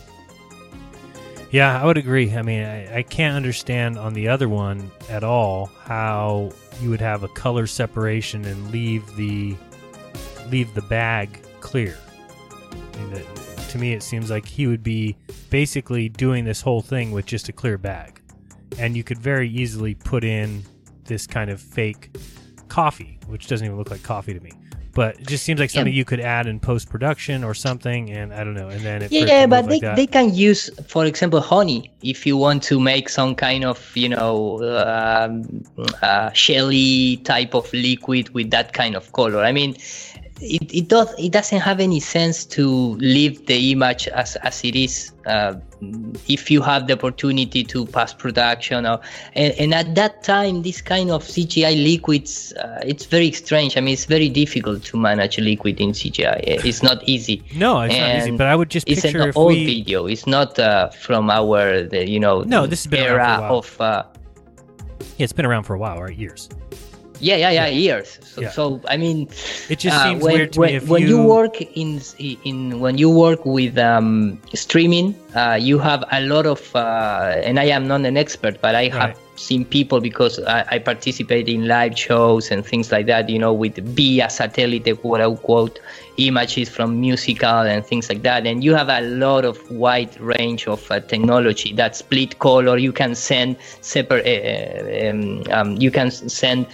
Yeah, I would agree. I mean, I, I can't understand on the other one at all how you would have a color separation and leave the leave the bag clear. I mean, to me, it seems like he would be basically doing this whole thing with just a clear bag, and you could very easily put in this kind of fake coffee, which doesn't even look like coffee to me. But it just seems like something you could add in post production or something, and I don't know. And then for Yeah, but they, that. they can use, for example, honey if you want to make some kind of, you know, um, uh, shelly type of liquid with that kind of color. I mean, it, it does it doesn't have any sense to leave the image as, as it is uh, if you have the opportunity to pass production or and, and at that time this kind of CGI liquids uh, it's very strange I mean it's very difficult to manage liquid in CGI it's not easy No, it's not easy, but I would just it's picture an old we- video it's not uh, from our the, you know No, this has been around era for a while. of uh, Yeah, it's been around for a while, right? Years. Yeah, yeah, yeah, years. So, Yeah. so I mean, It just uh, seems when, weird to when, me if when you, you- work in in when you work with um, streaming, uh, you have a lot of, uh, and I am not an expert, but I have seen people because I, I participate in live shows and things like that. You know, with via satellite, quote unquote, images from musical and things like that, and you have a lot of wide range of uh, technology that split color. You can send separate, uh, um, um, you can send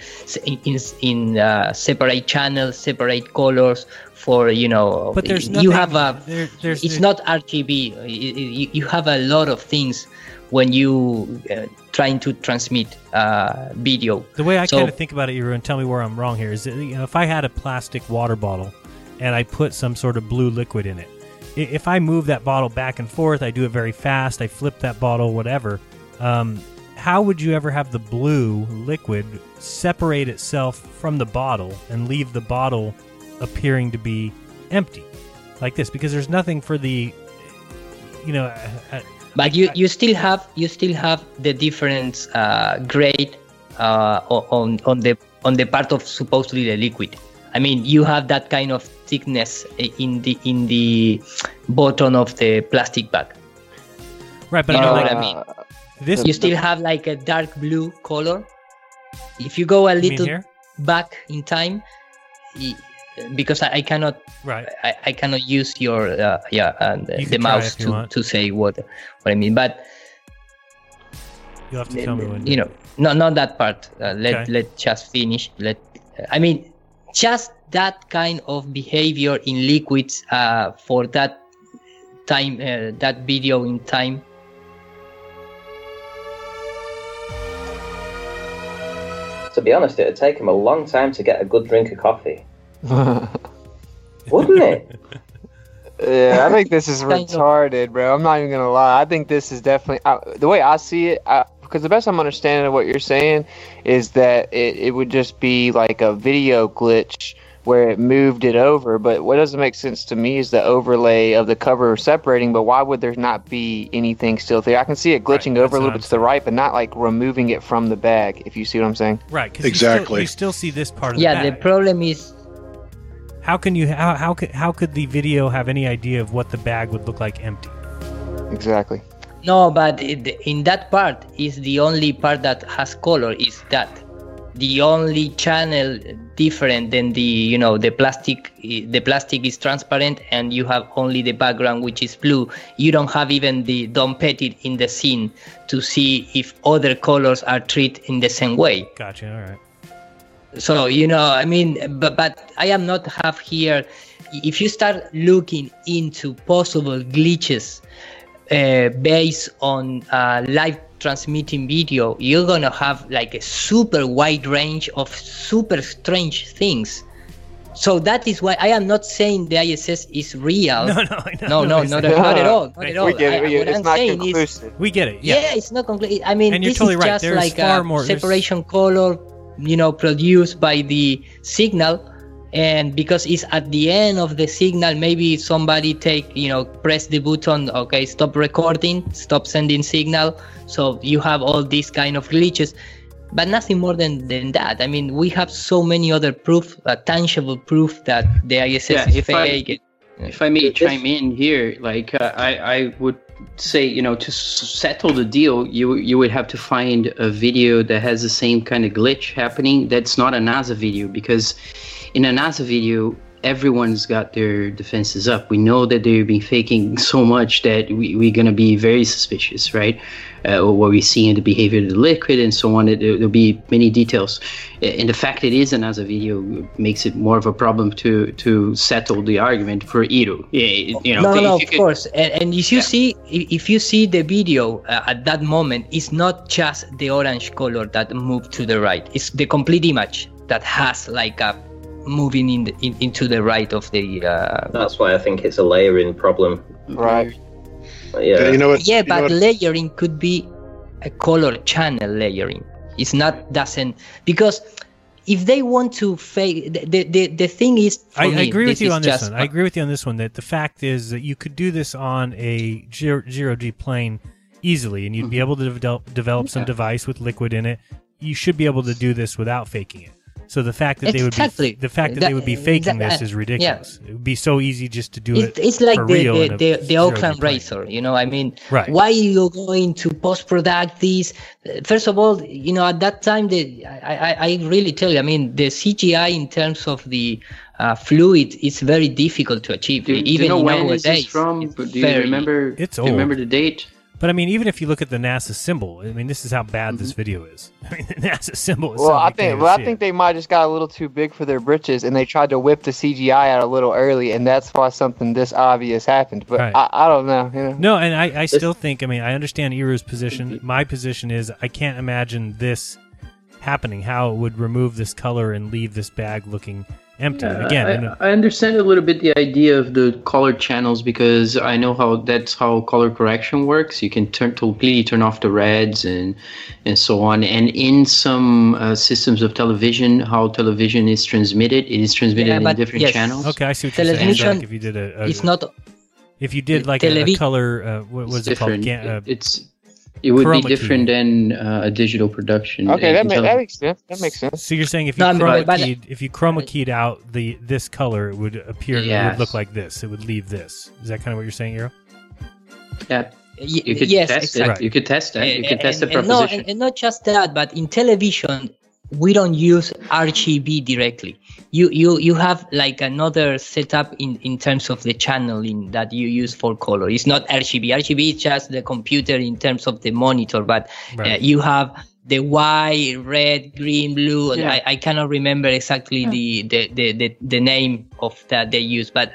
in in, uh, separate channels, separate colors for you know. But there's you have a. there- there's- it's not RGB. You, you- you have a lot of things when you uh, trying to transmit uh, video. The way I So- kind of think about it, you and tell me where I'm wrong here, is that, you know, if I had a plastic water bottle and I put some sort of blue liquid in it, if I move that bottle back and forth, I do it very fast, I flip that bottle, whatever, um, how would you ever have the blue liquid separate itself from the bottle and leave the bottle appearing to be empty like this? Because there's nothing for the, you know, uh, uh, but you you still have you still have the different uh, grade uh, on on the on the part of supposedly the liquid. I mean, you have that kind of thickness in the in the bottom of the plastic bag. right, but you I know mean, what I mean. This you still have like a dark blue color. If you go a little back in time, because I, cannot right I, I cannot use your uh, yeah and You the mouse to, want. to say what what I mean, but you'll have to tell me when. you know not not that part. Uh, let Okay. let just finish. Let I mean just that kind of behavior in liquids uh, for that time uh, that video in time To be honest, it'd take him a long time to get a good drink of coffee. Wouldn't it? Yeah, I think this is retarded, bro. I'm not even gonna lie. I think this is definitely uh, the way I see it. I, because the best I'm understanding of what you're saying is that it, it would just be like a video glitch where it moved it over. But what doesn't make sense to me is the overlay of the cover separating. But why would there not be anything still there? I can see it glitching over a little bit to the right, but not like removing it from the bag. If you see what I'm saying? Right, because You, still, you still see this part of yeah the bag. Yeah. the problem is How can you how how could how could the video have any idea of what the bag would look like empty? exactly. No, but it, in that part is the only part that has color. Is that the only channel different than the you know the plastic? The plastic is transparent, and you have only the background which is blue. You don't have even the Don Pettit in the scene to see if other colors are treated in the same way. Gotcha. All right. So you know, I mean, but but I am not have here. If you start looking into possible glitches uh, based on uh, live transmitting video, you're gonna have like a super wide range of super strange things. So that is why I am not saying the ISS is real. No, no, I know. no, no, not, not at all, not at all. We get it. I- we get it. what It's I'm not saying is, conclusive. We get it. yeah, Yeah. it's not complete. I mean, And you're this totally is right. just There's like far a more- there's- separation color, you know, produced by the signal. And because it's at the end of the signal, maybe somebody take, you know, press the button, okay, stop recording, stop sending signal. So you have all these kind of glitches, but nothing more than, than that. I mean, we have so many other proof, uh, tangible proof that the ISS Yeah, is if I- fake. If I may chime in here, like uh, I, I would say, you know, to s- settle the deal, you you would have to find a video that has the same kind of glitch happening. That's not a NASA video because in a NASA video, everyone's got their defenses up. We know that they've been faking so much that we, we're gonna be very suspicious, right? Uh, what we see in the behavior of the liquid and so on. There, there'll be many details, and the fact it is a NASA video makes it more of a problem to to settle the argument for Iru. Yeah, you know, no, no, of could- course. And, and if you see, if if you see the video uh, at that moment, it's not just the orange color that moved to the right. It's the complete image that has like a moving in, the, in into the right of the. Uh, That's why I think it's a layering problem. Right. Yeah. You know what? yeah, you know but what- layering could be a color channel layering. It's not doesn't because if they want to fake the the, the, the thing is. For I, I agree with you on this just one. I agree with you on this one that the fact is that you could do this on a zero G plane easily, and you'd be able to develop, develop some Mm-hmm. Yeah. device with liquid in it. You should be able to do this without faking it. So the fact that they would Exactly. be the fact that, That- they would be faking that- this is yeah. ridiculous. It would be so easy just to do It, it. it's like for the real in the, the, the zero-G Oakland plane. Racer, you know. I mean, Right. why are you going to post product this? Uh, First of all, you know, at that time, the I, I, I really tell you, I mean, the CGI in terms of the uh, fluid is very difficult to achieve. Do, do even you know when nowadays, is this from? Do you very- remember? It's old. do you remember the date? But I mean, even if you look at the NASA symbol, I mean, this is how bad Mm-hmm. this video is. I mean, the NASA symbol is. Well, I something you can't think well, I think it. they might just got a little too big for their britches, and they tried to whip the CGI out a little early, and that's why something this obvious happened. But Right. I, I don't know. You know. No, and I, I still think. I mean, I understand Iru's position. My position is I can't imagine this happening. How it would remove this color and leave this bag looking empty Yeah, again. I, and- I understand a little bit the idea of the color channels because I know how that's how color correction works. You can turn completely turn off the reds and and so on. And in some uh, systems of television, how television is transmitted, it is transmitted Yeah, in different yes. channels. okay, I see what you're saying. Television Like if you did a, a It's not. if you did like a, a color, uh, what was it called? Ga- uh, it's it would chroma be different key. than uh, a digital production. Okay, that, ma- that makes sense. That makes sense. So you're saying if you No, chroma keyed, if you chroma keyed out the this color, it would appear. It would look like this. It would leave this. Is that kind of what you're saying, Iru? yeah, you could yes, test exactly. it. You could test that. You could test the and, and no, proposition. and, and not just that, but in television, we don't use RGB directly. You you you have like another setup in in terms of the channeling that you use for color. It's not RGB. RGB is just the computer in terms of the monitor, but uh, you have the white, red, green, blue. Yeah. I, I cannot remember exactly the, the, the, the, the name of that they use, but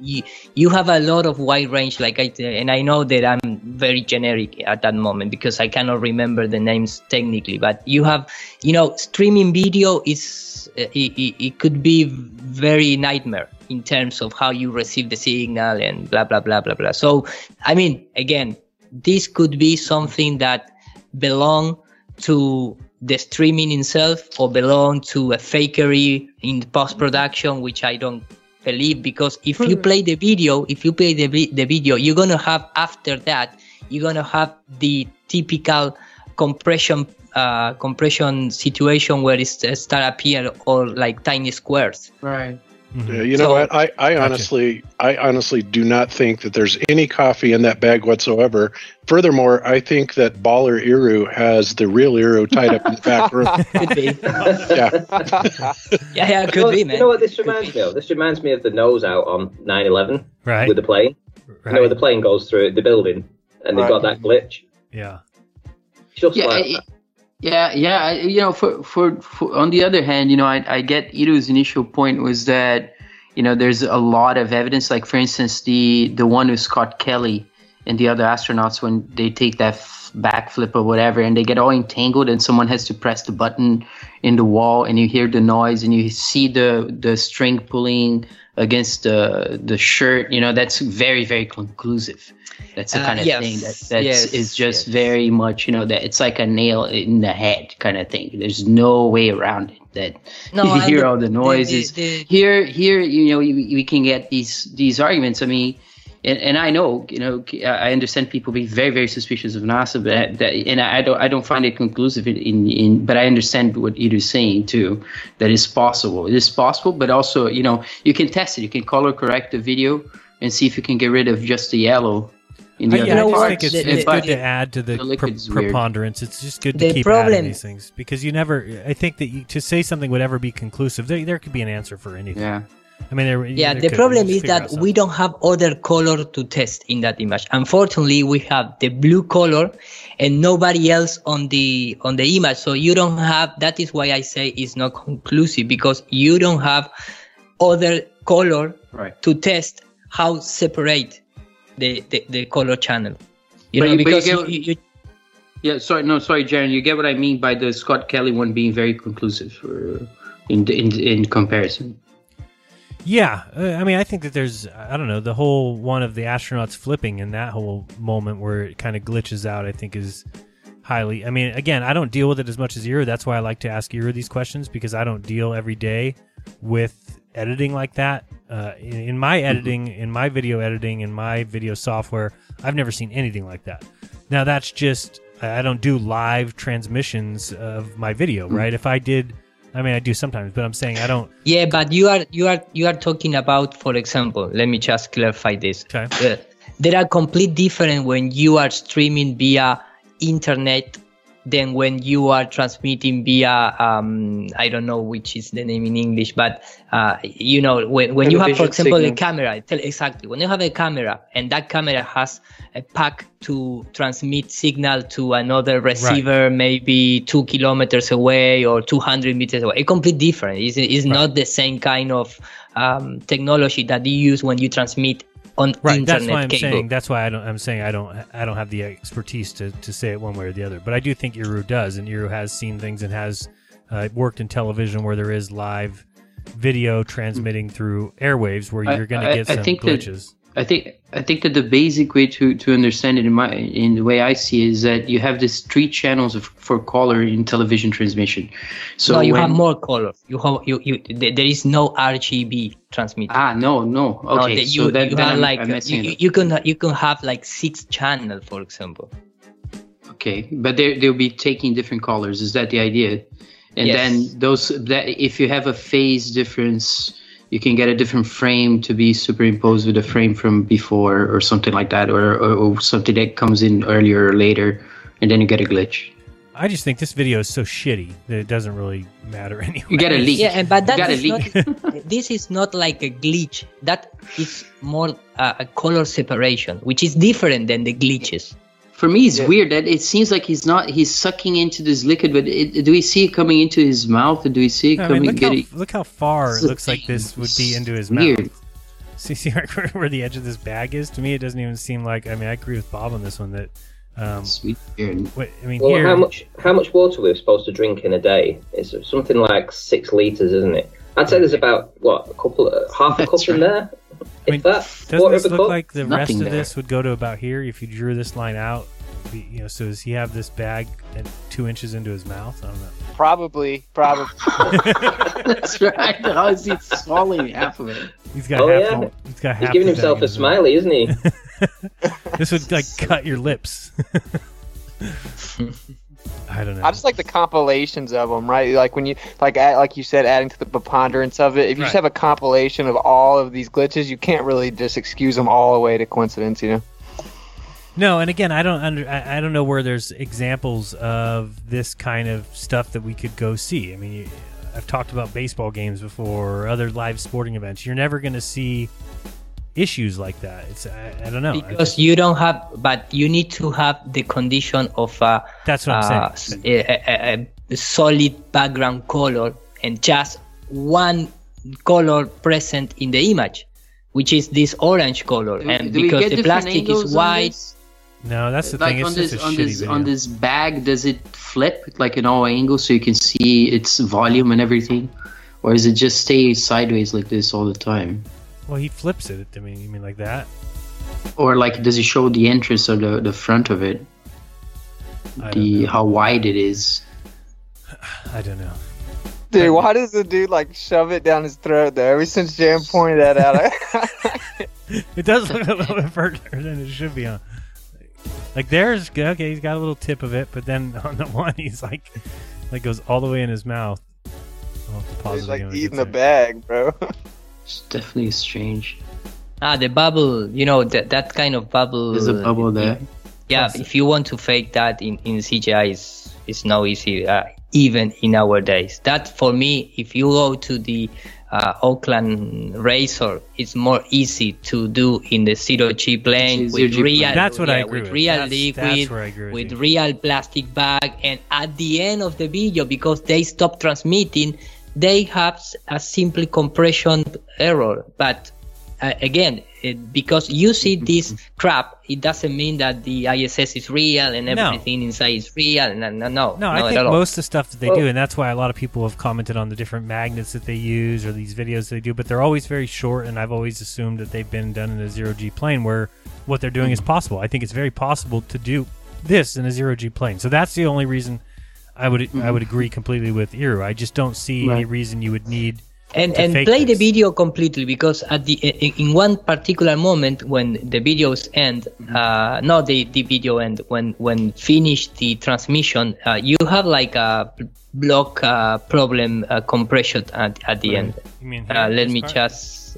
you, you have a lot of wide range. Like I, and I know that I'm very generic at that moment because I cannot remember the names technically, but you have, you know, streaming video is, uh, it, it, it could be very nightmare in terms of how you receive the signal and blah, blah, blah, blah, blah. So, I mean, again, this could be something that belong to the streaming itself or belong to a fakery in post production, which I don't believe because if you play the video, if you play the, the video, you're gonna have after that, you're gonna have the typical compression uh, compression situation where it's uh, start appear all like tiny squares. Right. Mm-hmm. Yeah, you know So- what? I, I honestly, I honestly do not think that there's any coffee in that bag whatsoever. Furthermore, I think that Baller Iru has the real Iru tied up in the back room. Could be. yeah. Yeah, yeah, You could know, be, you know what this reminds me of? This reminds me of the nose out on 9/11 Right. with the plane. You know where the plane goes through the building and they've Right. got that glitch. Yeah. Just yeah, like I- yeah, yeah. I- You know, for, for for on the other hand, you know, I I get Iru's initial point was that you know there's a lot of evidence. Like for instance, the the one with Scott Kelly and the other astronauts when they take that f- backflip or whatever, and they get all entangled, and someone has to press the button in the wall, and you hear the noise, and you see the the string pulling against the the shirt. You know, that's very very conclusive. That's the Uh, kind of yes, thing that that's yes, is just very much you know that it's like a nail in the head kind of thing. There's no way around it. That No, you hear the- all the the- noises. the- here, here, you know, we, we can get these these arguments. I mean, and, and I know, you know, I understand people be very very suspicious of NASA, but that, and I don't I don't find it conclusive in, in, in but I understand what Iru's saying too. that it's possible. It is possible, but also you know you can test it. You can color correct the video and see if you can get rid of just the yellow. In the I, other yeah, I just parts. think it's, And- it's good to add to the, the pre- preponderance. It's just good to The keep adding these things because you never. I think that you, to say something would ever be conclusive. There, there could be an answer for anything. Yeah. I mean, there, Yeah, there the could. problem is that we don't have other color to test in that image. Unfortunately, we have the blue color and nobody else on the on the image. So you don't have that is why I say it's not conclusive because you don't have other color Right. to test how separate the, the, the color channel. You But know, you- but you because get- you, you, Yeah, sorry, no, sorry, Jaron. You get what I mean by the Scott Kelly one being very conclusive uh, in in in comparison. Yeah, uh, I mean, I think that there's, I don't know, the whole one of the astronauts flipping and that whole moment where it kind of glitches out. I think is highly. I mean, again, I don't deal with it as much as Iru. That's why I like to ask Iru these questions because I don't deal every day with editing like that. Uh, in, in my editing, in my video editing, in my video software, I've never seen anything like that. Now that's just I I don't do live transmissions of my video, right? If I did, I mean, I do sometimes, but I'm saying I don't. Yeah, but you are you are you are talking about, for example, let me just clarify this. Okay. Uh, there are complete different when you are streaming via internet than when you are transmitting via um, I don't know which is the name in English, but uh, you know when, when you have, for Television example, a signal. camera. Tell, exactly when you have a camera and that camera has a pack to transmit signal to another receiver, maybe two kilometers away or 200 meters away. It's complete different. It's, it's not the same kind of um, technology that you use when you transmit on Right, internet that's why I'm cable. saying. That's why I don't. I'm saying I don't. I don't have the expertise to, to say it one way or the other. But I do think Iru does, and Iru has seen things and has uh, worked in television where there is live video transmitting through airwaves, where I- you're going to get I some think that- glitches. I think I think that the basic way to, to understand it in my in the way I see it is that you have these three channels of, for color in television transmission. So no, you when, have more color. You have you, you there is no RGB transmitter. Ah, no, no. No, Okay, so you, that- you then have I'm- like I'm you, you can you can have like six channel, for example. Okay, but they they'll be taking different colors. Is that the idea? And Yes. then those that if you have a phase difference, you can get a different frame to be superimposed with a frame from before or something like that, or or, or something that comes in earlier or later, and then you get a glitch. I just think this video is so shitty that it doesn't really matter anyway. You get a leak. Yeah, but You that got is not. this is not like a glitch. That is more uh, a color separation, which is different than the glitches. For me, it's weird that it seems like he's not. He's sucking into this liquid, but it, do we see it coming into his mouth, or do we see it I coming? mean, look how, look how far it looks like this would be into his weird. mouth. See, see where, where the edge of this bag is? To me, it doesn't even seem like. I mean, I agree with Bob on this one that. Um, Sweet. What, I mean, Well, here. how much how much water we're supposed to drink in a day? It's something like six liters, isn't it? I'd say there's about what a couple, of, half a cup in there. I mean, that, Doesn't this look like the rest of there. this would go to about here if you drew this line out? You know, so does he have this bag at two inches into his mouth? I don't know. Probably, probably. That's right. How is he swallowing half of it? He's got Oh half. yeah, the- he's got he's half giving himself a in his mouth. smiley, isn't he? This would like cut your lips. I don't know. I just like the compilations of them, right? Like when you like like you said, adding to the preponderance of it. If you just have a compilation of all of these glitches, you can't really just excuse them all away to coincidence, you know. No, and again, I don't under, I, I don't know where there's examples of this kind of stuff that we could go see. I mean, I've talked about baseball games before or other live sporting events. You're never going to see issues like that. It's I, I don't know. I because you don't have but you need to have the condition of a That's what I'm uh, saying. s- a, a- a solid background color and just one color present in the image which is this orange color Do and do we because get the plastic is on white? No, that's the like thing. It's on just this a on shitty this video. on this bag, does it flip like in all angles so you can see its volume and everything, or does it just stay sideways like this all the time? Well, he flips it. I mean, you mean like that? Or like does he show the entrance or the the front of it? The how wide it is. I don't know. Dude, why does the dude like shove it down his throat though? Ever since Jam pointed that out, I- It does look a little bit further than it should be on. Like there's okay, he's got a little tip of it, but then on the one he's like, like goes all the way in his mouth. I'll have to pause he's like again eating the bag, bro. It's definitely strange. ah the bubble you know that that kind of bubble There's a bubble there. yeah if you want to fake that in, in cgi is is no easy uh, even in our days that for me if you go to the uh, Oakland Razor, it's more easy to do in the zero G plane It's with G real, plane. That's what I yeah, agree with with. real That's- liquid, that's where I agree with with real plastic bag, and at the end of the video, because they stop transmitting, they have a simple compression error. But uh, again, it, because you see this crap, it doesn't mean that the ISS is real and No. everything inside is real. No, no, no. No, I think most of the stuff that they Well- do, and that's why a lot of people have commented on the different magnets that they use or these videos they do, but they're always very short, and I've always assumed that they've been done in a zero G plane where what they're doing is possible. I think it's very possible to do this in a zero G plane. So that's the only reason I would I would agree completely with Iru. I just don't see any reason you would need and to and fake play the video completely because at the in in one particular moment when the videos end uh not the the video end when when finish the transmission uh, you have like a block uh, problem uh, compression at, at the end You mean uh, let me part? just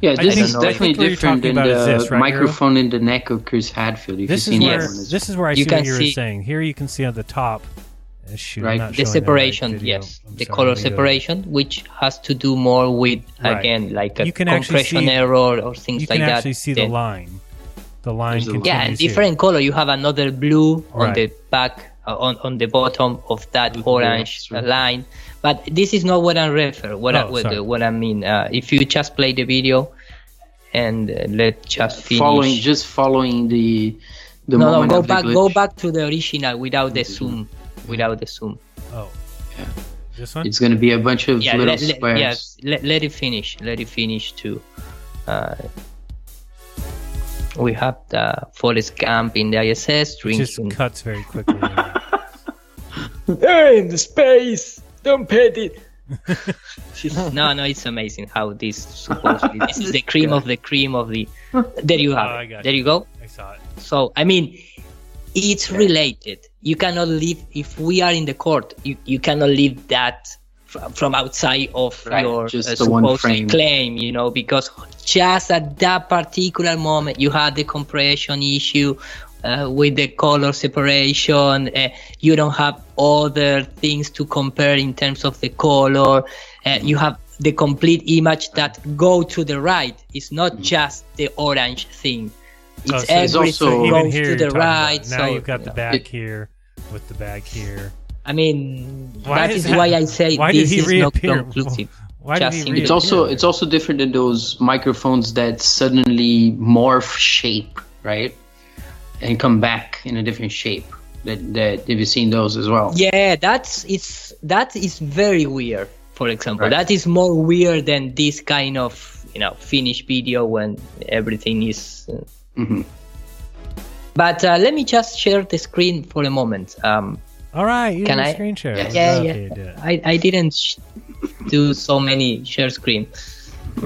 Yeah, this is know. definitely I think what you're different than the this, right, Iru? microphone in the neck of Chris Hadfield. If This you've is seen where one. this is where I You see what can you were see- saying. Here you can see on the top. Uh, shoot, Right. the showing right separation video. yes I'm the sorry, color let separation which has to do more with Right. again like a You can compression see- error or things You like can that actually see the Then- line. The line There's line. yeah and here. different color you have another blue on the back uh, on, on the bottom of that orange right. line but this is not what i refer what I, Oh, what, sorry. what i mean uh, if you just play the video and uh, let just finish following just following the the no no go back glitch. go back to the original without the zoom without the zoom Oh, this one. It's gonna be a bunch of yeah little let, let, squares. yes let, let it finish let it finish too uh, we have the Forest Camp in the ISS It just cuts very quickly. Hey, in the space! Don't pet it! no, no, it's amazing how this supposedly this is the cream of the cream of the. There you have Oh, it. got There you. you go. I saw it. So I mean, it's related. You cannot leave if we are in the court. You you cannot leave that fr- from outside of Right, your just uh, the one supposed frame. claim. You know, because just at that particular moment you had the compression issue. Uh, with the color separation, uh, you don't have other things to compare in terms of the color. Uh, you have the complete image that go to the right. It's not just the orange thing. It's Oh, so everything also- even here to the talking about right. Now so you've got the yeah. bag here with the bag here. I mean, Why that is is that- why I say why did this he is reappear? not conclusive. Why did he? It's also it's also different than those microphones that suddenly morph shape, right? And come back in a different shape. That that have you seen those as well? Yeah, that's it's that is very weird. For example, Right. that is more weird than this kind of you know finished video when everything is. Uh, Uh, hmm but uh, let me just share the screen for a moment. Um, All right, you Can can I- screen share. Yes. yeah, yeah. I, I didn't sh- do so many share screen.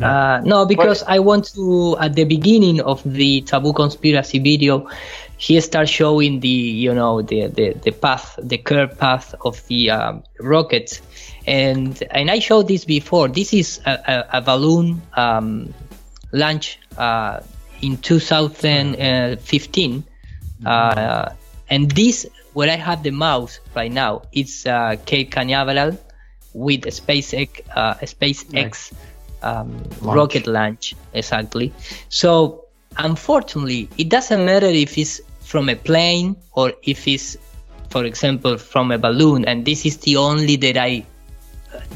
Uh, no, because I want to at the beginning of the Taboo conspiracy video he starts showing the you know the the, the path the curved path of the um, rockets and and i showed this before this is a, a, a balloon um, launch uh, in 2015 uh, and this where i have the mouse right now it's uh, cape canaveral with SpaceX, uh, SpaceX um, Launch. rocket launch exactly. So unfortunately, it doesn't matter if it's from a plane or if it's, for example, from a balloon. And this is the only that I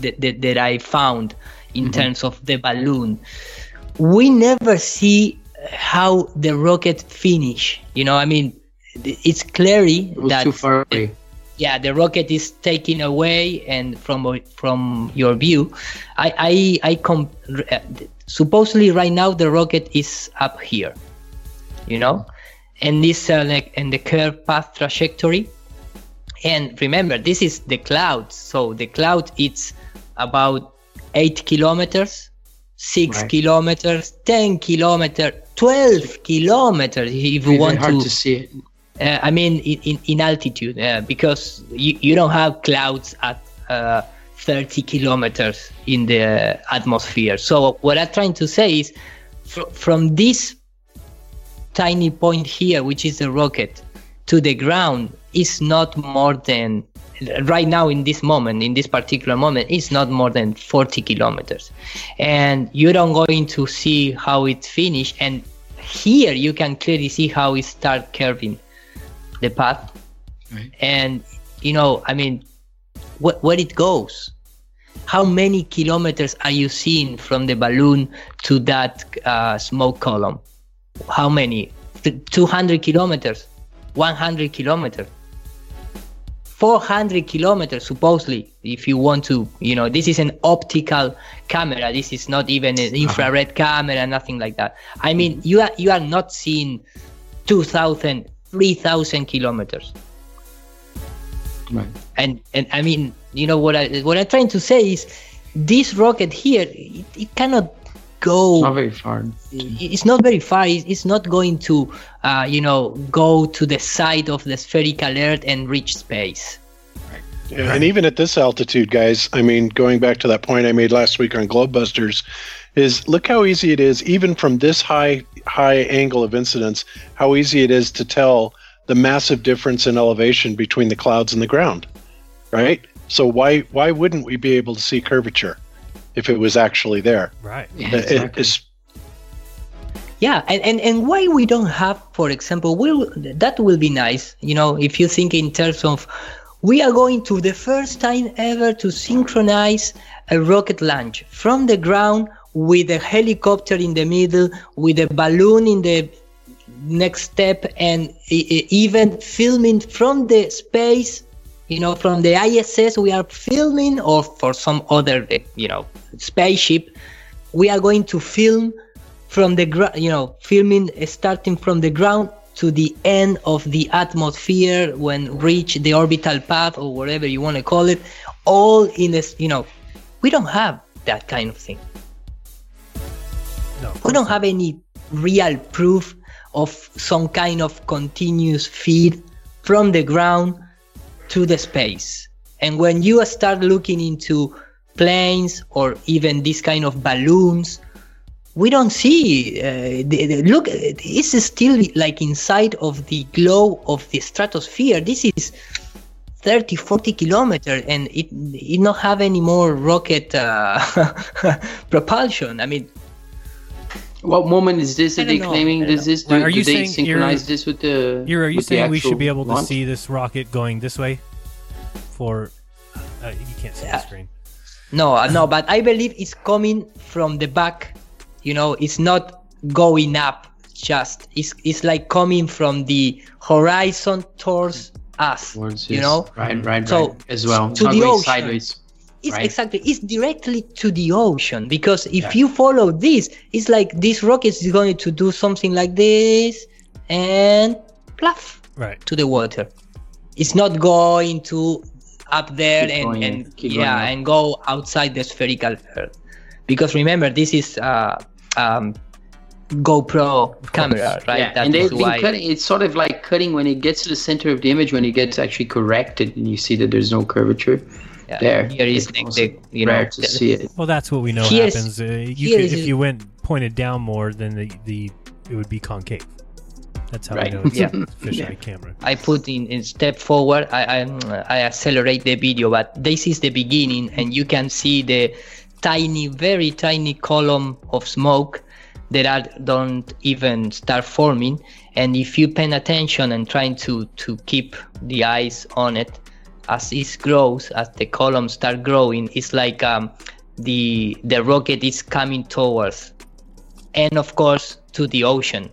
that, that, that I found in terms of the balloon. We never see how the rocket finish. You know, I mean, it's clearly It that too far away. yeah the rocket is taken away and from from your view i i i com- supposedly right now the rocket is up here you know and this uh, like in the curved path trajectory and remember this is the cloud so the cloud it's about 8 kilometers 6 Right. kilometers 10 kilometers 12 kilometers if you Very want hard to to see it. uh, I mean, in, in, in altitude, uh, because you, you don't have clouds at uh, 30 kilometers in the atmosphere. So, what I'm trying to say is fr- from this tiny point here, which is the rocket, to the ground, is not more than, right now, in this moment, in this particular moment, it's not more than 40 kilometers. And you don't going to see how it finish. And here you can clearly see how it start curving the path. And you know i mean wh- where it goes. How many kilometers are you seeing from the balloon to that uh, smoke column? How many? 200 kilometers? 100 kilometers 400 kilometers supposedly if you want to you know this is an optical camera. This is not even an uh-huh. infrared camera nothing like that. I mean you are you are not seeing 2000 3000 kilometers. Right. and and i mean you know what i what i'm trying to say is this rocket here it, it cannot go Not very far. it's not very far it's, it's not going to uh, you know go to the side of the spherical earth and reach space Yeah, and even at this altitude, guys, I mean, going back to that point I made last week on GlobeBusters, is look how easy it is, even from this high high angle of incidence, how easy it is to tell the massive difference in elevation between the clouds and the ground, right? So why why wouldn't we be able to see curvature if it was actually there? Right. Yeah, exactly. it's- yeah and, and and why we don't have for example will that will be nice you know if you think in terms of we are going to the first time ever to synchronize a rocket launch from the ground with a helicopter in the middle with a balloon in the next step and even filming from the space you know from the iss we are filming or for some other eh, you know spaceship we are going to film from the ground you know filming uh, starting from the ground to the end of the atmosphere when reach the orbital path or whatever you want to call it all in this you know we don't have that kind of thing No. we don't have any real proof of some kind of continuous feed from the ground to the space. And when you start looking into planes or even this kind of balloons, we don't see. Uh, the, the, look, it's still like inside of the glow of the stratosphere. This is 30, 40 kilometers, and it it not have any more rocket uh, propulsion. I mean, What moment is this I that they don't claiming I this is? Do, Right, are do you they saying synchronize this with the? You're, are you saying we should be able to launch? see this rocket going this way? For uh, you can't see the screen. No, uh, no, but I believe it's coming from the back. You know, it's not going up. Just it's it's like coming from the horizon towards us. Towards you his- know, right, right, So, right, as well. To not the going ocean. sideways. It's right? exactly it's directly to the ocean because if Yeah. you follow this, it's like this rocket is going to do something like this and pluff Right. to the water. It's not going to up there Keep and, going, and yeah and go outside the spherical earth because remember this is uh, um, GoPro camera, right? Yeah, That and they've been cutting. It's sort of like cutting when it gets to the center of the image when it gets actually corrected, and you see that there's no curvature Yeah, there. here is It's the- also the- you know, rare to the- see it. Well, that's what we know Here's- happens. Uh, you here's- could, if you went pointed down more, then the, the it would be concave. That's how Right, we know it's yeah. a fisheye Yeah. camera. I put in, in step forward. I, I I accelerate the video, but this is the beginning, and you can see the tiny, very tiny column of smoke that are, don't even start forming. And if you pay attention and trying to to keep the eyes on it, as it grows, as the columns start growing, it's like um, the the rocket is coming towards, and of course to the ocean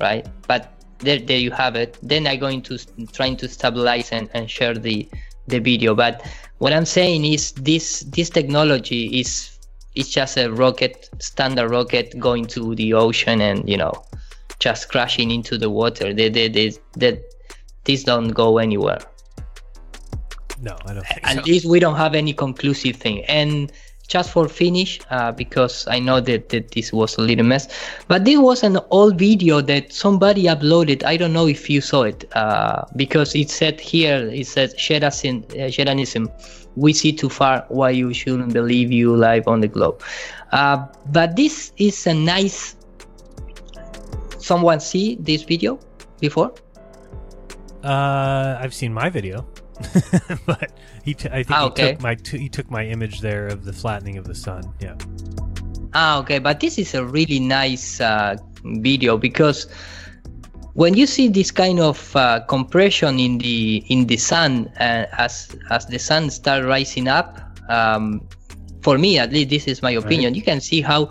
right? But there, there you have it. Then I'm going to trying to stabilize and, and share the the video. But what I'm saying is this this technology is it's just a rocket, standard rocket going to the ocean and you know just crashing into the water. They they they, they this don't go anywhere. No, I don't think At so. least we don't have any conclusive thing. And just for finish, uh, because I know that, that this was a little mess, but this was an old video that somebody uploaded. I don't know if you saw it, uh, because it said here, it says Sheranism, uh, Sheranism, we see too far why you shouldn't believe you live on the globe. Uh, but this is a nice. Someone see this video before? Uh, I've seen my video, but he t- I think Ah, he okay. took my t- he took my image there of the flattening of the sun. Yeah. Ah, okay, but this is a really nice uh, video because when you see this kind of uh, compression in the in the sun uh, as as the sun start rising up, um, for me at least, this is my opinion. You can see how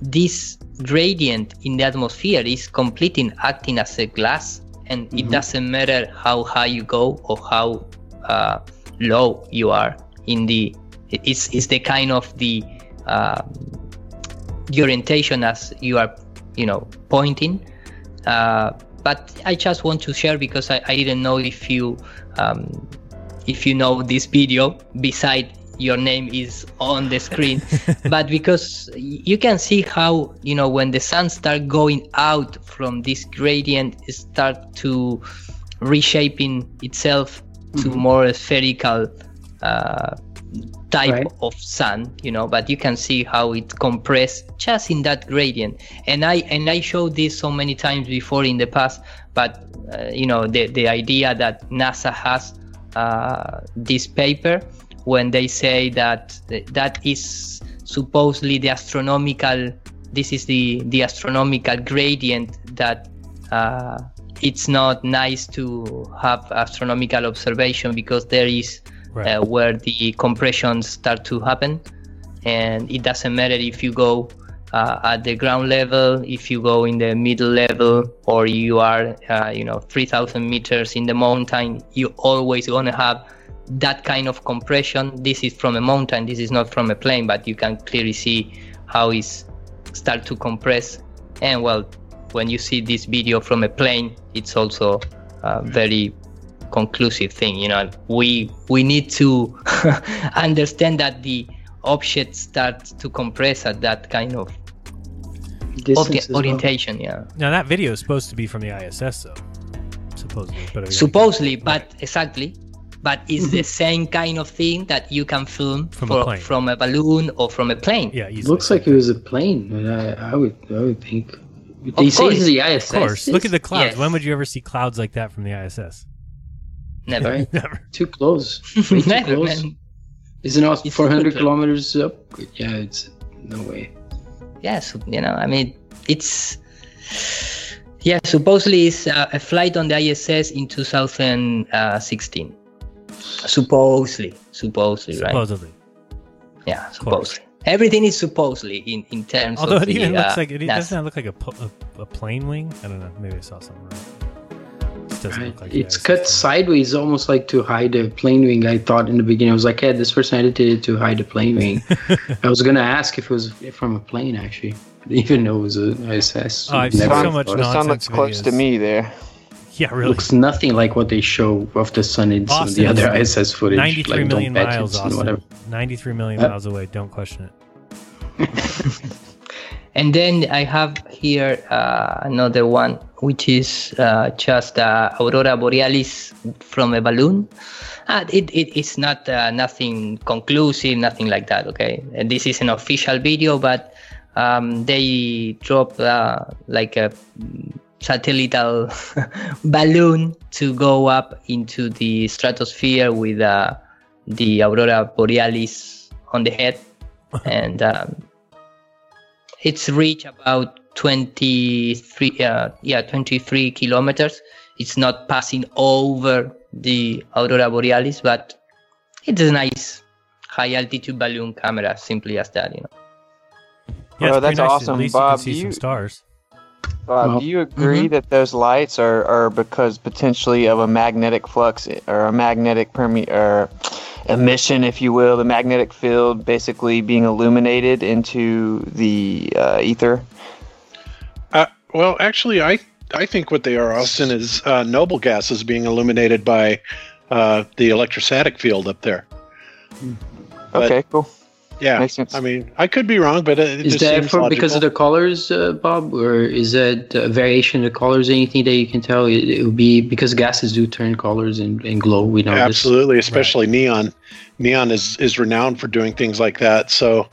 this gradient in the atmosphere is completing acting as a glass, and it Mhm. doesn't matter how high you go or how uh, low you are in the. It's it's the kind of the uh, the orientation as you are you know pointing uh, but i just want to share because i, I didn't know if you um, if you know this video beside your name is on the screen but because you can see how you know when the sun start going out from this gradient start to reshaping itself to Mhm. more spherical uh, type of sun you know but you can see how it compressed just in that gradient and i and i showed this so many times before in the past but uh, you know the the idea that nasa has uh, this paper when they say that that is supposedly the astronomical this is the the astronomical gradient that uh, it's not nice to have astronomical observation because there is uh, where the compressions start to happen. And it doesn't matter if you go uh, at the ground level if you go in the middle level or you are uh, you know 3000 meters in the mountain you always gonna have that kind of compression. This is from a mountain this is not from a plane but you can clearly see how it's start to compress. And well when you see this video from a plane it's also a very conclusive thing you know we we need to understand that the object starts to compress at that kind of Distance ori- as well. orientation yeah Now that video is supposed to be from the ISS, though. Supposedly, but supposedly but exactly but it's mm-hmm. the same kind of thing that you can film From a for- plane. from a balloon or from a plane yeah, it Looks like it was a plane, but I, I would I would think. They say course. it's the ISS. Of course. Look at the clouds. Yes. When would you ever see clouds like that from the ISS? never Never. Too close. Way too Never, close. man. Isn't it It's 400 kilometers up? Yeah, it's no way. yes you know i mean it's yeah supposedly it's uh, a flight on the iss in 2016 supposedly supposedly right Supposedly. yeah supposedly everything is supposedly in in terms Although of it the, even uh, looks like it NASA. doesn't that look like a, a, a plane wing. I don't know. Maybe I saw something wrong. It doesn't look like the It's ISS. cut sideways, almost like to hide a plane wing. I thought in the beginning, I was like, "Yeah, this person edited it to hide a plane wing." I was gonna ask if it was from a plane. Actually, I didn't even know it was an ISS. Oh, I've seen so much thought- The sun looks close to me there. Yeah, really. Looks nothing like what they show of the sun in some of the other ISS footage. 93 like million miles, and Austin. whatever. 93 million Uh, miles away. Don't question it. And then I have here uh, another one, which is uh, just uh, aurora borealis from a balloon. Uh, it, it it's not uh, nothing conclusive, nothing like that. Okay, and this is an official video, but um, they drop uh, like a satellite balloon to go up into the stratosphere with uh, the aurora borealis on the head, and um, it's reached about 23 uh, yeah 23 kilometers it's not passing over the aurora borealis but it's a nice high altitude balloon camera simply as that you know Yeah, Oh, that's nice. awesome, At least Bob. you can see do some you- stars. Bob, Well, do you agree mhm. that those lights are, are because potentially of a magnetic flux or a magnetic perme- or emission, if you will, the magnetic field basically being illuminated into the uh, ether? Uh, well, actually, I I think what they are, Austin, is uh, noble gases being illuminated by uh, the electrostatic field up there. But- Okay, cool. Yeah, Makes sense. I mean, I could be wrong, but it, it Is just that seems for, because of the colors, uh, Bob, or is that a variation of the colors? Anything that you can tell? It, it would be because gases do turn colors and, and glow. We know this. Absolutely, especially neon. Neon is is renowned for doing things like that. So,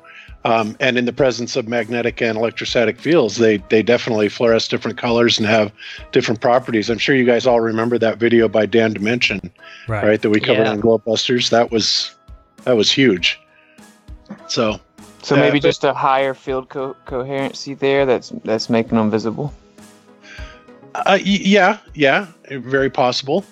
um, and in the presence of magnetic and electrostatic fields, they they definitely fluoresce different colors and have different properties. I'm sure you guys all remember that video by Dan Dimension, Right. that we covered Yeah. on GlobeBusters. That was that was huge. So, So uh, maybe just a higher field co- coherency there that's that's making them visible. Uh, y- yeah, yeah, very possible.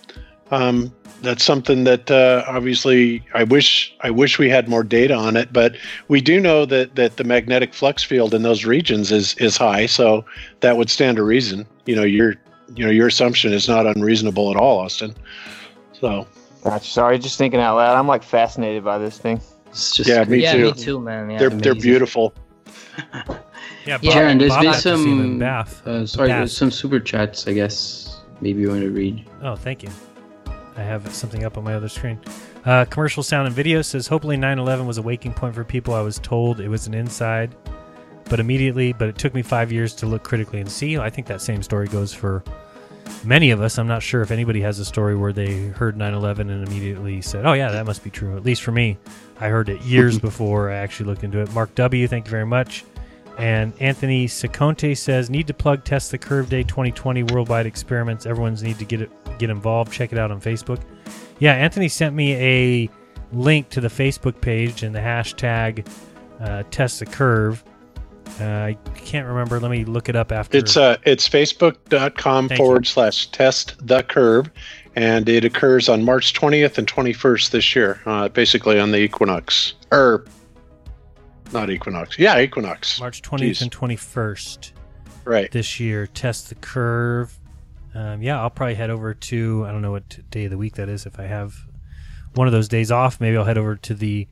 Um, that's something that uh, obviously I wish I wish we had more data on it, but we do know that that the magnetic flux field in those regions is is high, so that would stand to reason. You know, your you know your assumption is not unreasonable at all, Austin. So Gotcha. Sorry, just thinking out loud. I'm like fascinated by this thing. It's just yeah, me yeah too. me too man yeah. They're they're beautiful. Yeah, Yeah, Jaron, there's Bob been got to see them in some. Bath. Uh, sorry, Bath. some super chats. I guess maybe you want to read. Oh, thank you. I have something up on my other screen. Uh, commercial sound and video says hopefully 9/11 was a waking point for people. I was told it was an inside, but immediately, but it took me five years to look critically and see. I think that same story goes for many of us. I'm not sure if anybody has a story where they heard 9/11 and immediately said, "Oh yeah, that must be true." At least for me, I heard it years before I actually looked into it. Mark W, thank you very much. And Anthony Seconte says, "Need to plug test the Curve Day 2020 worldwide experiments. Everyone's need to get it get involved. Check it out on Facebook." Yeah, Anthony sent me a link to the Facebook page and the hashtag uh, Test the Curve. Uh, I can't remember. Let me look it up after. It's uh it's facebook.com Thank forward slash test the curve, and it occurs on March 20th and 21st this year, uh, basically on the equinox or not equinox, yeah, equinox. March 20th Jeez. and 21st Right. this year. Test the curve. Um, yeah, I'll probably head over to I don't know what day of the week that is. If I have one of those days off, maybe I'll head over to the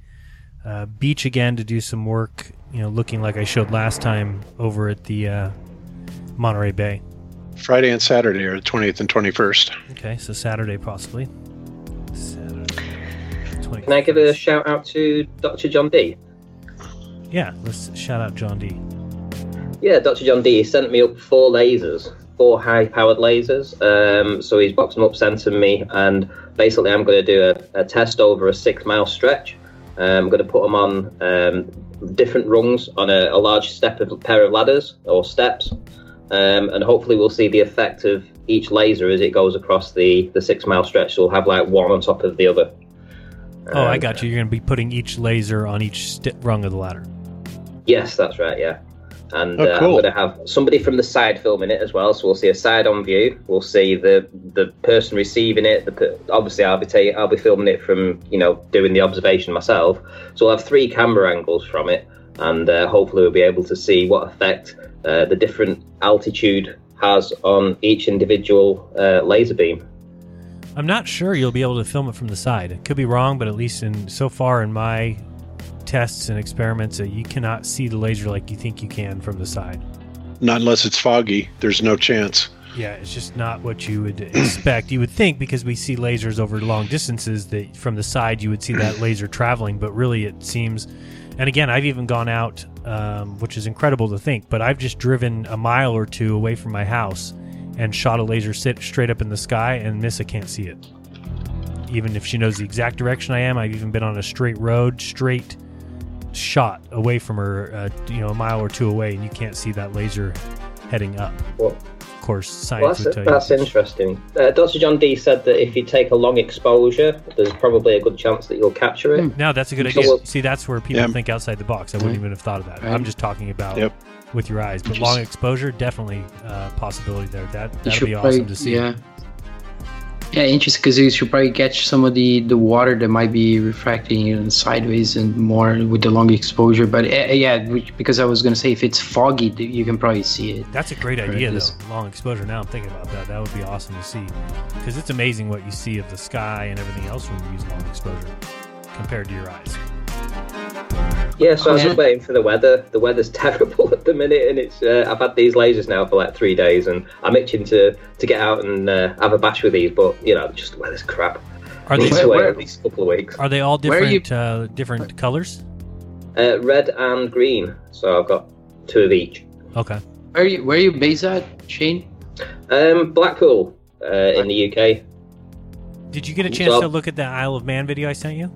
uh, beach again to do some work. You know, looking like I showed last time over at the uh, Monterey Bay. Friday and Saturday are the 20th and 21st. Okay, so Saturday possibly. Saturday. 20. Can I give a shout out to Dr. John D? Yeah, let's shout out John D. Yeah, Dr. John D sent me up four lasers, four high powered lasers. Um, so he's boxed them up, sent them me, and basically I'm going to do a, a test over a six mile stretch. Um, I'm going to put them on um, different rungs on a, a large step of pair of ladders or steps, um, and hopefully we'll see the effect of each laser as it goes across the, the six mile stretch. So we'll have like one on top of the other. Oh, I Um, got you. You're going to be putting each laser on each st- rung of the ladder. Yes, that's right. Yeah, and Oh, uh, I'm going to have somebody from the side filming it as well. So we'll see a side on view. We'll see the the person receiving it. The per- obviously I'll be ta- I'll be filming it from you know doing the observation myself. So we'll have three camera angles from it, and uh, hopefully we'll be able to see what effect uh, the different altitude has on each individual uh, laser beam. I'm not sure you'll be able to film it from the side. It could be wrong, but at least in so far in my tests and experiments, that you cannot see the laser like you think you can from the side. Not unless it's foggy. There's no chance. Yeah, it's just not what you would expect. You would think because we see lasers over long distances that from the side you would see that laser traveling, but really it seems. And again, I've even gone out um, which is incredible to think. But I've just driven a mile or two away from my house and shot a laser sit straight up in the sky, and Missa can't see it. Even if she knows the exact direction I am, I've even been on a straight road, straight shot away from her, uh, you know, a mile or two away, and you can't see that laser heading up. Well, of course, Well, science that's would tell you. that's interesting. Uh, Dr. John D said that if you take a long exposure, there's probably a good chance that you'll capture it. No, that's a good So idea. we'll- See, that's where people Yeah. think outside the box. I wouldn't Mhm. even have thought of that. Right. I'm just talking about Yep. with your eyes. But long exposure, definitely uh, possibility there. That that'd be probably- awesome to see. Yeah. Yeah, interesting because you should probably catch some of the, the water that might be refracting you know, sideways and more with the long exposure. But uh, yeah, because I was gonna say if it's foggy, you can probably see it. That's a great idea, this- though. Long exposure. Now I'm thinking about that. That would be awesome to see, because it's amazing what you see of the sky and everything else when you use long exposure compared to your eyes. Yeah, so I was Yeah. just waiting for the weather. The weather's terrible at the minute, and it's. Uh, I've had these lasers now for like three days, and I'm itching to to get out and uh, have a bash with these. But you know, just the weather's crap. Are I need they- to wait where- at least a couple of weeks? Are they all Where are you- different uh, different colors? Uh, red and green. So I've got two of each. Okay. Where are you where are you based at, Shane? Um, Blackpool uh, in the UK. Did you get a chance Well- to look at the Isle of Man video I sent you?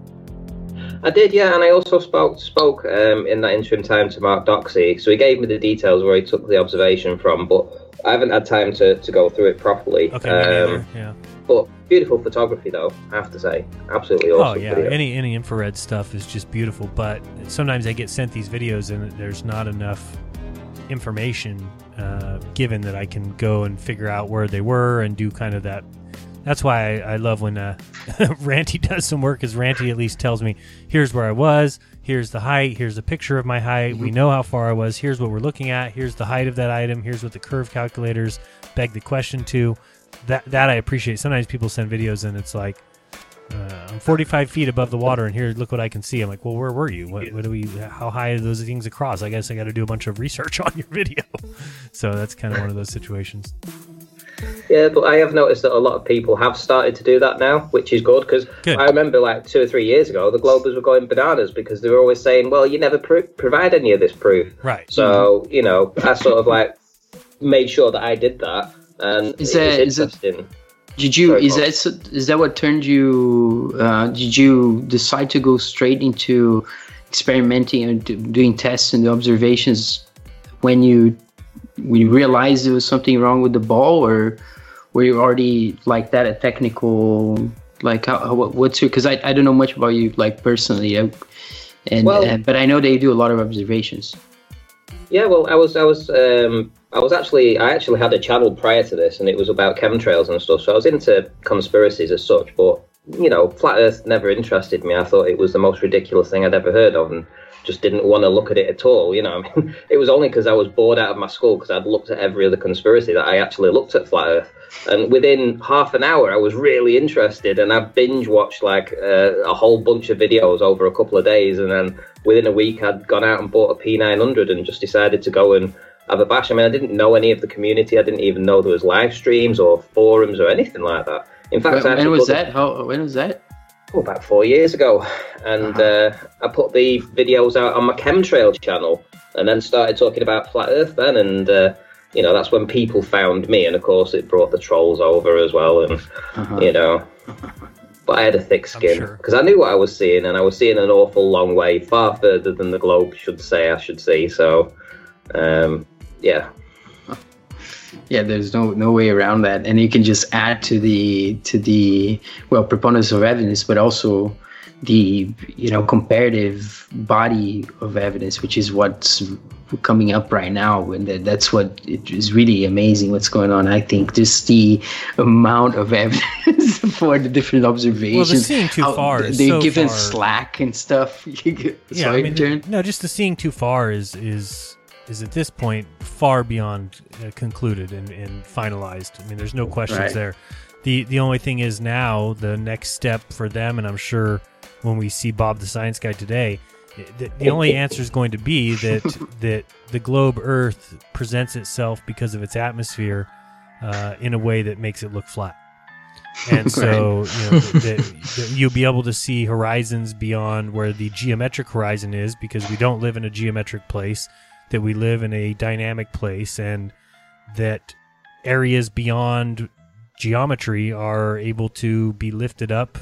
I did, yeah, and I also spoke spoke um, in that interim time to Mark Doxey, so he gave me the details where he took the observation from, but I haven't had time to, to go through it properly. Okay, neither, yeah. But beautiful photography, though, I have to say, absolutely awesome. Oh yeah, video. any any infrared stuff is just beautiful. But sometimes I get sent these videos and there's not enough information uh, given that I can go and figure out where they were and do kind of that. That's why I, I love when uh, Ranty does some work. Because Ranty at least tells me, here's where I was, here's the height, here's a picture of my height. We know how far I was. Here's what we're looking at. Here's the height of that item. Here's what the curve calculators beg the question to. That that I appreciate. Sometimes people send videos and it's like, uh, I'm 45 feet above the water, and here, look what I can see. I'm like, well, where were you? What, what do we? How high are those things across? I guess I got to do a bunch of research on your video. so that's kind of one of those situations. Yeah, but I have noticed that a lot of people have started to do that now, which is good because I remember like two or three years ago, the Globers were going bananas because they were always saying, "Well, you never pr- provide any of this proof." Right. So you know, I sort of like made sure that I did that, and Is it that- was is that- interesting. Did you Sorry, is Paul. that that what turned you? Uh, did you decide to go straight into experimenting and do, doing tests and the observations when you when you realized there was something wrong with the ball, or were you already like that a technical? Like how, how what- what's your? Because I, I don't know much about you like personally, I, and Well- uh, but I know they do a lot of observations. Yeah, well, I was, I was, um, I was actually, I actually had a channel prior to this, and it was about chemtrails and stuff. So I was into conspiracies as such, but you know, flat Earth never interested me. I thought it was the most ridiculous thing I'd ever heard of, and just didn't want to look at it at all. You know, I mean, it was only because I was bored out of my school because I'd looked at every other conspiracy that I actually looked at flat Earth. And within half an hour, I was really interested, and I binge watched like uh, a whole bunch of videos over a couple of days. And then within a week, I'd gone out and bought a P900 and just decided to go and have a bash. I mean, I didn't know any of the community. I didn't even know there was live streams or forums or anything like that. In fact, When, I when was that? How when was that? Oh, about four years ago, and uh, I put the videos out on my chemtrail channel, and then started talking about flat Earth. Then, and uh, you know, that's when people found me, and of course, it brought the trolls over as well, and you know. But I had a thick skin because I knew what I was seeing, and I was seeing an awful long way, far further than the globe should say I should see. So, um, yeah, Yeah, there's no no way around that, and you can just add to the to the well preponderance of evidence, but also the you know comparative body of evidence, which is what's coming up right now, and that, that's what it is really amazing what's going on. I think just the amount of evidence for the different observations. well, the seeing too how far is They so given far- slack and stuff. yeah, Sorry, I mean, no, just the seeing too far is is is at this point far beyond uh, concluded and, and finalized. I mean, there's no questions Right. there. the The only thing is now the next step for them, and I'm sure when we see Bob the Science Guy today, the, the only answer is going to be that that the globe Earth presents itself because of its atmosphere uh, in a way that makes it look flat. and so you know, the, the, you'll be able to see horizons beyond where the geometric horizon is because we don't live in a geometric place that we live in a dynamic place and that areas beyond geometry are able to be lifted up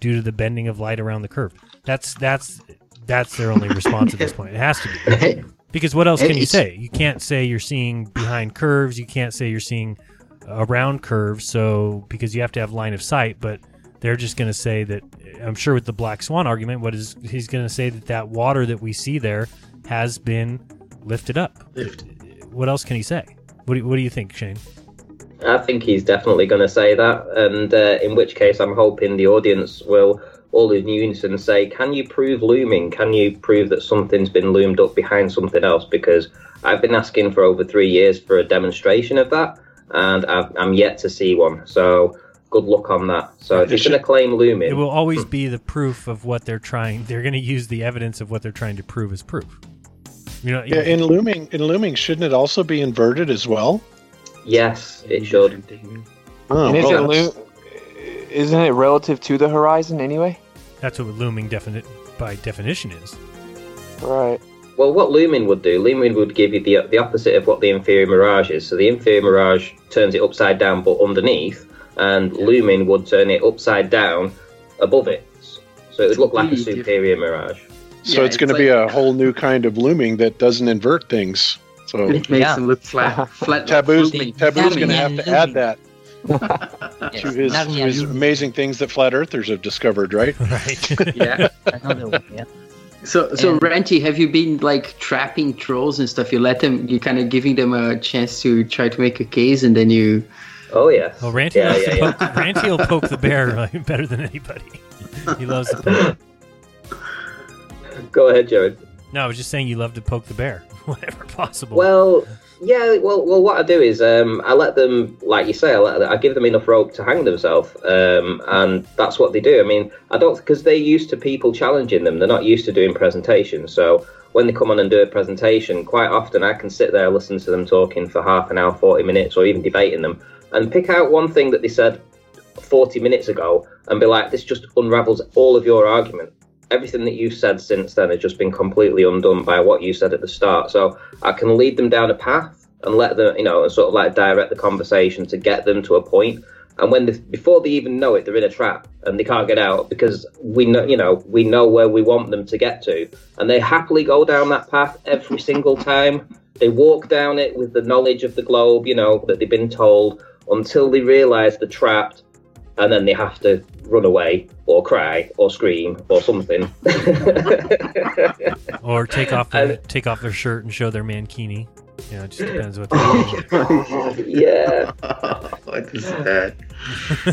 due to the bending of light around the curve. That's that's that's their only response at this point. It has to be. Because what else can you say? You can't say you're seeing behind curves. You can't say you're seeing around curves. So because you have to have line of sight but they're just going to say that i'm sure with the black swan argument what is he's going to say that that water that we see there has been lifted up what else can he say what do you, what do you think shane I think he's definitely going to say that, and uh, in which case, I'm hoping the audience will all in unison say, "Can you prove looming? Can you prove that something's been loomed up behind something else?" Because I've been asking for over three years for a demonstration of that, and I've, I'm yet to see one. So good luck on that. So if you're going to claim looming, it will always be the proof of what they're trying they're going to use the evidence of what they're trying to prove as proof you know Yeah, in looming, in looming, shouldn't it also be inverted as well? yes, it should. Oh, and is well, it loo- isn't it relative to the horizon anyway? that's what looming definite by definition is Right. Well, what looming would do, looming would give you the the opposite of what the inferior mirage is. So the inferior mirage turns it upside down, but underneath, and looming would turn it upside down above it. So it would look like a Completely superior mirage. So it's going to be a whole new kind of looming that doesn't invert things. So It makes them look flat. flat Taboo's looming. Taboo's going to have to add that Yes, to his, to his amazing things that flat earthers have discovered, right? right. Yeah. Another one, yeah. So, so And- Ranty, have you been like trapping trolls and stuff? You let them, you kind of giving them a chance to try to make a case, and then you. Oh yeah. well ranty, Yeah, loves yeah, yeah. Poke, ranty will poke the bear uh, like, better than anybody he loves to poke Go ahead, Jaron. no i was just saying you love to poke the bear whenever possible Well, yeah. Well, well, what I do is um, I let them, like you say, I, let, I give them enough rope to hang themselves, um, and that's what they do. I mean, I don't because they're used to people challenging them. They're not used to doing presentations. So when they come on and do a presentation, quite often I can sit there, listen to them talking for half an hour, forty minutes, or even debating them, and pick out one thing that they said forty minutes ago, and be like, this just unravels all of your argument everything that you've said since then has just been completely undone by what you said at the start. So I can lead them down a path and let them, you know, and sort of like direct the conversation to get them to a point. And when they, before they even know it, they're in a trap and they can't get out because we know, you know, we know where we want them to get to, and they happily go down that path every single time. They walk down it with the knowledge of the globe, you know, that they've been told until they realise they're trapped, and then they have to run away or cry or scream or something. or take off their, And- take off their shirt and show their mankini you know it just depends what they're doing. yeah. what is that?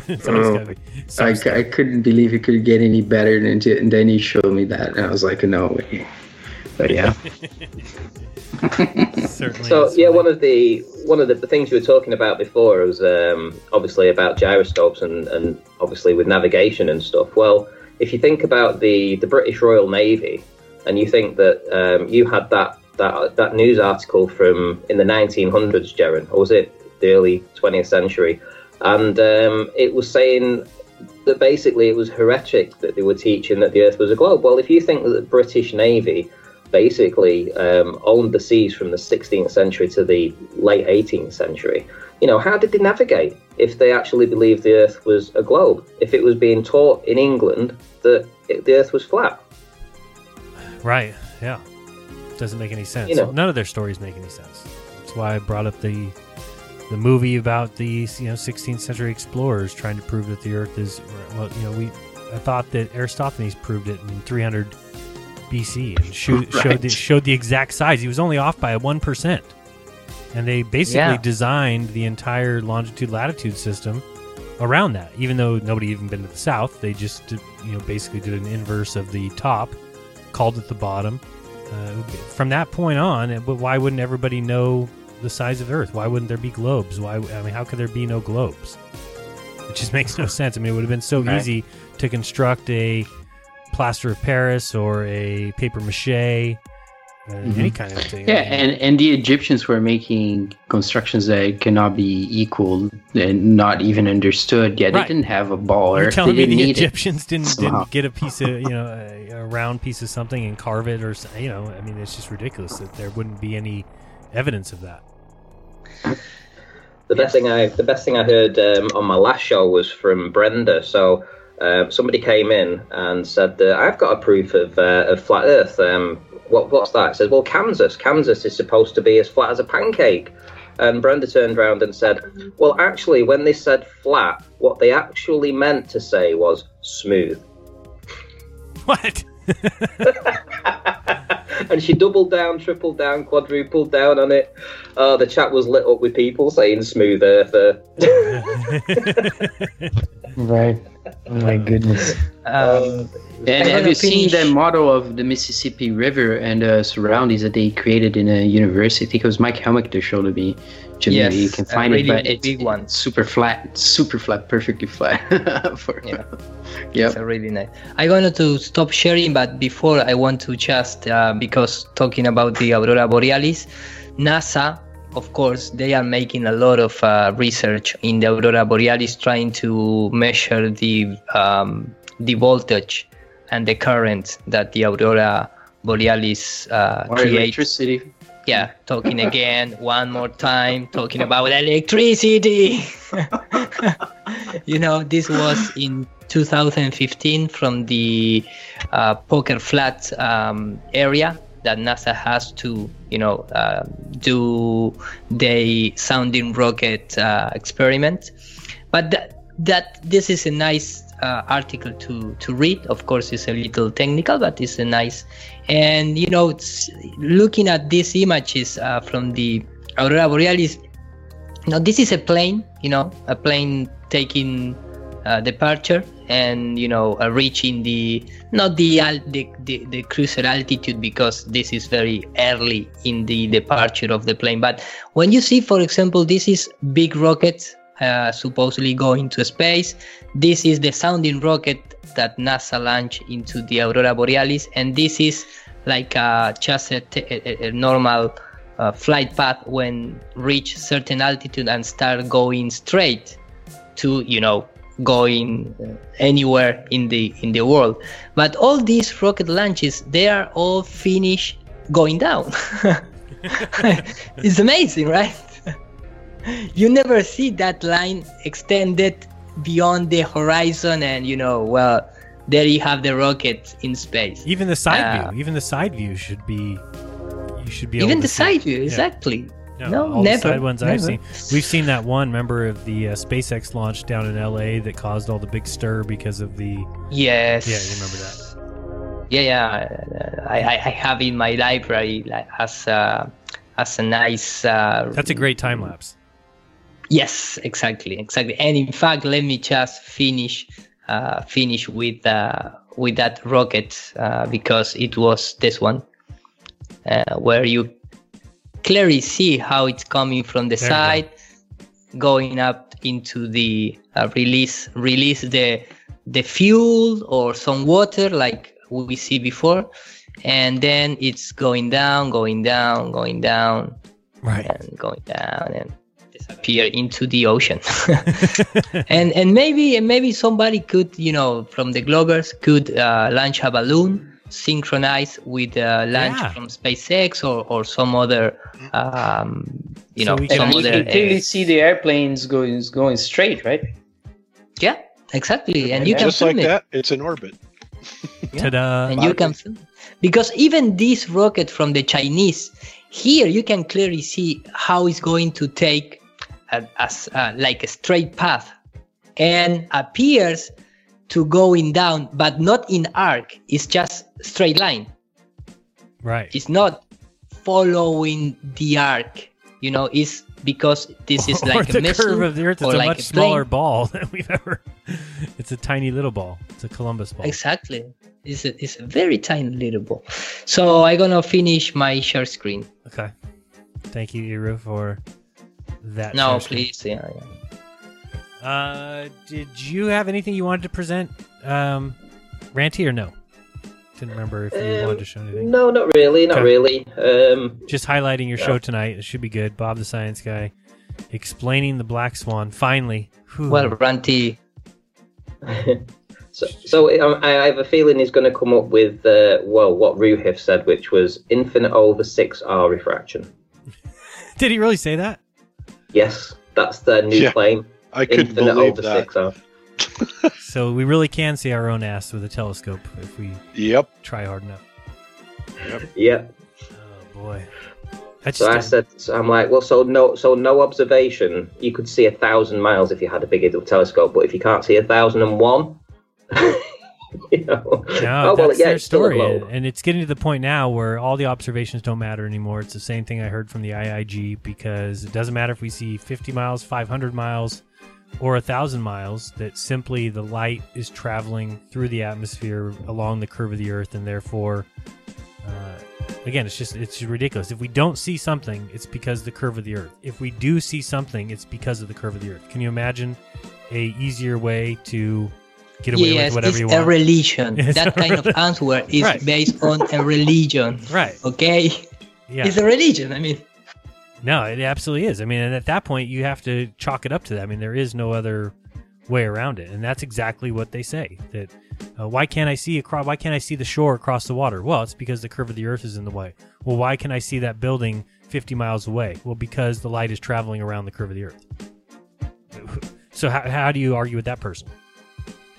It's always gotta be oh, some I, c- I couldn't believe it could get any better than to, and then he showed me that, and I was like, no way. But yeah. Certainly So yeah, one of the one of the, the things you were talking about before was um, obviously about gyroscopes and, and obviously with navigation and stuff. Well, if you think about the, the British Royal Navy, and you think that um, you had that, that that news article from in the 1900s, Jaron, or was it the early 20th century? And um, it was saying that basically it was heretic that they were teaching that the Earth was a globe. Well, if you think that the British Navy basically um, owned the seas from the 16th century to the late 18th century. You know, how did they navigate if they actually believed the Earth was a globe? If it was being taught in England that it, the Earth was flat? Right. Yeah. Doesn't make any sense. You know. None of their stories make any sense. That's why I brought up the the movie about the you know 16th century explorers trying to prove that the Earth is well. You know, we I thought that Aristophanes proved it in 300 And showed showed, the, showed the exact size. He was only off by one percent, and they basically Yeah. designed the entire longitude latitude system around that. Even though nobody even been to the south, they just did, you know basically did an inverse of the top, called it the bottom. Uh, from that point on, uh, but why wouldn't everybody know the size of Earth? Why wouldn't there be globes? Why? I mean, how could there be no globes? It just makes no sense. I mean, it would have been so Right. easy to construct a plaster of Paris or a paper mache uh, Mhm. any kind of thing. Yeah, and, and the Egyptians were making constructions that cannot be equal and not even understood. Yeah, they Right. didn't have a ball You're or telling they me didn't the Egyptians it didn't somehow. didn't get a piece of you know a, a round piece of something and carve it or you know I mean it's just ridiculous that there wouldn't be any evidence of that. The best thing I the best thing I heard um, on my last show was from Brenda. So uh, somebody came in and said I've got a proof of uh, of flat Earth. Um, what what's that? Says, well, Kansas. Kansas is supposed to be as flat as a pancake. And Brenda turned around and said, well, actually, when they said flat, what they actually meant to say was smooth. What? and she doubled down, tripled down, quadrupled down on it. Oh, the chat was lit up with people saying smooth earther. Right. Oh my goodness. Um, um And have gonna you seen the model of the Mississippi River and the surroundings that they created in a university? I think it was Mike Helmick that showed it me. To me, Yes, you can find it, really but it's big one. super flat, super flat, perfectly flat. For, Yeah. Yep. It's really nice. I'm going to stop sharing, but before I want to just uh, because talking about the aurora borealis, NASA, of course, they are making a lot of uh, research in the aurora borealis, trying to measure the um, the voltage and the current that the aurora borealis uh, Or creates. electricity. Yeah, talking again one more time, talking about electricity. you know, this was in 2015 from the uh, Poker Flat um, area that NASA has to, you know, uh, do the sounding rocket uh, experiment. But that, that this is a nice uh, article to to read. Of course, it's a little technical, but it's a nice. And you know, looking at these images uh, from the aurora borealis. Now, this is a plane. You know, a plane taking uh, departure and you know uh, reaching the not the, the the the cruiser altitude because this is very early in the departure of the plane. But when you see, for example, this is big rocket uh, supposedly going to space. This is the sounding rocket that NASA launched into the aurora borealis, and this is like uh, just a, t- a- a- normal uh, flight path when reach certain altitude and start going straight to you know going uh, anywhere in the in the world. But all these rocket launches they are all finished going down. It's amazing right you never see that line extended beyond the horizon and you know well there you have the rocket in space Even the side Uh, view, even the side view should be. You should be even the see- side view Yeah. exactly No, no, all never the side ones I've seen. We've seen that one. Remember of the uh, SpaceX launch down in LA that caused all the big stir because of the. Yes. Yeah, you remember that. Yeah, yeah. I, I I have in my library like as a as a nice. Uh, That's a great time lapse. Yes, exactly, exactly. And in fact, let me just finish uh, finish with uh, with that rocket uh, because it was this one uh, where you clearly see how it's coming from the There side, going up into the uh, release release the the fuel or some water like we see before, and then it's going down, going down, going down, right, and going down and disappear into the ocean. and and maybe and maybe somebody could you know from the Globers could uh, launch a balloon synchronized with a launch Yeah. from SpaceX or, or some other um, you know And some you other can clearly uh, see the airplanes going going straight, right? yeah exactly and you can just like it that, it's in orbit. Ta-da! and you can film because even this rocket from the Chinese here you can clearly see how it's going to take a, as uh, like a straight path and appears to going down but not in arc it's just straight line Right. it's not following the arc you know it's because this is like a missile curve of the Earth. It's a like much a smaller ball than we've ever. It's a tiny little ball. It's a Columbus ball. Exactly. It's a, it's a very tiny little ball. So I'm gonna finish my share screen. Okay. Thank you, Iru, for that. No, share screen. please. Yeah, yeah. Uh, did you have anything you wanted to present, um, Ranty, or no? Didn't remember if you Um, wanted to show anything. No, not really, not Okay. really. Um, Just highlighting your Yeah. show tonight. It should be good. Bob the Science Guy explaining the Black Swan. Finally. Whew. Well, Ranty, so, so um, I, I have a feeling he's going to come up with uh, well, what Ruhif said, which was infinite over six R refraction. Did he really say that? Yes, that's their new Yeah, claim. I couldn't infinite believe over that. six R. So we really can see our own ass with a telescope if we Yep. try hard enough. Yep. yep. Oh boy. I So I said, so I'm like, well, so no, so no observation. You could see a thousand miles if you had a big enough telescope, but if you can't see a thousand and one, you know, No, oh well, that's yeah, their it's still a story, and, it's getting to the point now where all the observations don't matter anymore. It's the same thing I heard from the IIG because it doesn't matter if we see 50 miles, 500 miles, or a thousand miles. That simply the light is traveling through the atmosphere along the curve of the Earth, and therefore, uh, again, it's just it's ridiculous. If we don't see something, it's because the curve of the Earth. If we do see something, it's because of the curve of the Earth. Can you imagine a easier way to get away yes, with whatever it's you a religion. It's that a kind of answer is Right. based on a religion. Right. Okay. Yeah. It's a religion. I mean, No, it absolutely is. I mean, and at that point, you have to chalk it up to that. I mean, there is no other way around it, and that's exactly what they say. That uh, why can't I see across? Why can't I see the shore across the water? Well, it's because the curve of the Earth is in the way. Well, why can I see that building 50 miles away? Well, because the light is traveling around the curve of the Earth. So how, how do you argue with that person?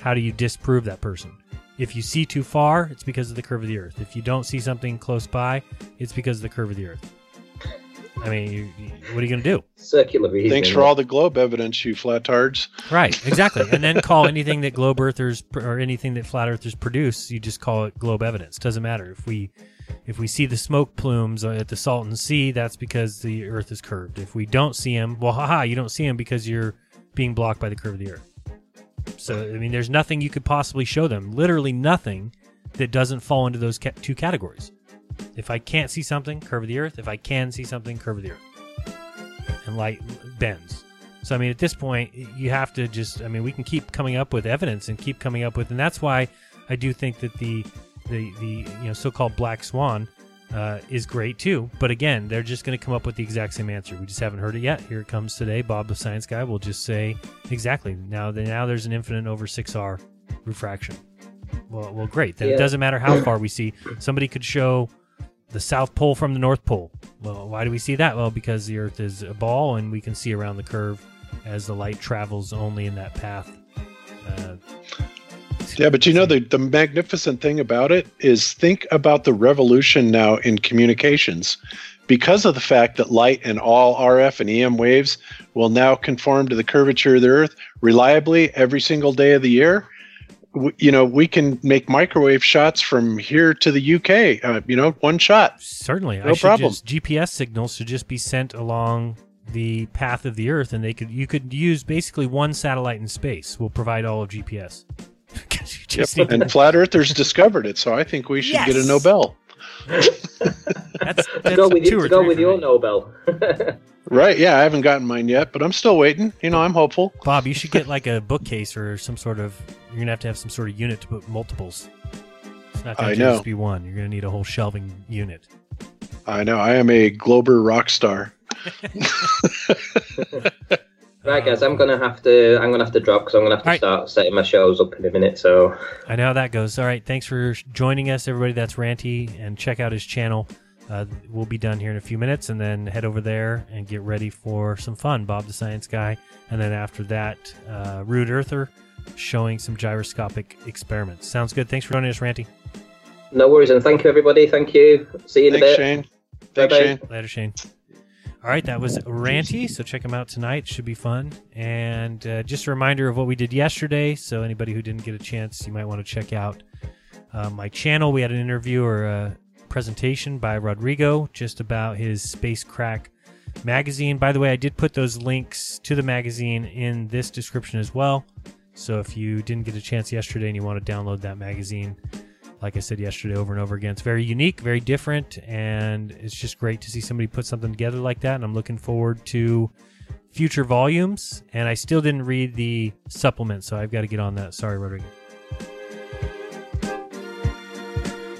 How do you disprove that person? If you see too far, it's because of the curve of the Earth. If you don't see something close by, it's because of the curve of the Earth. I mean, you, you- what are you going to do? Circular reasoning. Thanks for all the globe evidence, you flatards. Right, exactly. and then call anything that globe earthers or anything that flat earthers produce, you just call it globe evidence. Doesn't matter if we if we see the smoke plumes at the Salton Sea, that's because the Earth is curved. If we don't see them, well, haha, you don't see them because you're being blocked by the curve of the Earth. So I mean, there's nothing you could possibly show them. Literally nothing that doesn't fall into those ca- two categories. If I can't see something, curve of the Earth. If I can see something, curve of the Earth and light bends. So I mean, at this point, you have to just. I mean, we can keep coming up with evidence and keep coming up with, and that's why I do think that the the the you know so-called black swan uh, is great too. But again, they're just going to come up with the exact same answer. We just haven't heard it yet. Here it comes today. Bob, the science guy, will just say exactly. Now, then now there's an infinite over six R refraction. Well, well, great. Then it doesn't matter how far we see. Somebody could show the South Pole from the North Pole. Well, why do we see that? Well, because the Earth is a ball and we can see around the curve as the light travels only in that path. Uh, Yeah, but you know the the magnificent thing about it is think about the revolution now in communications. Because of the fact that light and all RF and EM waves will now conform to the curvature of the Earth reliably every single day of the year, w- you know, we can make microwave shots from here to the UK. Uh, you know, one shot. certainly, no problem. just GPS signals should just be sent along the path of the Earth, and they could you could use basically one satellite in space will provide all of GPS. 'Cause you just Yep, And flat earthers discovered it, so I think we should get a Nobel. that's, to go with, two you, or to go three with your me. Nobel. Right? Yeah, I haven't gotten mine yet, but I'm still waiting. You know, I'm hopeful. Bob, you should get like a bookcase or some sort of. You're gonna have to have some sort of unit to put multiples. It's not gonna I just know. be one. You're gonna need a whole shelving unit. I know. I am a Glober rock star. right, guys, I'm gonna have to. I'm gonna have to drop because I'm gonna have to start setting my shows up in a minute. So I know how that goes. All right, thanks for joining us, everybody. That's Ranty, and check out his channel. Uh, we'll be done here in a few minutes, and then head over there and get ready for some fun. Bob the Science Guy, and then after that, uh, Rude Earther showing some gyroscopic experiments. Sounds good. Thanks for joining us, Ranty. no worries, and thank you, everybody. Thank you. See you in Thanks, a bit. Shane. Bye-bye. Thanks, Shane. Later, Shane. All right, that was Ranty. So check him out tonight. Should be fun. And uh, just a reminder of what we did yesterday. So anybody who didn't get a chance, you might want to check out uh, my channel. We had an interview or a presentation by Rodrigo just about his Space Crack magazine. By the way, I did put those links to the magazine in this description as well. So if you didn't get a chance yesterday and you want to download that magazine, like I said yesterday over and over again, it's very unique, very different, and it's just great to see somebody put something together like that. And I'm looking forward to future volumes. And I still didn't read the supplement, so I've got to get on that. Sorry, Rodrigo.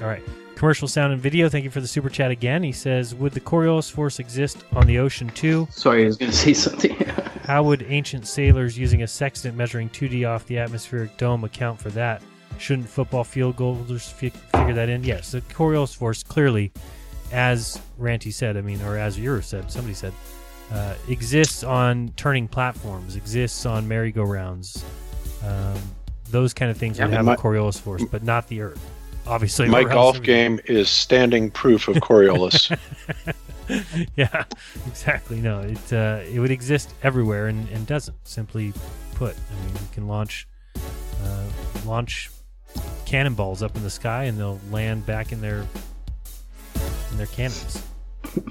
All right. Commercial sound and video. Thank you for the super chat again. He says, "Would the Coriolis Force exist on the ocean too?" Sorry, I was going to say something. How would ancient sailors using a sextant measuring 2D off the atmospheric dome account for that? Shouldn't football field goalers fi- figure that in? Yes, the Coriolis Force clearly, as Ranty said, I mean, or as Iru said, somebody said, uh, exists on turning platforms, exists on merry-go-rounds. Um, those kind of things Yeah, would have my- a Coriolis Force, but not the Earth. Obviously, My golf it game is standing proof of Coriolis. yeah, exactly. No, it uh, it would exist everywhere and, and doesn't. Simply put, I mean, you can launch uh, launch cannonballs up in the sky and they'll land back in their in their cannons.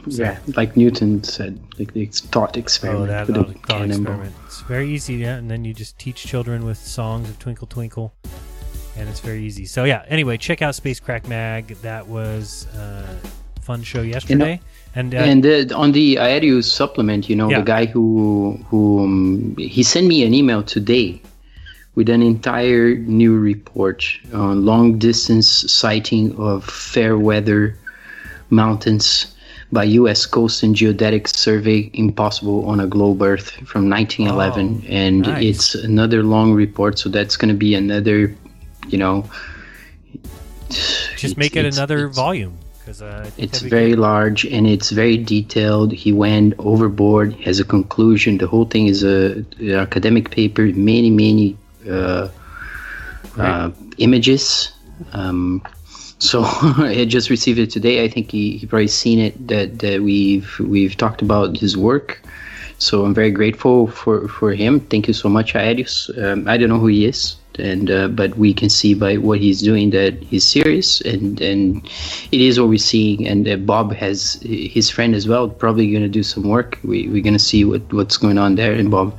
yeah, like Newton said, like the thought experiment Oh, that thought, thought experiment. It's very easy, yeah. And then you just teach children with songs of Twinkle Twinkle, and it's very easy. So yeah. Anyway, check out Space Crack Mag. That was uh, a fun show yesterday. and uh, and uh, on the Aerius supplement, you know, Yeah. the guy who who um, he sent me an email today with an entire new report on long distance sighting of fair weather mountains by U.S. Coast and Geodetic Survey Impossible on a Globe Earth from 1911, Oh, and nice. it's another long report. So that's going to be another, you know. just make it another volume because uh, It's very good. large and it's very detailed. He went overboard. Has a conclusion. The whole thing is a academic paper. Many many uh, uh, images. Um, so I just received it today. I think he, he probably seen it that, that we've we've talked about his work. So I'm very grateful for, for him. Thank you so much, Aedius. Um, I don't know who he is, and uh, but we can see by what he's doing that he's serious, and and it is what we're seeing. And uh, Bob has his friend as well, probably going to do some work. We we're going to see what what's going on there, and Bob.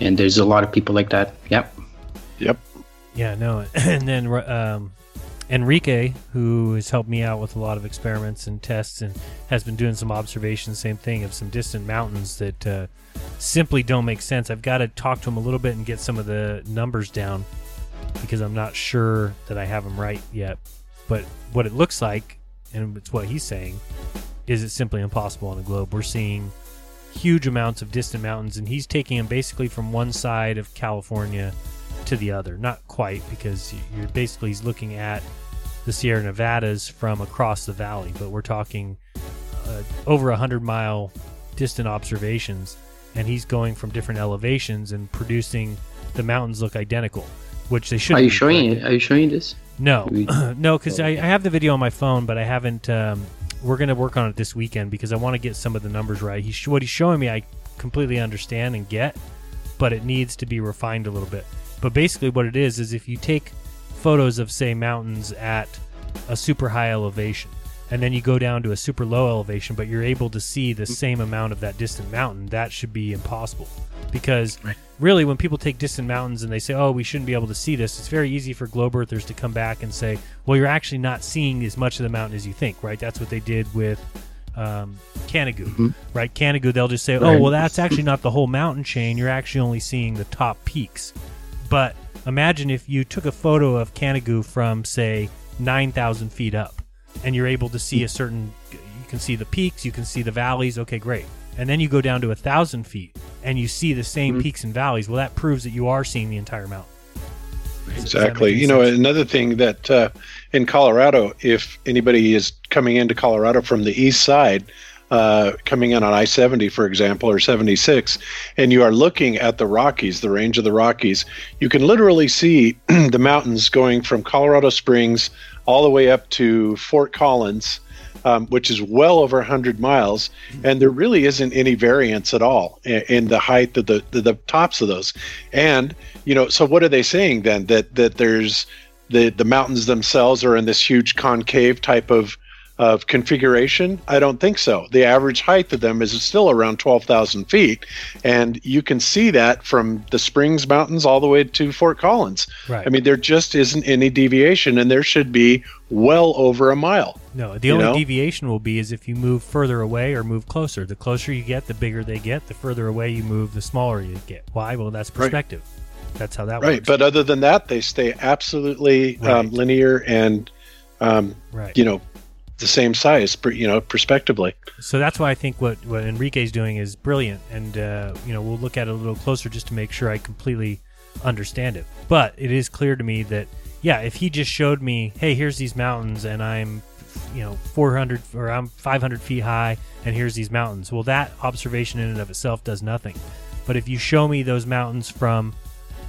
And there's a lot of people like that. Yep. Yep. Yeah, no, and then um, Enrique, who has helped me out with a lot of experiments and tests, and has been doing some observations, same thing of some distant mountains that uh, simply don't make sense. I've got to talk to him a little bit and get some of the numbers down because I'm not sure that I have them right yet. But what it looks like, and it's what he's saying, is it's simply impossible on the globe. We're seeing huge amounts of distant mountains, and he's taking them basically from one side of California to the other. Not quite, because you're basically he's looking at the Sierra Nevadas from across the valley, but we're talking uh, over a hundred mile distant observations, and he's going from different elevations and producing the mountains look identical, which they should. Are you showing it? Are you showing this? No, no, because I, I have the video on my phone, but I haven't. Um, we're to work on it this weekend because I want to get some of the numbers right. He's what he's showing me, I completely understand and get, but it needs to be refined a little bit. But basically, what it is is if you take photos of say mountains at a super high elevation, and then you go down to a super low elevation, but you're able to see the same amount of that distant mountain, that should be impossible. Because really, when people take distant mountains and they say, "Oh, we shouldn't be able to see this," it's very easy for globe earthers to come back and say, "Well, you're actually not seeing as much of the mountain as you think." Right? That's what they did with um, Canigou. Right? Canigou, they'll just say, "Oh, well, that's actually not the whole mountain chain. You're actually only seeing the top peaks." But imagine if you took a photo of Canigou from, say, 9,000 feet up, and you're able to see a certain, you can see the peaks, you can see the valleys, okay, great. And then you go down to a 1,000 feet, and you see the same peaks and valleys. Well, that proves that you are seeing the entire mountain. Does Exactly. You know, sense? another thing that uh, in Colorado, if anybody is coming into Colorado from the east side, uh, coming in on I 70, for example, or 76, and you are looking at the Rockies, the range of the Rockies, you can literally see the mountains going from Colorado Springs all the way up to Fort Collins. Um, which is well over 100 miles, and there really isn't any variance at all in, in the height of the, the the tops of those. And you know, so what are they saying then? That that there's the the mountains themselves are in this huge concave type of of configuration? I don't think so. The average height of them is still around 12,000 feet, and you can see that from the Springs Mountains all the way to Fort Collins. Right. I mean, there just isn't any deviation, and there should be well over a mile. No, the only know? deviation will be is if you move further away or move closer. The closer you get, the bigger they get. The further away you move, the smaller you get. Why? Well, that's perspective. That's how that right. works. But other than that, they stay absolutely um, linear and, um, Right. you know, the same size, you know, prospectively. So that's why I think what, what Enrique's doing is brilliant, and uh, you know we'll look at it a little closer just to make sure I completely understand it. But it is clear to me that yeah, if he just showed me, hey, here's these mountains, and I'm you know 400 or I'm 500 feet high, and here's these mountains. Well, that observation in and of itself does nothing. But if you show me those mountains from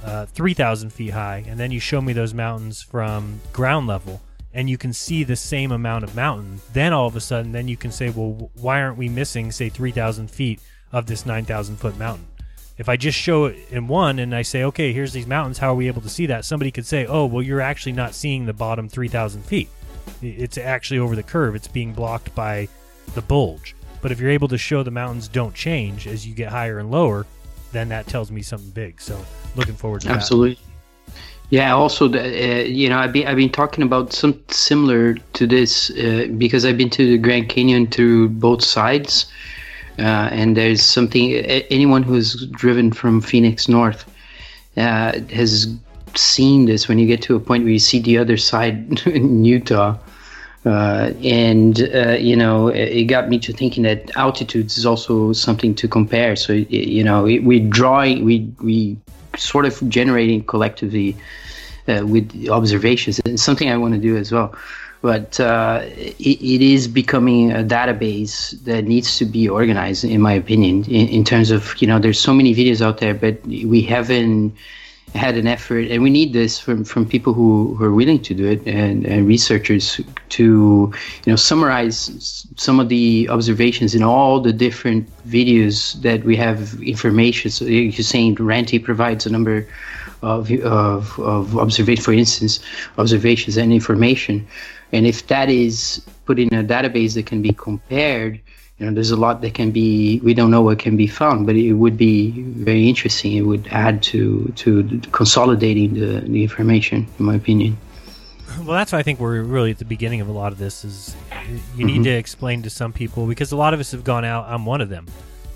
uh, 3,000 feet high, and then you show me those mountains from ground level, and you can see the same amount of mountain, then all of a sudden, then you can say, well, why aren't we missing, say, 3,000 feet of this 9,000 foot mountain? If I just show it in one and I say, okay, here's these mountains, how are we able to see that? Somebody could say, oh, well, you're actually not seeing the bottom 3,000 feet. It's actually over the curve, it's being blocked by the bulge. But if you're able to show the mountains don't change as you get higher and lower, then that tells me something big. So looking forward to that. Absolutely. Yeah. Also, uh, you know, I've been I've been talking about some similar to this uh, because I've been to the Grand Canyon through both sides, uh, and there's something. Anyone who's driven from Phoenix north uh, has seen this when you get to a point where you see the other side in Utah. Uh, and uh, you know, it, got me to thinking that altitudes is also something to compare. So you know, we drawing, we we sort of generating collectively uh, with observations, and something I want to do as well. But uh, it, it is becoming a database that needs to be organized, in my opinion, in, in terms of you know, there's so many videos out there, but we haven't had an effort, and we need this from, from people who, who are willing to do it and, and researchers to you know summarize some of the observations in all the different videos that we have information. So you're saying Ranty provides a number of of, of observation, for instance, observations and information, and if that is put in a database that can be compared. You know, there's a lot that can be. We don't know what can be found, but it would be very interesting. It would add to to consolidating the, the information, in my opinion. Well, that's why I think we're really at the beginning of a lot of this. Is you need Mhm. to explain to some people because a lot of us have gone out. I'm one of them,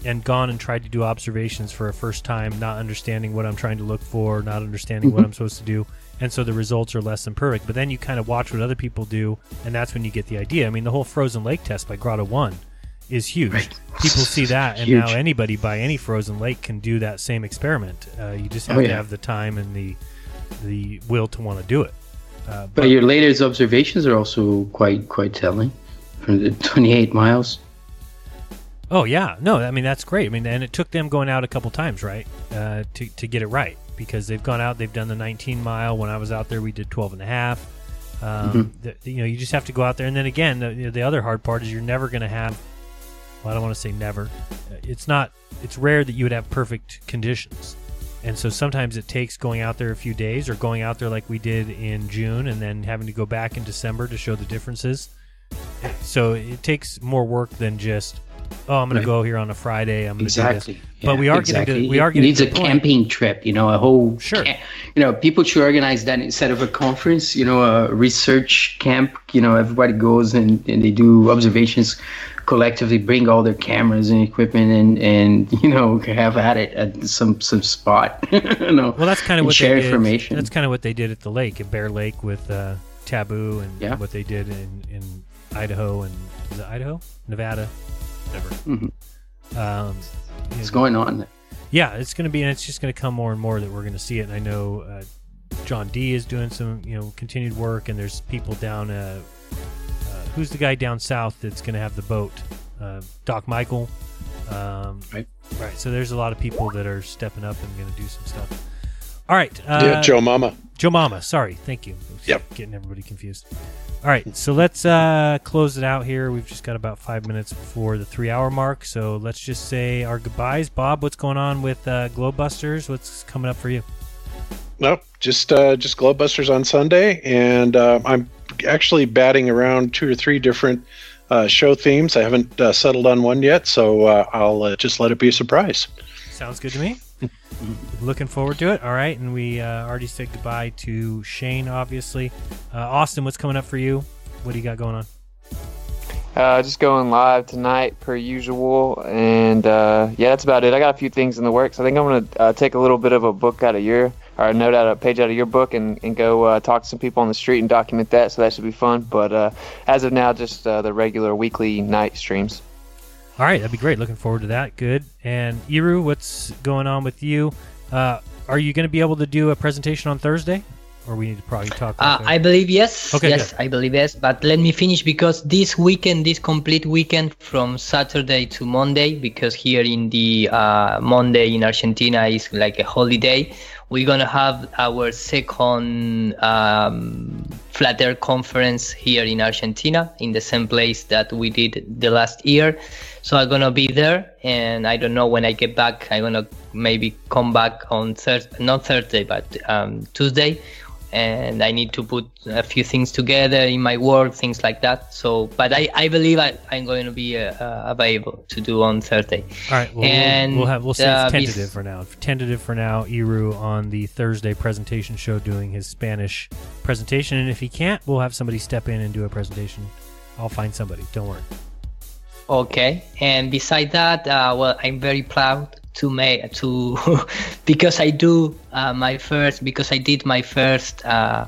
and gone and tried to do observations for a first time, not understanding what I'm trying to look for, not understanding what Mhm. I'm supposed to do, and so the results are less than perfect. But then you kind of watch what other people do, and that's when you get the idea. I mean, the whole frozen lake test by Grotto One is huge. People see that, and now anybody by any frozen lake can do that same experiment. Uh, you just Oh, have to have the time and the the will to want to do it. Uh, But your latest observations are also quite quite telling, from the 28 miles. Oh yeah, no, I mean that's great. I mean, and it took them going out a couple times, right, uh, to to get it right because they've gone out, they've done the 19 mile. When I was out there, we did 12 and a half. Um, the- you know, you just have to go out there, and then again, the, the other hard part is you're never going to have. Well, I don't want to say never. It's not. It's rare that you would have perfect conditions, and so sometimes it takes going out there a few days or going out there like we did in June, and then having to go back in December to show the differences. So it takes more work than just. Oh, I'm going Right. to go here on a Friday. I'm going to Exactly. do this. But Yeah, we are exactly. getting to we are getting needs to a camping trip. You know, a whole sure. you know, people should organize that instead of a conference. You know, a research camp. You know, everybody goes and, and they do observations collectively. Bring all their cameras and equipment and and you know have at it at some some spot. you know, Well, that's kind of what share they did. information. That's kind of what they did at the lake, at Bear Lake, with uh, Taboo, and Yeah. what they did in, in Idaho and Idaho, Nevada, whatever. Mhm. Um, you It's know, going on. Yeah, it's going to be, and it's just going to come more and more that we're going to see it. And I know uh, John D is doing some, you know, continued work, and there's people down. Uh, who's the guy down south that's going to have the boat? Uh, Doc Michael. Um, right. Right. So there's a lot of people that are stepping up and going to do some stuff. All right. Uh, Yeah, Joe Mama. Joe Mama. Sorry. Thank you. Yep. Getting everybody confused. All right. So let's uh, close it out here. We've just got about five minutes before the three hour mark. So let's just say our goodbyes. Bob, what's going on with uh, GlobeBusters? What's coming up for you? No, just uh, just GlobeBusters on Sunday, and uh, I'm actually batting around two or three different uh, show themes. I haven't uh, settled on one yet, so uh, I'll uh, just let it be a surprise. Sounds good to me. Looking forward to it. All right. And we uh, already said goodbye to Shane, obviously. Uh, Austin, what's coming up for you? What do you got going on? Uh, just going live tonight per usual, and uh, yeah, that's about it. I got a few things in the works. I think I'm gonna uh, take a little bit of a book out of your or a note out a page out of your book and, and go uh, talk to some people on the street and document that. So that should be fun. But uh, as of now, just uh, the regular weekly night streams. All right, that'd be great. Looking forward to that. Good. And Iru, what's going on with you? Uh, are you going to be able to do a presentation on Thursday? Or we need to probably talk. Uh, I believe yes. Okay, yes, good. I believe yes. But let me finish because this weekend, this complete weekend from Saturday to Monday, because here in the uh, Monday in Argentina is like a holiday. We're gonna have our second um, Flat Earth conference here in Argentina, in the same place that we did the last year. So I'm gonna be there, and I don't know when I get back. I'm gonna maybe come back on Thursday, not Thursday, but um, Tuesday and I need to put a few things together in my work, things like that. So, but I, I believe I, I'm going to be uh, uh, available to do on Thursday. All right, well, and we'll, have we'll say uh, tentative for now. Tentative for now. Iru on the Thursday presentation show doing his Spanish presentation, and if he can't, we'll have somebody step in and do a presentation. I'll find somebody. Don't worry. Okay, and beside that, uh, well, I'm very proud to make to because I do uh, my first because I did my first uh,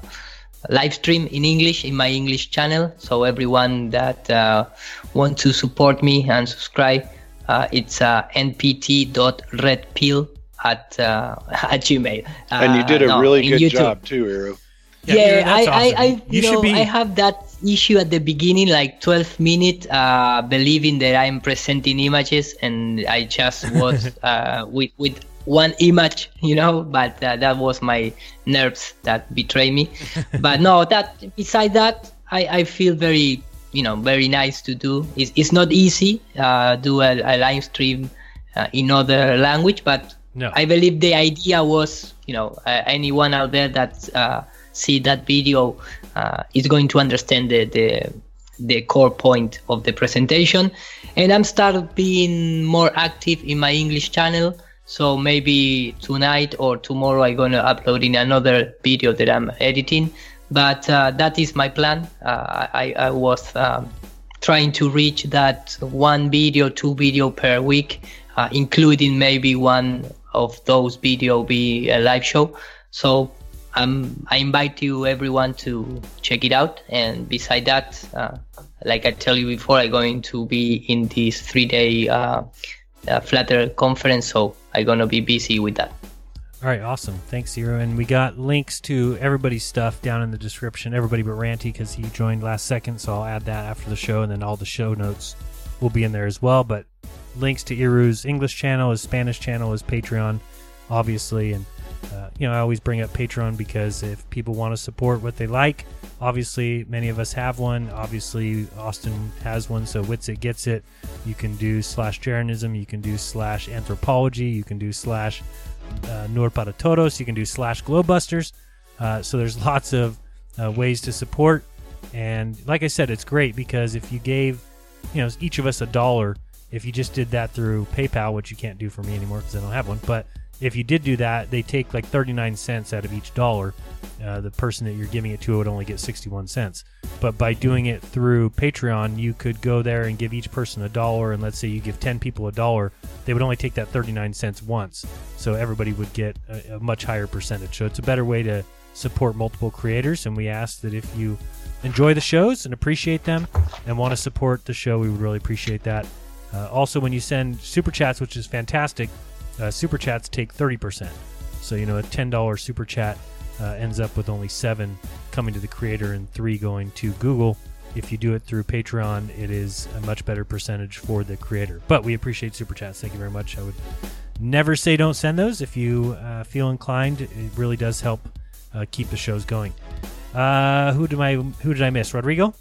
live stream in English in my English channel. So everyone that uh, want to support me and subscribe, uh, it's uh, npt.redpill at uh, at gmail. and you did a Uh, no, really good YouTube. job too, Iru. Yeah, I, I, I, You you, should know, be- I have that issue at the beginning, like 12 minutes, uh, believing that I'm presenting images, and I just was uh, with with one image, you know. But uh, that was my nerves that betray me. but no, that beside that, I, I feel very, you know, very nice to do. It's, it's not easy uh, do a, a live stream uh, in other language, but No. I believe the idea was, you know, uh, anyone out there that uh, see that video uh, is going to understand the, the the core point of the presentation. And I'm start being more active in my English channel. So maybe tonight or tomorrow I'm gonna upload in another video that I'm editing. But uh, that is my plan. Uh, I, I was um, trying to reach that one video, two video per week, uh, including maybe one of those video be a live show. So um, I invite you everyone to check it out. And beside that, uh, like I tell you before, I'm going to be in this three day uh, uh, Flutter conference, so I'm gonna be busy with that. All right, awesome. Thanks, Iru. And we got links to everybody's stuff down in the description. Everybody but Ranty because he joined last second, so I'll add that after the show, and then all the show notes will be in there as well. But links to Iru's English channel, his Spanish channel, his Patreon, obviously, and uh, you know I always bring up Patreon because if people want to support what they like, obviously many of us have one. Obviously Austin has one, so Wits It Gets It. You can do slash Jaronism, you can do slash Anthropology, you can do slash uh, Nur para Todos. You can do slash GlobeBusters. Uh, so there's lots of uh, ways to support. And like I said, it's great because if you gave, you know, each of us a dollar, if you just did that through PayPal, which you can't do for me anymore because I don't have one, but if you did do that, they take like 39 cents out of each dollar. Uh, the person that you're giving it to would only get 61 cents. But by doing it through Patreon, you could go there and give each person a dollar. And let's say you give 10 people a dollar, they would only take that 39 cents once. So everybody would get a, a much higher percentage. So it's a better way to support multiple creators. And we ask that if you enjoy the shows and appreciate them and want to support the show, we would really appreciate that. Uh, also, when you send super chats, which is fantastic, uh, super chats take 30%. So, you know, a $10 super chat uh, ends up with only seven coming to the creator and three going to Google. If you do it through Patreon, it is a much better percentage for the creator. But we appreciate super chats. Thank you very much. I would never say don't send those if you uh, feel inclined. It really does help uh, keep the shows going. Uh, who did I who did I miss? Rodrigo.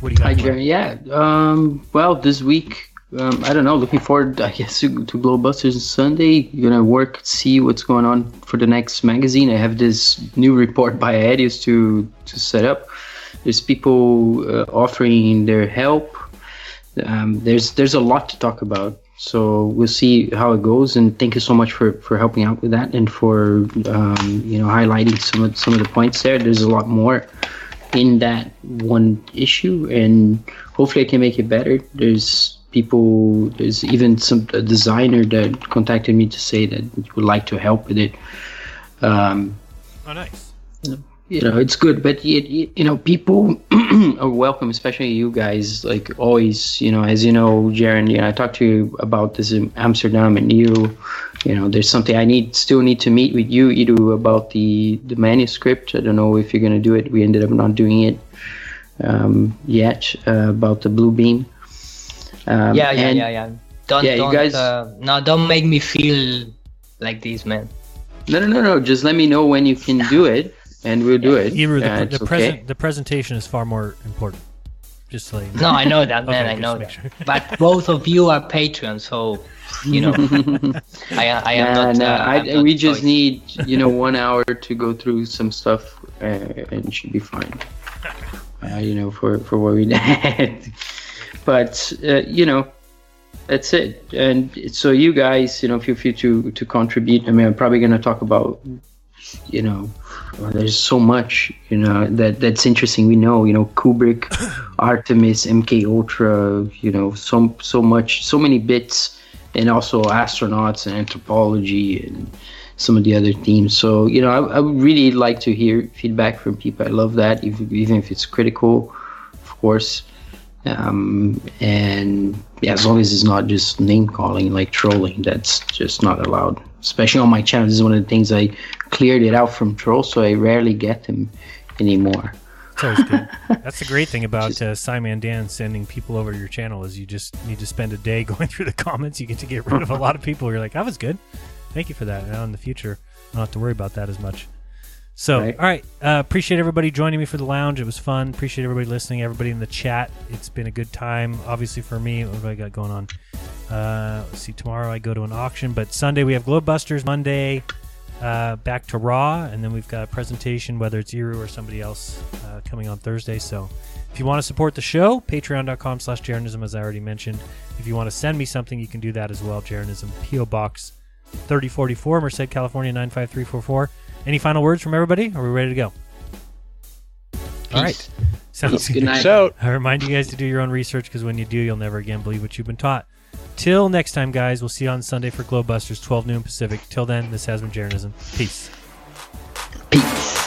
What do you got? Hi, Jerry. Yeah. Um, well, this week, um, I don't know. Looking forward, I guess, to, to GlobeBusters Sunday. You're gonna work, see what's going on for the next magazine. I have this new report by Adios to to set up. There's people uh, offering their help. Um, there's there's a lot to talk about. So we'll see how it goes. And thank you so much for, for helping out with that and for um, you know highlighting some of some of the points there. There's a lot more in that one issue, and hopefully I can make it better. There's people, there's even some a designer that contacted me to say that he would like to help with it. Um, Oh, nice. you know it's good but you, you, you know people are welcome especially you guys like always you know as you know Jaron you know I talked to you about this in Amsterdam and you you know there's something I need still need to meet with you Edu about the the manuscript I don't know if you're gonna do it we ended up not doing it um, yet uh, about the blue beam um, yeah, yeah, and- yeah, yeah. Don't, yeah, you don't, guys- uh, no, don't make me feel like these men. no no no no just let me know when you can do it and we'll do it Ebru, the, Uh, the, it's okay. present, the presentation is far more important. Just to let you No, I know that, man. Okay, I know that. sure. But both of you are Patreon, so you know. I, I am Nah, not. nah, uh, I, I'm not we just choice. need you know one hour to go through some stuff uh, and it should be fine. Uh, you know for for what we did, but uh, you know that's it. And so you guys, you know, feel free to to contribute. I mean, I'm probably gonna talk about you know. well, there's so much, you know, that that's interesting. We know, you know, Kubrick, Artemis, MK Ultra, you know, so so much, so many bits, and also astronauts and anthropology and some of the other themes. So, you know, I, I would really like to hear feedback from people. I love that, if, even if it's critical, of course. Um, and as long as it's not just name calling, like trolling, that's just not allowed. Especially on my channel, this is one of the things I cleared it out from trolls, so I rarely get them anymore. That's the great thing about uh, Simon Dan sending people over to your channel is you just need to spend a day going through the comments. You get to get rid of a lot of people. You're like, that was good. Thank you for that. Now in the future, I don't have to worry about that as much. So, Right. all right. Uh, appreciate everybody joining me for the lounge. It was fun. Appreciate everybody listening. Everybody in the chat. It's been a good time. Obviously for me, what have I got going on? Uh, let's see. Tomorrow I go to an auction, but Sunday we have GlobeBusters. Monday, uh, back to Raw, and then we've got a presentation, whether it's Iru or somebody else, uh, coming on Thursday. So, if you want to support the show, patreon.com slash Jaronism, as I already mentioned. If you want to send me something, you can do that as well. Jaronism, P.O. Box 3044, Merced, California 95344. Any final words from everybody? Are we ready to go? All right. Sounds Good night. Peace out. I remind you guys to do your own research because when you do, you'll never again believe what you've been taught. Till next time, guys, we'll see you on Sunday for GlobeBusters, 12 noon Pacific. Till then, this has been Jaronism. Peace. Peace.